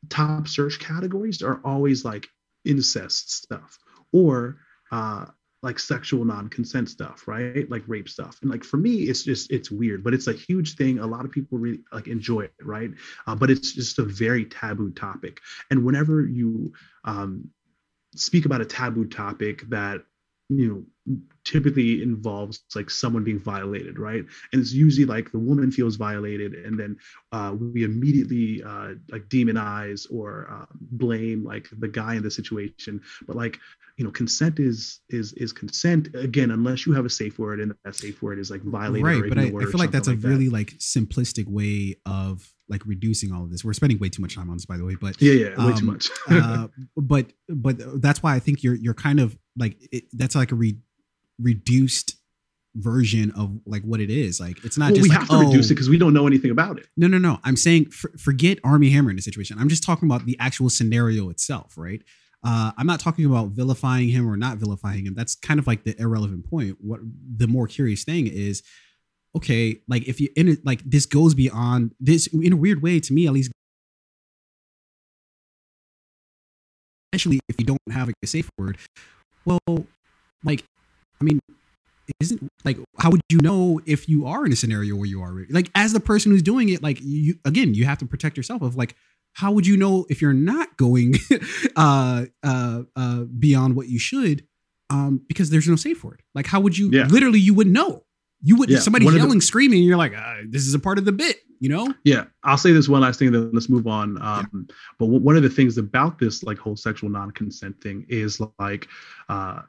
top search categories are always like incest stuff or uh like sexual non-consent stuff right? Like rape stuff. And like for me it's just it's weird but it's a huge thing. A lot of people really like enjoy it right? Uh, but it's just a very taboo topic. And whenever you um speak about a taboo topic that you know typically involves like someone being violated right? And it's usually like the woman feels violated and then uh, we immediately uh, like demonize or uh, blame like the guy in the situation. But like you know consent is is is consent again unless you have a safe word and that safe word is like violated right but I, I feel like that's a like really like simplistic way of like reducing all of this. We're spending way too much time on this by the way but Yeah, yeah, way too um, much. uh, but but that's why i think you're you're kind of like it, that's like a re- reduced version of like what it is. Like it's not Well, just we like, have to reduce oh, it because we don't know anything about it. No no no. I'm saying for, forget Armie Hammer in the situation. I'm just talking about the actual scenario itself right? Uh, i'm not talking about vilifying him or not vilifying him. That's kind of like the irrelevant point. What the more curious thing is okay like if you in it like this goes beyond this in a weird way to me at least especially if you don't have a safe word well like i mean isn't like how would you know if you are in a scenario where you are like as the person who's doing it like you again you have to protect yourself of like how would you know if you're not going uh uh uh beyond what you should um because there's no safe word. Like how would you Yeah. literally you wouldn't know. You would Yeah, somebody one of the- yelling screaming and you're like uh, this is a part of the bit you know Yeah, I'll say this one last thing, then let's move on. Um, But w- one of the things about this like whole sexual non-consent thing is like uh,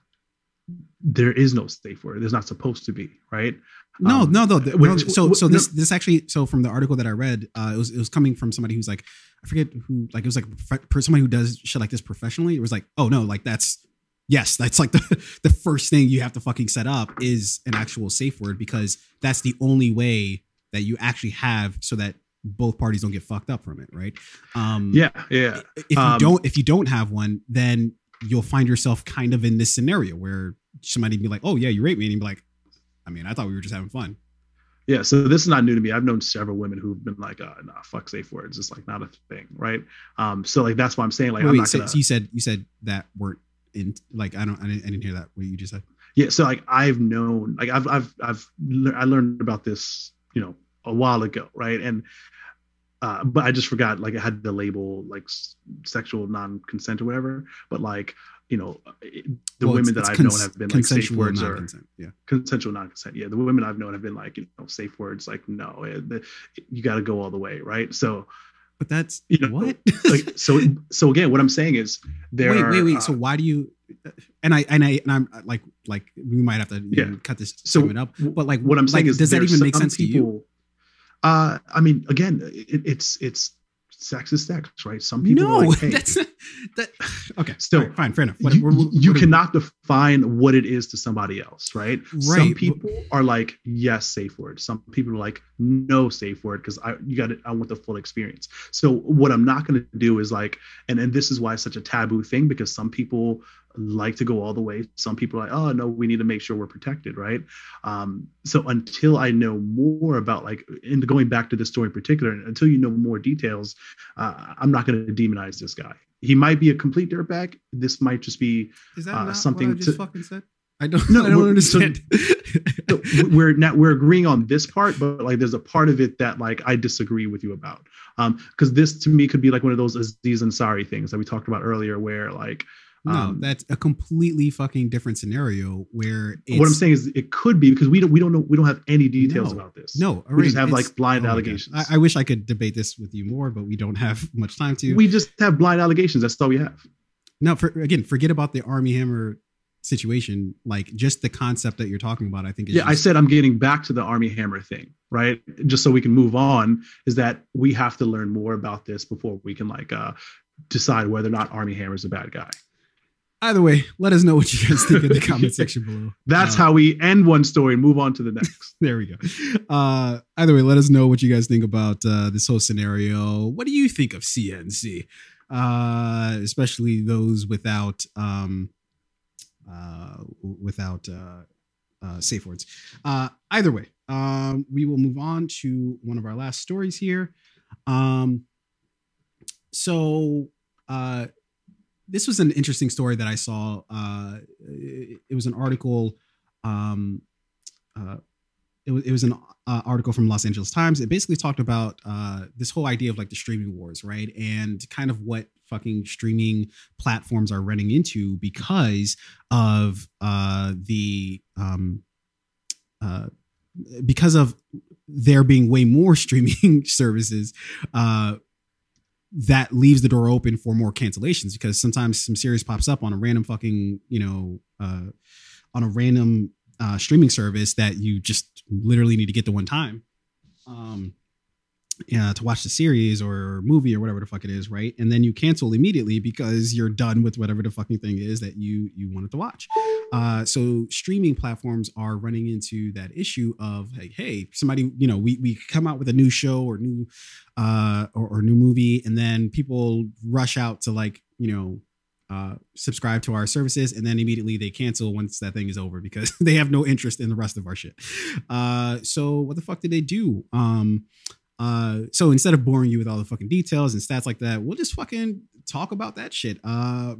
there is no safe word. There's not supposed to be, right? No, Um, no, no. the- which- no, so, so no- this, this actually, so from the article that I read, uh, it was, it was coming from somebody who's like, I forget who, like, it was like somebody who does shit like this professionally. It was like, oh no, like that's, yes, that's like the, the first thing you have to fucking set up is an actual safe word because that's the only way that you actually have so that both parties don't get fucked up from it, right? Um, Yeah, yeah. If you Um, don't, if you don't have one, then you'll find yourself kind of in this scenario where somebody be like, oh yeah, you raped me, and you'd be like, I mean, I thought we were just having fun. Yeah, so this is not new to me. I've known several women who've been like, uh, nah, fuck safe words. It's like not a thing, right? Um, so like that's why I'm saying like Wait, I'm wait, not so, gonna so you said you said that weren't in like I don't I didn't, I didn't hear that what you just said. yeah so like i've known like i've i've i've i learned about this you know a while ago right? And uh but i just forgot like i had the label like s- sexual non-consent or whatever. But like you know it- the Well, women it's- that it's i've known have been like safe words or yeah. consensual non-consent yeah. The women i've known have been like you know safe words like no eh, the, you got to go all the way right? So but that's you know what like so so again what i'm saying is there wait, are, wait, wait. uh, so why do you? And I and I and I'm like like we might have to Yeah. know, cut this So, segment up. But like what I'm saying like, is, does that even make sense to you? Uh, I mean, again, it, it's it's sex is sex, right? Some people No, are like, hey, that's that. Okay, so all right, fine, fair enough. What- you, what- what- you what- cannot define what it is to somebody else, right? Some Right, but- people are like, yes, safe word. Some people are like, no safe word because I you got it. I want the full experience. So what I'm not going to do is like, and and this is why it's such a taboo thing because some people like to go all the way. Some people are like, oh no, we need to make sure we're protected, right? Um, so until I know more about like, and going back to this story in particular, until you know more details, uh, I'm not going to demonize this guy. He might be a complete dirtbag. This might just be Is that uh, something what I just to, fucking said? I don't. No, I don't so- understand. so we're not we're agreeing on this part but like there's a part of it that like i disagree with you about um because this to me could be like one of those aziz ansari things that we talked about earlier where like no, um, that's a completely fucking different scenario where it's, what i'm saying is it could be because we don't we don't know we don't have any details No. about this No, we just have like blind oh allegations I, I wish I could debate this with you more, but we don't have much time to. we just have blind allegations that's all we have no, for, again, forget about the Armie Hammer situation. Like just the concept that you're talking about, I think. Is yeah i said i'm getting back to the Armie Hammer thing right just so we can move on is that we have to learn more about this before we can like uh decide whether or not Armie Hammer is a bad guy Either way, let us know what you guys think in the comment section below. That's Uh, how we end one story and move on to the next. there we go. Uh, either way, let us know what you guys think about uh, this whole scenario. What do you think of CNC, uh, especially those without um, uh, without uh, uh, safe words? Uh, either way, um, we will move on to one of our last stories here. Um, so. Uh, this was an interesting story that I saw. Uh, it, it was an article. Um, uh, it was, it was an uh, article from Los Angeles Times. It basically talked about uh, this whole idea of like the streaming wars, right? And kind of what fucking streaming platforms are running into because of uh, the um, uh, because of there being way more streaming services. Uh, that leaves the door open for more cancellations because sometimes some series pops up on a random fucking you know uh, on a random uh, streaming service that you just literally need to get the one time um, yeah, to watch the series or movie or whatever the fuck it is, right? And then you cancel immediately because you're done with whatever the fucking thing is that you you wanted to watch. Uh, so streaming platforms are running into that issue of like, hey, somebody, you know, we we come out with a new show or new uh or, or new movie, and then people rush out to like, you know, uh, subscribe to our services and then immediately they cancel once that thing is over because they have no interest in the rest of our shit. Uh, so what the fuck did they do? Um, uh, so instead of boring you with all the fucking details and stats like that, we'll just fucking talk about that shit. Uh,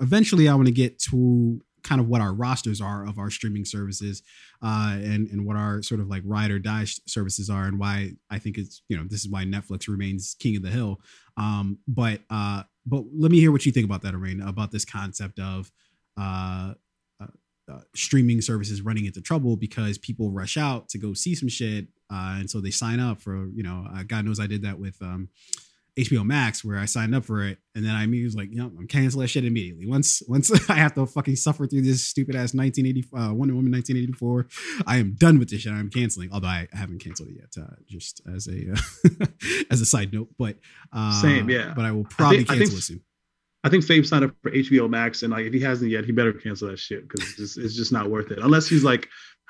eventually, I want to get to kind of what our rosters are of our streaming services, uh, and and what our sort of like ride or die services are, and why I think it's you know this is why Netflix remains king of the hill. Um, but uh, but let me hear what you think about that, Arain, about this concept of uh, uh, uh, streaming services running into trouble because people rush out to go see some shit, uh, and so they sign up for you know, God knows I did that with um, HBO Max where I signed up for it, and then I immediately was like, you know, I'm canceling that shit immediately. Once once I have to fucking suffer through this stupid ass 1980 uh, Wonder Woman 1984, I am done with this shit. I'm canceling. Although I haven't canceled it yet, uh, just as a uh, as a side note. But uh, Same, yeah. But I will probably I think- I cancel think- it soon. I think Fabe signed up for HBO Max, and like if he hasn't yet, he better cancel that shit because it's just, it's just not worth it. Unless he's like,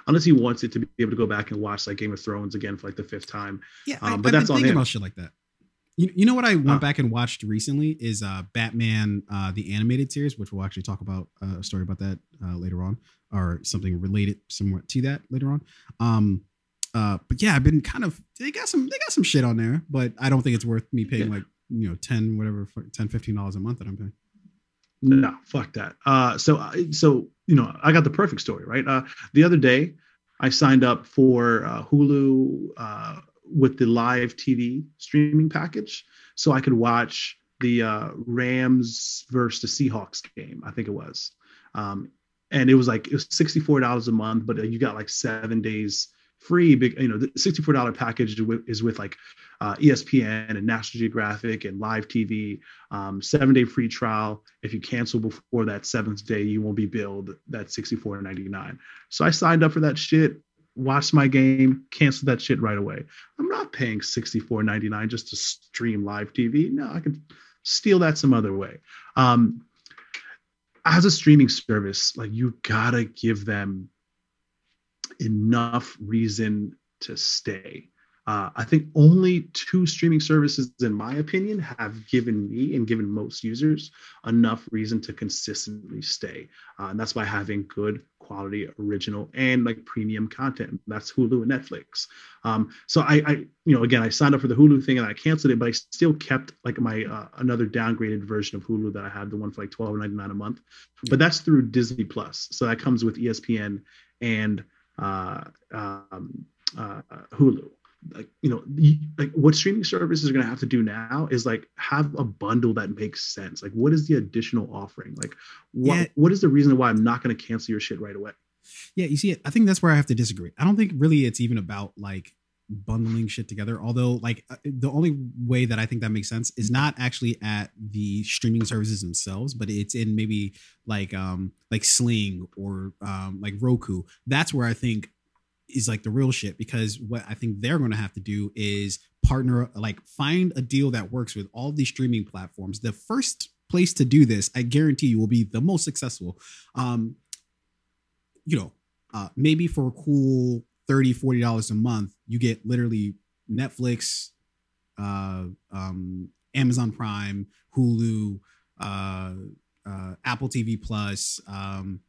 unless he wants it to be able to go back and watch like Game of Thrones again for like the fifth time. Yeah, um, I, but I've that's been on thinking him. about shit like that. You, you know what I went back and watched recently is uh, Batman uh, the animated series, which we'll actually talk about uh, a story about that uh, later on, or something related somewhat to that later on. Um, uh, but yeah, I've been kind of they got some they got some shit on there, but I don't think it's worth me paying like you know 10 whatever 10 15 dollars a month that I'm paying. No, fuck that. Uh, so I- so you know, I got the perfect story, right? Uh, the other day, I signed up for uh, Hulu uh, with the live TV streaming package, so I could watch the uh, Rams versus the Seahawks game. I think it was, um, and it was like it was sixty four dollars a month, but uh, you got like seven days free. You know, the sixty four dollar package is with, is with like uh, ESPN and National Geographic and live TV. Um, seven day free trial. If you cancel before that seventh day, you won't be billed that sixty four ninety nine. So I signed up for that shit. Watched my game, cancel that shit right away. I'm not paying sixty four ninety nine just to stream live TV. No, I can steal that some other way. Um, as a streaming service, like you gotta give them enough reason to stay. Uh, I think only two streaming services, in my opinion, have given me and given most users enough reason to consistently stay. Uh, and that's by having good quality, original, and like premium content. That's Hulu and Netflix. Um, so I, I, you know, again, I signed up for the Hulu thing and I canceled it, but I still kept like my uh, another downgraded version of Hulu that I had, the one for like twelve ninety nine a month. But that's through Disney Plus, so that comes with ESPN and uh, um, uh, Hulu. Like you know, like what streaming services are going to have to do now is like have a bundle that makes sense. Like, what is the additional offering? Like, what Yeah. what is the reason why I'm not going to cancel your shit right away? Yeah, you see, I think that's where I have to disagree. I don't think really it's even about like bundling shit together. Although, like, uh, the only way that I think that makes sense is not actually at the streaming services themselves, but it's in maybe like um like Sling or um like Roku. That's where I think is like the real shit because what I think they're going to have to do is partner, like, find a deal that works with all these streaming platforms. The first place to do this, I guarantee you, will be the most successful. Um, you know, uh, maybe for a cool 30 40 dollars a month you get literally netflix uh, um, amazon prime hulu uh, uh, apple tv plus um,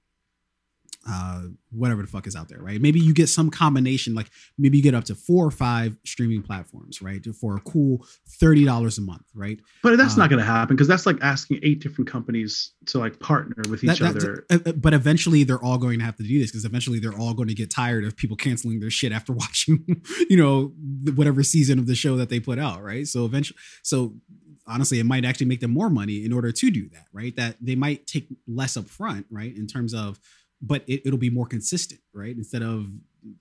uh whatever the fuck is out there right? Maybe you get some combination like maybe you get up to four or five streaming platforms right for a cool $30 a month right? But that's Um, not going to happen because that's like asking eight different companies to like partner with each That- other. uh, uh, but eventually they're all going to have to do this because eventually they're all going to get tired of people canceling their shit after watching you know whatever season of the show that they put out right? So eventually so honestly it might actually make them more money in order to do that right? That they might take less up front right in terms of but it, it'll be more consistent right? Instead of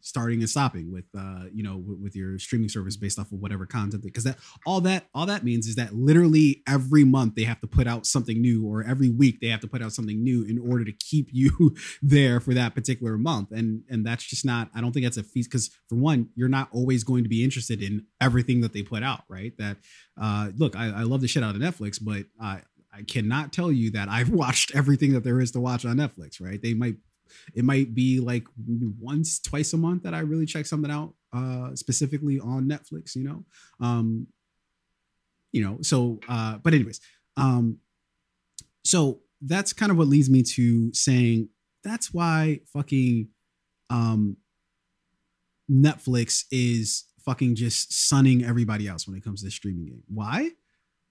starting and stopping with uh you know with, with your streaming service based off of whatever content because that all that all that means is that literally every month they have to put out something new or every week they have to put out something new in order to keep you there for that particular month. And and that's just not i don't think that's a feast because for one you're not always going to be interested in everything that they put out right? That uh look i, I love the shit out of netflix but i I cannot tell you that I've watched everything that there is to watch on Netflix, right? They might it might be like maybe once twice a month that i really check something out uh specifically on netflix you know? Um you know so uh but anyways um so that's kind of what leads me to saying that's why fucking um netflix is fucking just sunning everybody else when it comes to the streaming game. Why?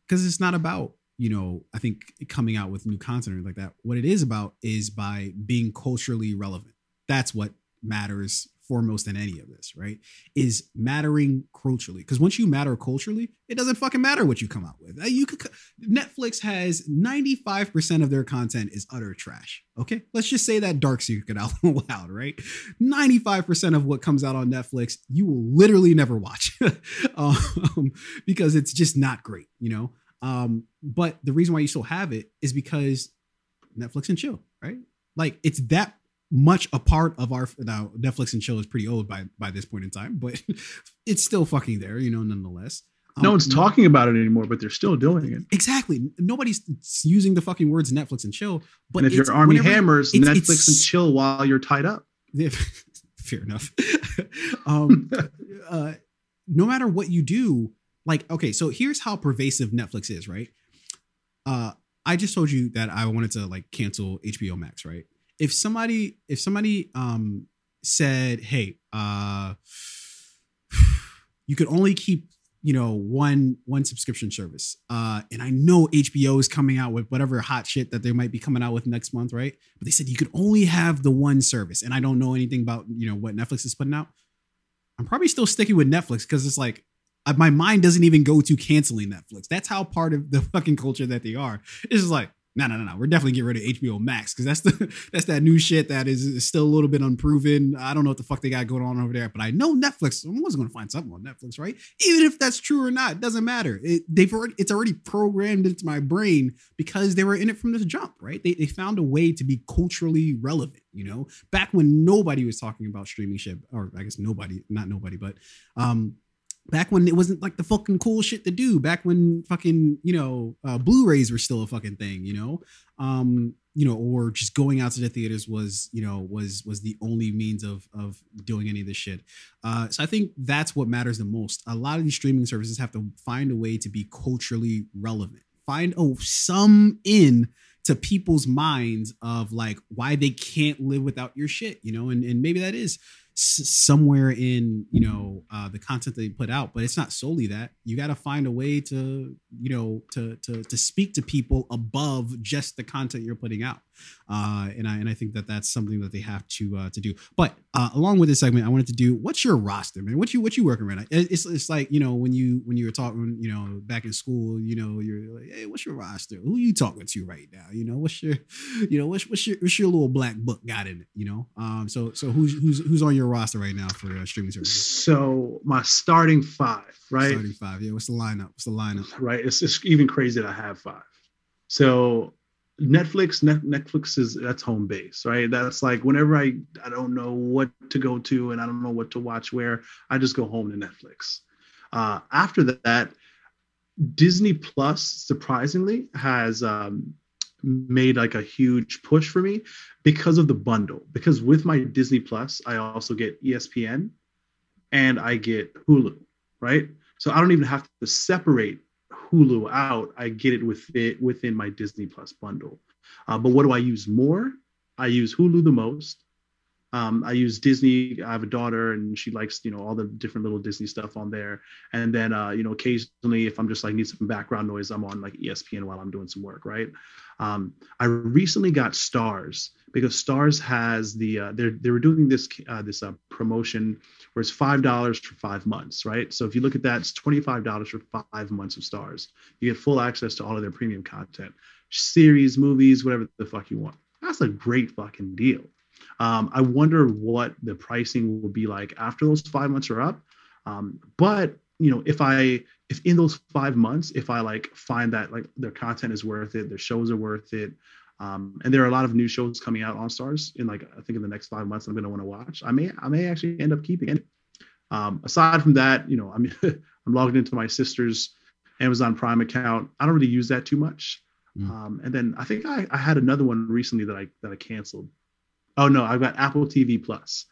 Because it's not about you know i think coming out with new content like that what it is about is by being culturally relevant. That's what matters foremost in any of this right? Is mattering culturally. Because once you matter culturally it doesn't fucking matter what you come out with. Uh, you could netflix has 95% of their content is utter trash okay? Let's just say that dark secret out loud right? 95% of what comes out on netflix you will literally never watch. Um, because it's just not great you know um, but the reason why you still have it is because Netflix and chill, right? Like it's that much a part of our now Netflix and chill is pretty old by by this point in time, but it's still fucking there, you know, nonetheless. no Um, one's talking about it anymore, but they're still doing it. Exactly. Nobody's using the fucking words Netflix and chill. But and if you're Armie whenever- Hammers, it's- Netflix it's- and chill while you're tied up. Fair enough. um, uh, no matter what you do, like, okay, so here's how pervasive Netflix is, right? Uh, I just told you that I wanted to like cancel HBO Max, right? If somebody, if somebody um said, hey, uh, you could only keep you know one one subscription service uh and i know hbo is coming out with whatever hot shit that they might be coming out with next month right but they said you could only have the one service and i don't know anything about you know what netflix is putting out i'm probably still sticking with netflix because it's like my mind doesn't even go to canceling netflix that's how part of the fucking culture that they are it's just like no, no, no, no. We're definitely getting rid of HBO Max because that's the that's that new shit that is, is still a little bit unproven. I don't know what the fuck they got going on over there, but I know Netflix. Someone's going to find something on Netflix, right? Even if that's true or not, it doesn't matter. It, they've already it's already programmed into my brain because they were in it from this jump, right? They they found a way to be culturally relevant. You know, back when nobody was talking about streaming shit, or I guess nobody, not nobody, but um, back when it wasn't like the fucking cool shit to do back when fucking you know uh, blu-rays were still a fucking thing you know? Um you know or just going out to the theaters was you know was was the only means of of doing any of this shit. Uh so i think that's what matters the most. A lot of these streaming services have to find a way to be culturally relevant. Find oh some in to people's minds of like why they can't live without your shit you know? And and maybe that is somewhere in you know uh, the content they put out but it's not solely that. You got to find a way to you know to to to speak to people above just the content you're putting out. Uh and i and i think that that's something that they have to uh to do. But uh along with this segment i wanted to do what's your roster man? What you what you working around it's it's like you know when you when you were talking you know back in school you know you're like hey what's your roster? Who you talking to right now? You know what's your you know what's what's your what's your little black book got in it? You know? Um so so who's who's who's on your roster right now for uh, streaming services So my starting five, right? starting five yeah what's the lineup what's the lineup Right. It's, it's even crazy that I have five. So Netflix, Net, Netflix is that's home base, right? That's like whenever I I don't know what to go to and I don't know what to watch where, I just go home to Netflix. Uh, after that, Disney Plus surprisingly has um, made like a huge push for me because of the bundle. Because with my Disney Plus, I also get ESPN and I get Hulu, right? So I don't even have to separate Hulu out. I get it with it within my Disney Plus bundle. Uh, but what do I use more? I use Hulu the most, Um, I use Disney. I have a daughter, and she likes you know all the different little Disney stuff on there. And then uh, you know occasionally, if I'm just like need some background noise, I'm on like ESPN while I'm doing some work, right? Um, I recently got Starz because Starz has the uh, they're they were doing this uh, this uh, promotion where it's five dollars for five months, right? So if you look at that, it's twenty five dollars for five months of Starz. You get full access to all of their premium content, series, movies, whatever the fuck you want. That's a great fucking deal. Um, I wonder what the pricing will be like after those five months are up. Um, but you know, if I if in those five months, if I like find that like their content is worth it, their shows are worth it, um, and there are a lot of new shows coming out on Starz in like I think in the next five months I'm going to want to watch. I may I may actually end up keeping it. Um, aside from that, you know, I'm I'm logged into my sister's Amazon Prime account. I don't really use that too much. Mm. Um, and then I think I, I had another one recently that I that I canceled. Oh no, I've got Apple TV Plus,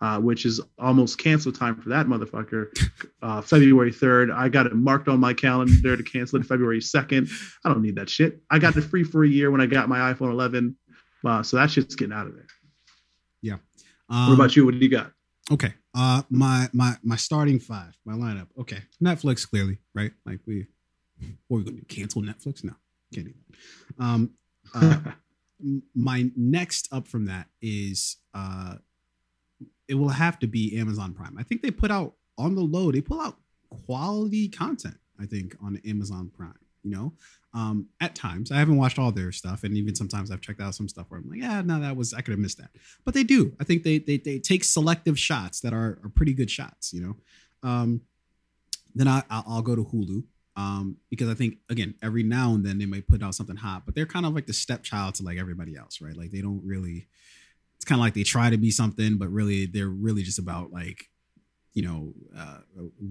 uh, which is almost cancel time for that motherfucker. Uh, February 3rd. I got it marked on my calendar to cancel it February 2nd. I don't need that shit. I got it free for a year when I got my iPhone 11. Uh, so that shit's getting out of there. Yeah. what about you? What do you got? Okay. Uh my my my starting five, my lineup. Okay. Netflix clearly, right? Like we what are we gonna do? Cancel Netflix? No, can't do that. Um uh, my next up from that is uh it will have to be Amazon Prime. I think they put out on the low, they pull out quality content, I think, on Amazon Prime, you know. Um, at times, I haven't watched all their stuff, and even sometimes I've checked out some stuff where I'm like, yeah, no, that was I could have missed that. But they do. I think they they they take selective shots that are are pretty good shots, you know. Um, then I I'll, I'll go to Hulu um, because I think again every now and then they might put out something hot, but they're kind of like the stepchild to like everybody else, right? Like they don't really. It's kind of like they try to be something, but really they're really just about like, you know, uh,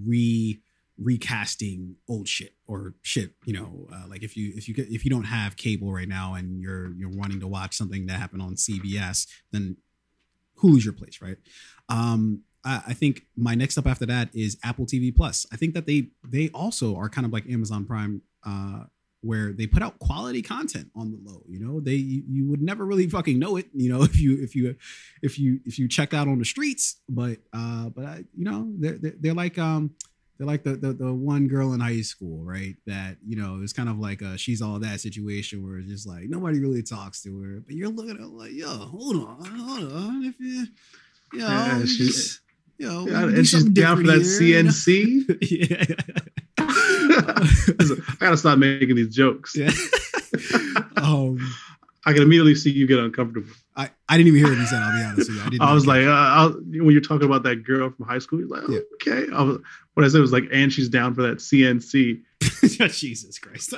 re recasting old shit or shit. You know, uh, like if you if you if you don't have cable right now and you're you're wanting to watch something that happened on CBS, then Hulu's your place, right? Um, I, think my next up after that is Apple TV Plus. I think that they they also are kind of like Amazon Prime, uh, where they put out quality content on the low. You know, they you, would never really fucking know it. You know, if you if you if you if you check out on the streets, but uh, but I, you know, they're they're, like um. They're like the, the the one girl in high school, right? That you know, it's kind of like a she's all that situation where it's just like nobody really talks to her, but you're looking at her like, yo, hold on, hold on, if you, you know, Yeah, you she- just, you know, Yeah, and she's down for that different here, you know? CNC. I gotta stop making these jokes. Yeah. um, I can immediately see you get uncomfortable. I, I didn't even hear what you said. I'll be honest with you. I didn't. I was like, uh, I was, when you're talking about that girl from high school, you're like, oh, okay. I was, what I said was like, and she's down for that CNC. Jesus Christ.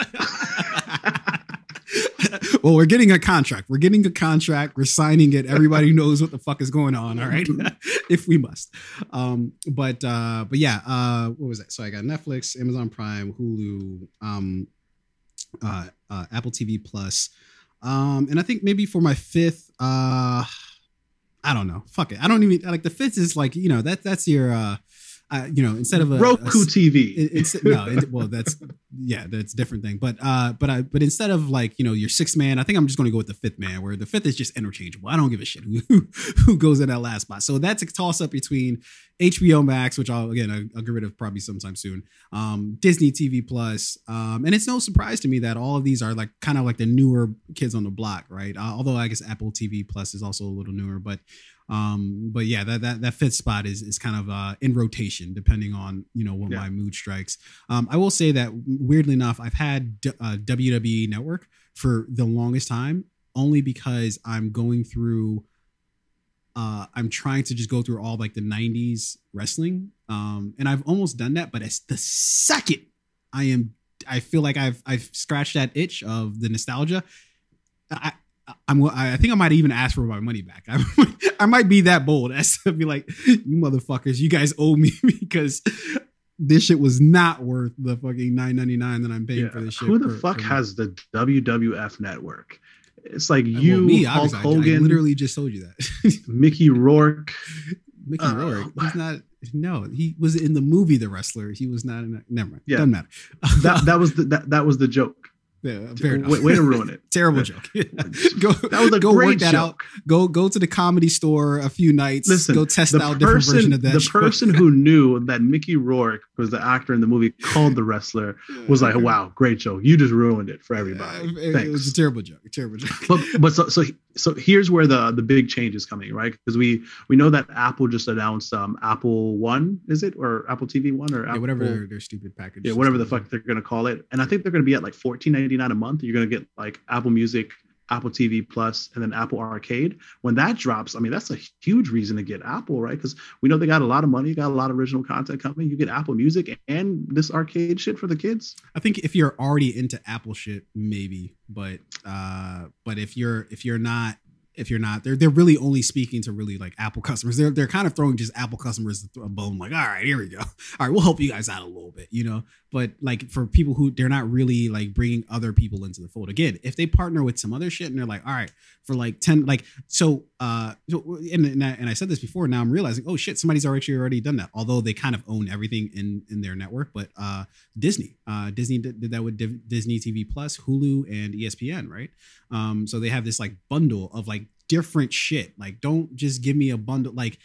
Well, we're getting a contract. We're getting a contract. We're signing it. Everybody knows what the fuck is going on. All right, if we must. Um, but uh, but yeah. Uh, what was that? So I got Netflix, Amazon Prime, Hulu, um, uh, uh, Apple TV Plus, um, and I think maybe for my fifth, uh, I don't know. Fuck it. I don't even like the fifth is like you know that that's your. uh uh, you know, instead of a Roku a- TV. it- it's no, it, well, that's yeah, that's a different thing. But uh, but I but instead of like you know your sixth man, I think I'm just going to go with the fifth man, where the fifth is just interchangeable. I don't give a shit who who goes in that last spot. So that's a toss up between HBO Max, which I'll again I'll, I'll get rid of probably sometime soon, um, Disney TV Plus, um, and it's no surprise to me that all of these are like kind of like the newer kids on the block, right? Uh, although I guess Apple TV Plus is also a little newer, but um but yeah that that, that fifth spot is is kind of uh in rotation depending on you know what Yeah. my mood strikes um i will say that weirdly enough i've had D- uh, wwe network for the longest time only because i'm going through uh i'm trying to just go through all like the 90s wrestling um and i've almost done that but it's the second i am i feel like i've i've scratched that itch of the nostalgia i I'm. I think I might even ask for my money back. I, I might be that bold as to be like, "You motherfuckers, you guys owe me because this shit was not worth the fucking nine ninety nine that I'm paying Yeah. for this shit." Who the per- fuck month." has the WWF network? It's like Well, you, me, Hulk obviously. I- Hogan, literally just told you that. Mickey Rourke. Mickey Uh, Rourke. He's not. No, he was in the movie The Wrestler. He was not in. A, never mind. Yeah. Doesn't matter. That that was the that, that was the joke. Yeah, fair enough. way, way to ruin it. Terrible joke. go That was a go great work that out. Go go to the comedy store a few nights. Listen, go test out different version of that. The show. person who knew that Mickey Rourke was the actor in the movie called The Wrestler was like, "Wow, great joke! You just ruined it for everybody." it, was a terrible joke. A terrible joke. but but so so so here's where the the big change is coming, right? Because we we know that Apple just announced um Apple One, is it or Apple TV One or yeah, Apple, whatever their, their stupid package. yeah, whatever the fuck they're gonna call it. And I think they're gonna be at like fourteen ninety nine a month. You're gonna get like Apple Music, Apple TV Plus, and then Apple Arcade. When that drops, I mean that's a huge reason to get Apple, right? Because we know they got a lot of money, got a lot of original content coming. You get Apple Music and this arcade shit for the kids. I think if you're already into Apple shit, maybe, but uh, but if you're if you're not if you're not, they're they're really only speaking to really like Apple customers. They're they're kind of throwing just Apple customers a bone, like, all right, here we go. All right, we'll help you guys out a little bit, you know. But like for people who they're not really like bringing other people into the fold. Again, if they partner with some other shit and they're like, all right, for like ten, like so, uh, so and and I, and I said this before. Now I'm realizing, oh shit, somebody's actually already done that. Although they kind of own everything in in their network, but uh, Disney, uh, Disney did, did that with Div- Disney TV Plus, Hulu, and ESPN, right? Um, so they have this like bundle of like different shit. Like, don't just give me a bundle. Like,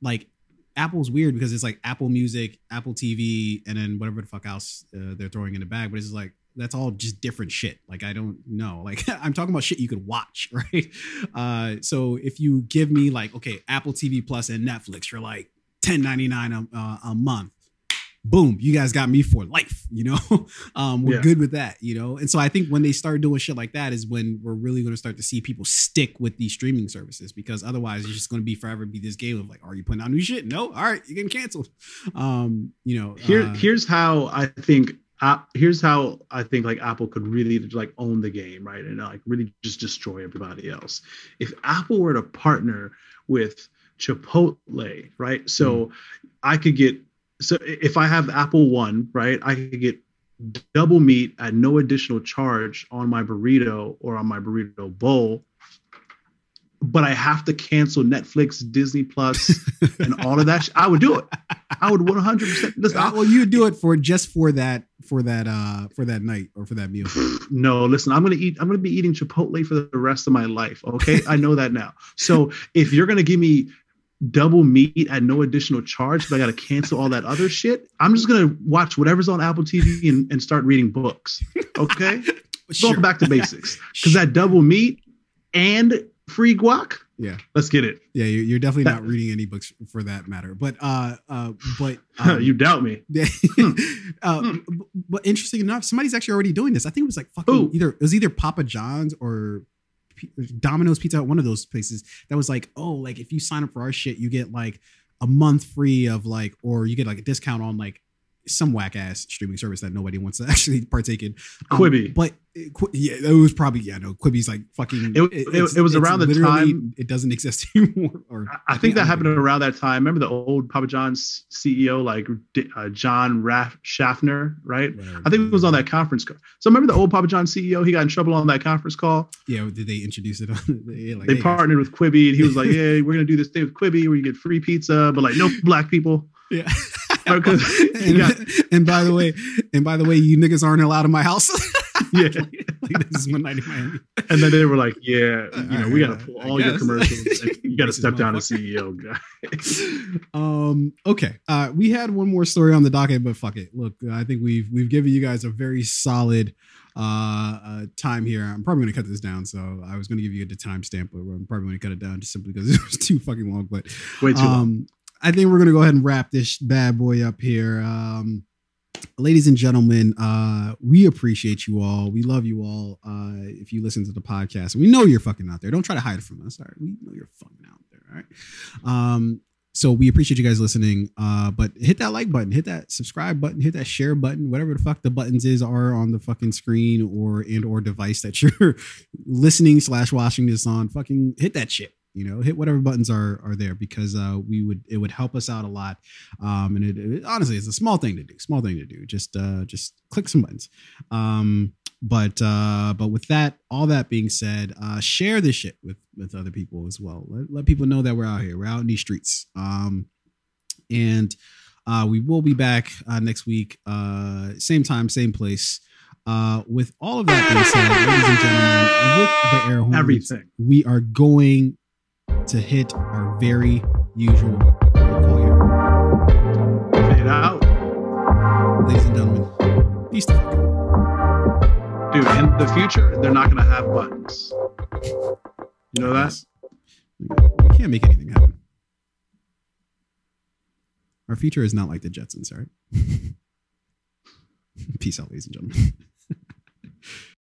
like Apple's weird because it's like Apple Music, Apple TV, and then whatever the fuck else uh, they're throwing in the bag. But it's like that's all just different shit. Like I don't know. Like I'm talking about shit you could watch, right? Uh, so if you give me like okay, Apple TV Plus and Netflix for like 10.99 a, uh, a month boom, you guys got me for life, you know? um, we're Yeah. good with that, you know? And so I think when they start doing shit like that is when we're really going to start to see people stick with these streaming services because otherwise it's just going to be forever be this game of like, are you putting out new shit? No. All right. You're getting canceled. Um, you know, Here, uh, here's how I think. Uh, here's how I think like Apple could really like own the game, right, and like really just destroy everybody else. If Apple were to partner with Chipotle, right, so I could get so if I have Apple One, right, I could get double meat at no additional charge on my burrito or on my burrito bowl. But I have to cancel Netflix, Disney Plus, and all of that. sh- I would do it. I would 100%. Uh, well, you do it for just for that, for that, uh, for that night or for that meal. No, listen, I'm gonna eat. I'm gonna be eating Chipotle for the rest of my life. Okay, I know that now. So if you're gonna give me double meat at no additional charge, but I gotta cancel all that other shit, I'm just gonna watch whatever's on Apple TV and, and start reading books. Okay, Sure. going back to basics because that double meat and free guac. Yeah. Let's get it. Yeah. You're, definitely That- not reading any books for that matter, but, uh, uh, but, um, you doubt me. uh, but interesting enough, somebody's actually already doing this. I think it was like fucking Who? either it was either Papa John's or Domino's Pizza, Hut, one of those places that was like, oh, like if you sign up for our shit, you get like a month free of like, or you get like a discount on like some whack ass streaming service that nobody wants to actually partake in. Um, Quibi. but it, yeah, it was probably yeah, no, Quibi's like fucking. It- it- it was around the time- it doesn't exist anymore. Or I think that happened know. around that time. Remember the old Papa John's CEO, like uh, John Raff- Schaffner, right? I think it was on that conference call. So remember the old Papa John CEO? He got in trouble on that conference call. Yeah, did they introduce it? On, yeah, like, They hey, guys. partnered with Quibi, and he was like, "Yeah, we're gonna do this thing with Quibi where you get free pizza, but like no black people." Yeah. And, got- and by the way, and by the way, you niggas aren't allowed in my house. yeah. like this is one night in Miami. And then they were like, "Yeah, you know, we got to Uh, pull I all your commercials. You got to step down as. CEO, guy." Um. Okay. Uh, we had one more story on the docket, but fuck it. Look, I think we've we've given you guys a very solid uh, uh time here. I'm probably gonna cut this down. So I was gonna give you the timestamp, but I'm probably gonna cut it down just simply because it was too fucking long. But Way too long. um, I think we're gonna go ahead and wrap this bad boy up here. Um, ladies and gentlemen, uh, we appreciate you all. We love you all. Uh, if you listen to the podcast, we know you're fucking out there. Don't try to hide it from us. All right, we know you're fucking out there. All right. Um, so we appreciate you guys listening. Uh, but hit that like button, hit that subscribe button, hit that share button, whatever the fuck the buttons is are on the fucking screen or and or device that you're listening slash watching this on. Fucking hit that shit. You know, hit whatever buttons are are there because uh, we would it would help us out a lot. Um, and it, it honestly it's a small thing to do, small thing to do. Just uh, just click some buttons. Um, but uh, but with that, all that being said, uh, share this shit with with other people as well. Let, let people know that we're out here. We're out in these streets. Um, and uh, we will be back uh, next week, uh, same time, same place. Uh, with all of that being said, ladies and gentlemen, with the air horns, Everything. we are going to hit our very usual protocol here. Fade out. Ladies and gentlemen, peace out. Dude, in the future, they're not going to have buttons. You know that? We can't make anything happen. Our future is not like the Jetsons, all right? Peace out, ladies and gentlemen.